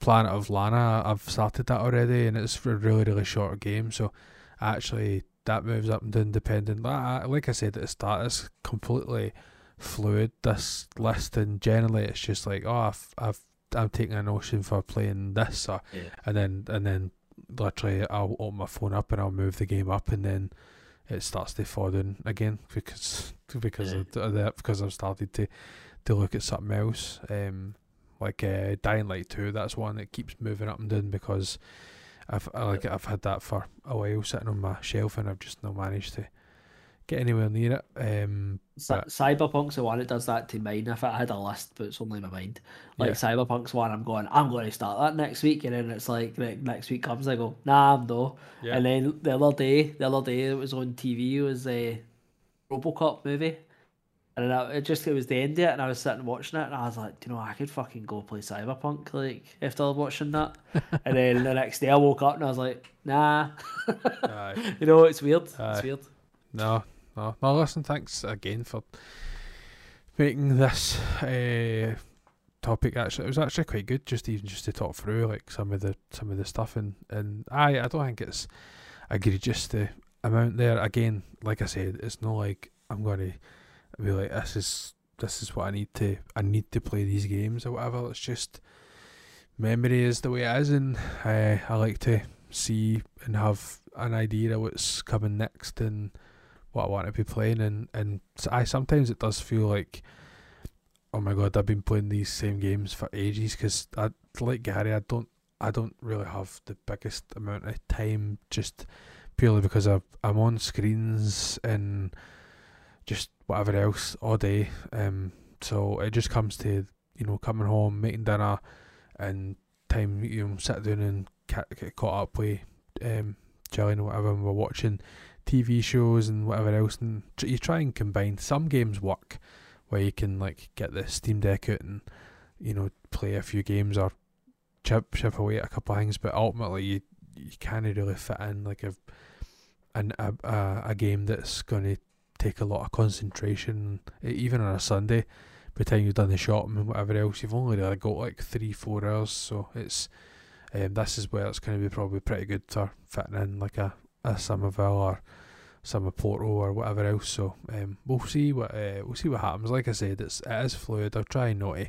Planet of Lana, I've started that already, and it's a really really short game. So actually, that moves up and down depending. Like like I said at the start, it's completely fluid. This list, and generally, it's just like, oh, I've, I've I'm taking a notion for playing this, or, Yeah. and then and then literally I'll open my phone up and I'll move the game up, and then it starts to fall down again because because Yeah. of that because I've started to to look at something else. Um, like uh, Dying Light Two, that's one that keeps moving up and down because I've I like I've had that for a while sitting on my shelf and I've just not managed to get anywhere near it. Um, But- Cyberpunk's the one that does that to mine. If I had a list, but it's only in my mind. Like Yeah. Cyberpunk's one, I'm going, I'm going to start that next week, and then it's like ne- next week comes, I go, nah, I'm no. Yeah. And then the other day, the other day it was on TV it was a RoboCop movie, and then I, it just it was the end of it, and I was sitting watching it, and I was like, do you know, I could fucking go play Cyberpunk like after watching that. and then the next day I woke up and I was like, nah. You know, it's weird. Aye. It's weird. No, no, no. Listen, thanks again for making this uh, topic. Actually, it was actually quite good. Just even just to talk through like some of the some of the stuff, and and I I don't think it's egregious the amount there. Again, like I said, it's not like I'm going to be like this is this is what I need to I need to play these games or whatever. It's just memory is the way it is, and uh, I like to see and have an idea of what's coming next and what I want to be playing, and and I sometimes it does feel like, oh my god, I've been playing these same games for ages because I like Gary, I don't I don't really have the biggest amount of time just purely because I've, I'm on screens and just whatever else all day. Um, so it just comes to you know coming home, making dinner, and time you know sit down and get caught up with um, Jillian or whatever. And we're watching TV shows and whatever else, and you try and combine. Some games work where you can like get the Steam Deck out and you know play a few games or chip chip away at a couple of things, but ultimately you you can't really fit in like a an a a, a game that's going to take a lot of concentration, even on a Sunday. By the time you've done the shopping and whatever else, you've only really got like three four hours. So it's um, this is where it's going to be probably pretty good for fitting in like a a Somerville or some of Porto or whatever else. So um, we'll see what uh, we'll see what happens. Like I said, it's it is fluid. I'll try not to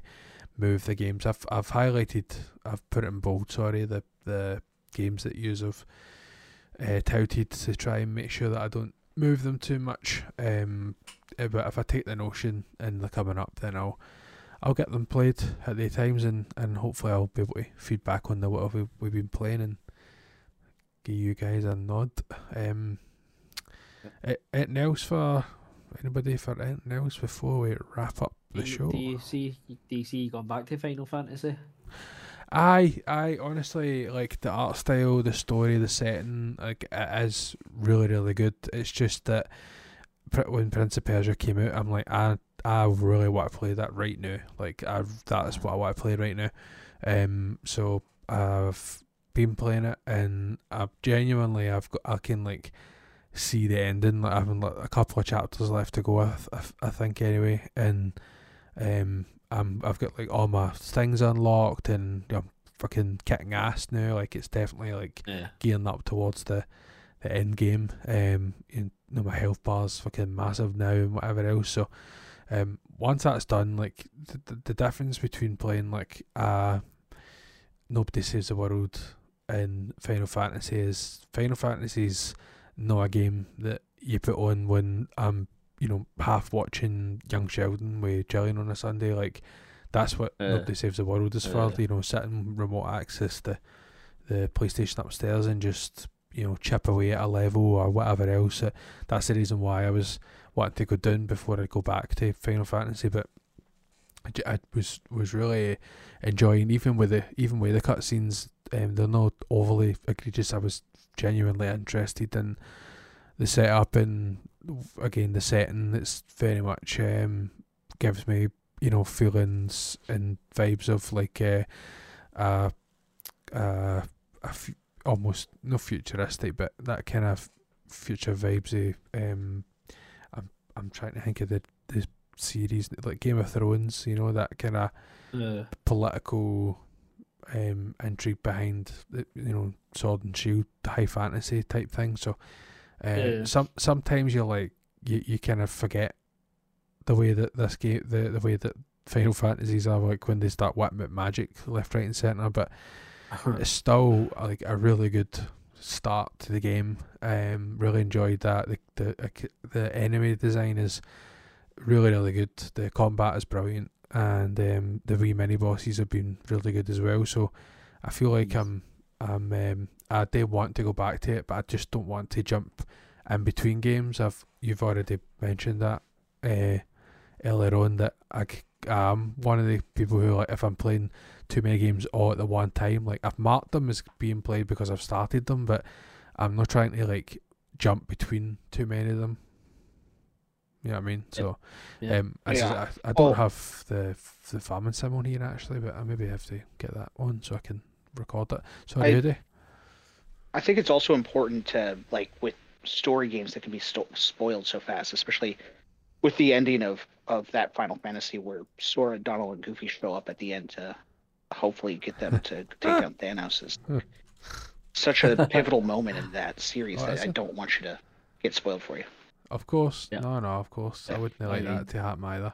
move the games. I've I've highlighted, I've put it in bold. Sorry, the the games that use have uh, touted to try and make sure that I don't move them too much. Um, eh, but if I take the notion and they're coming up, then I'll I'll get them played at the times and, and hopefully I'll be able to feed back on the what we've, we've been playing and give you guys a nod. Um, anything else for anybody for anything else before we wrap up the show? Do you see? Do you see going back to Final Fantasy? I I honestly like the art style, the story, the setting. Like it is really really good. It's just that when Prince of Persia came out, I'm like I I really want to play that right now. Like I that's what I want to play right now. Um, so I've been playing it, and I genuinely I've got I can like see the ending. Like I've like a couple of chapters left to go. I, I, I think anyway, and um, I'm I've got like all my things unlocked, and I'm fucking kicking ass now. Like it's definitely like Yeah. gearing up towards the the end game. Um, you know my health bar's fucking massive now and whatever else. So, um, once that's done, like the the, the difference between playing like uh, nobody saves the world and Final Fantasy is Final Fantasy's not a game that you put on when I'm you know half watching Young Sheldon with Jillian on a Sunday. Like that's what Uh, nobody saves the world is for. uh. You know, sitting remote access the the PlayStation upstairs and just you know chip away at a level or whatever else. That's the reason why I was wanting to go down before I go back to Final Fantasy. But I was was really enjoying even with the even with the cutscenes. Um, they're not overly egregious. I was genuinely interested in the setup and again the setting. It's very much um, gives me you know feelings and vibes of like uh, uh, uh, a f- almost no futuristic, but that kind of future vibesy. Um, I'm I'm trying to think of the the series like Game of Thrones. You know that kind of Uh, political um, intrigue behind the, you know sword and shield high fantasy type thing. So uh, Yeah. some sometimes you're like you, you kind of forget the way that this game the the way that Final Fantasies are like when they start whipping out magic left right and centre, but it's still like a really good start to the game. Um, really enjoyed that. The the the enemy design is really really good. The combat is brilliant, and um, the wee mini bosses have been really good as well. So I feel like. I'm I'm um, I do want to go back to it, but I just don't want to jump in between games. I've you've already mentioned that uh, earlier on that I am one of the people who like if I'm playing too many games all at the one time, like I've marked them as being played because I've started them, but I'm not trying to like jump between too many of them. You know what I mean? So, Yeah. um, I, s- Yeah. I, I don't Oh. have the the farming sim on here actually, but I maybe have to get that on so I can record it. Sorry, I- Hoodie. I think it's also important to like with story games that can be sto- spoiled so fast, especially with the ending of of that Final Fantasy where Sora, Donald, and Goofy show up at the end to hopefully get them to take out Thanos. Is such a pivotal moment in that series Oh, that is I don't want you to get spoiled for you. Of course, Yeah. no, no, of course, I wouldn't I like mean- that to happen either.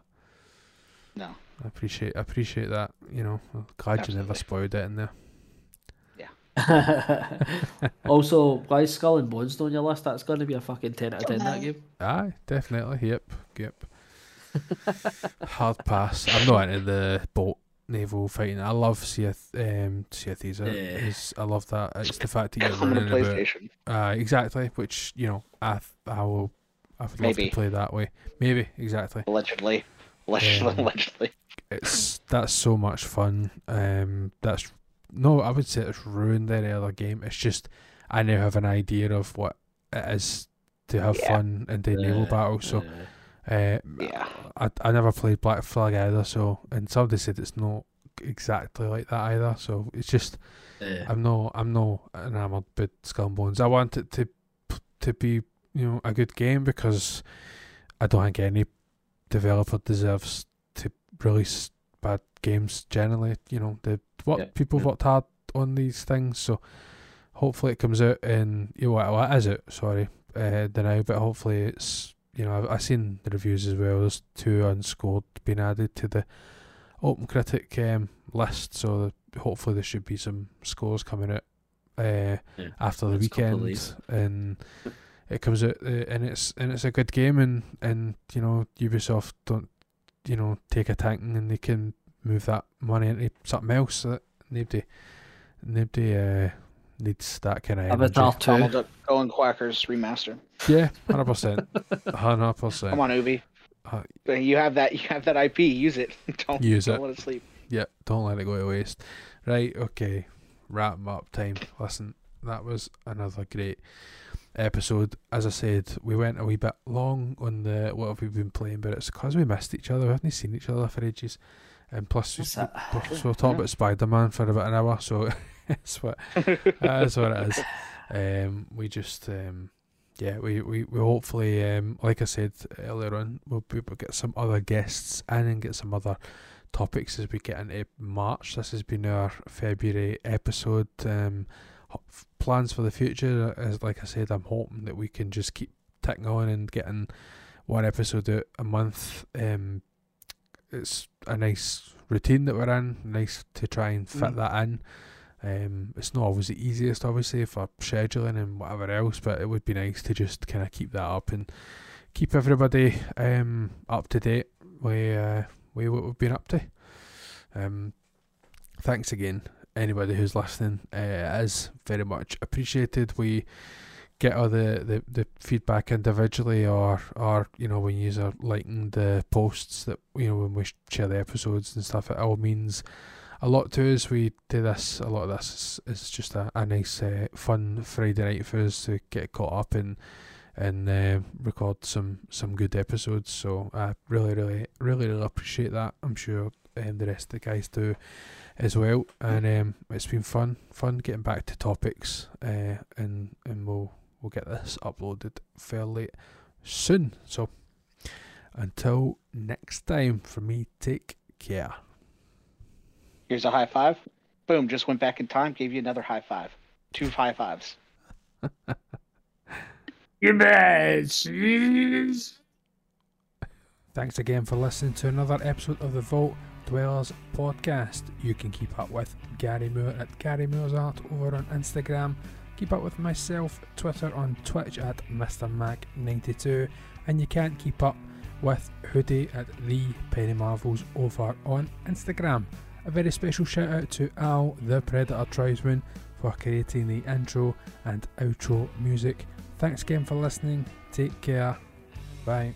No. I appreciate, I appreciate that. You know, I'm glad you never spoiled it in there. Yeah. also, why is Skull and Bones not on your list? That's going to be a fucking 10 out of 10, that game. Aye, definitely. Yep, yep. Hard pass. I'm not into the boat naval fighting. I love Sea of, um, Sea of Thieves. Yeah. is- I love that. It's the fact that you're on the learning about PlayStation. Uh, exactly, which you know, I th- I will, I would love Maybe. to play that way. Maybe exactly. Allegedly. Allegedly. Um, allegedly. It's that's so much fun. Um, that's no, I would say it's ruined any other game. It's just I now have an idea of what it is to have Yeah. fun in the naval battle. So, uh, Yeah. I I never played Black Flag either. So, and somebody said it's not exactly like that either. So it's just I'm no I'm no enamored with Skull and Bones. I want it to to be you know a good game because I don't think any developer deserves to release games generally. You know the what Yeah, people yeah. worked hard on these things, so hopefully it comes out in you know what well, it is out sorry uh, the now, but hopefully it's you know I've, I've seen the reviews as well. There's two unscored being added to the Open Critic um, list, so hopefully there should be some scores coming out uh, Yeah, after the weekend, and it comes out uh, and it's and it's a good game, and and you know Ubisoft don't you know take a tanking and they can move that money into something else. So that nobody nobody uh, needs that kind of energy. Avatar 2. Donald Duck Going Quackers remaster. Yeah, hundred percent, hundred percent. Come on, Ubi. Uh, You have that. You have that IP. Use it. don't Use don't it. let it sleep. Yeah, don't let it go to waste. Right, okay. Wrap up time. Listen, that was another great episode. As I said, we went a wee bit long on the what have we been playing, but it's because we missed each other. We haven't seen each other for ages. And plus, we, That's it. we- so we'll talk about Spider Man for about an hour. So that's what that's what it is. Um, we just um, yeah, we, we, we hopefully um, like I said earlier on, we'll be able to get some other guests in and get some other topics as we get into March. This has been our February episode. Um, plans for the future, as like I said, I'm hoping that we can just keep ticking on and getting one episode out a month. Um, it's a nice routine that we're in. Nice to try and fit Mm. that in. Um, it's not always the easiest, obviously, for scheduling and whatever else, but it would be nice to just kind of keep that up and keep everybody um, up to date with, uh, with what we've been up to. Um, thanks again, anybody who's listening. Uh, it is very much appreciated. We get all the, the, the feedback individually, or or you know when you are liking the posts that you know when we share the episodes and stuff. It all means a lot to us. We do this. A lot of this is, is just a, a nice, uh, fun Friday night for us to get caught up and and uh, record some some good episodes. So I really, really, really, really appreciate that. I'm sure um, the rest of the guys do as well. And um, it's been fun, fun getting back to topics. Uh, and and we'll we'll get this uploaded fairly soon. So until next time, for me, take care. Here's a high five. Boom. Just went back in time. Gave you another high five. Two high fives. Thanks again for listening to another episode of the Vault Dwellers podcast. You can keep up with Gary Moore at Gary Moore's Art over on Instagram. Keep up with myself, Twitter on Twitch at Mr. Mac92, and you can't keep up with Hoodie at the Penny Marvels over on Instagram. A very special shout out to Al the Predator Tribesman for creating the intro and outro music. Thanks again for listening. Take care. Bye.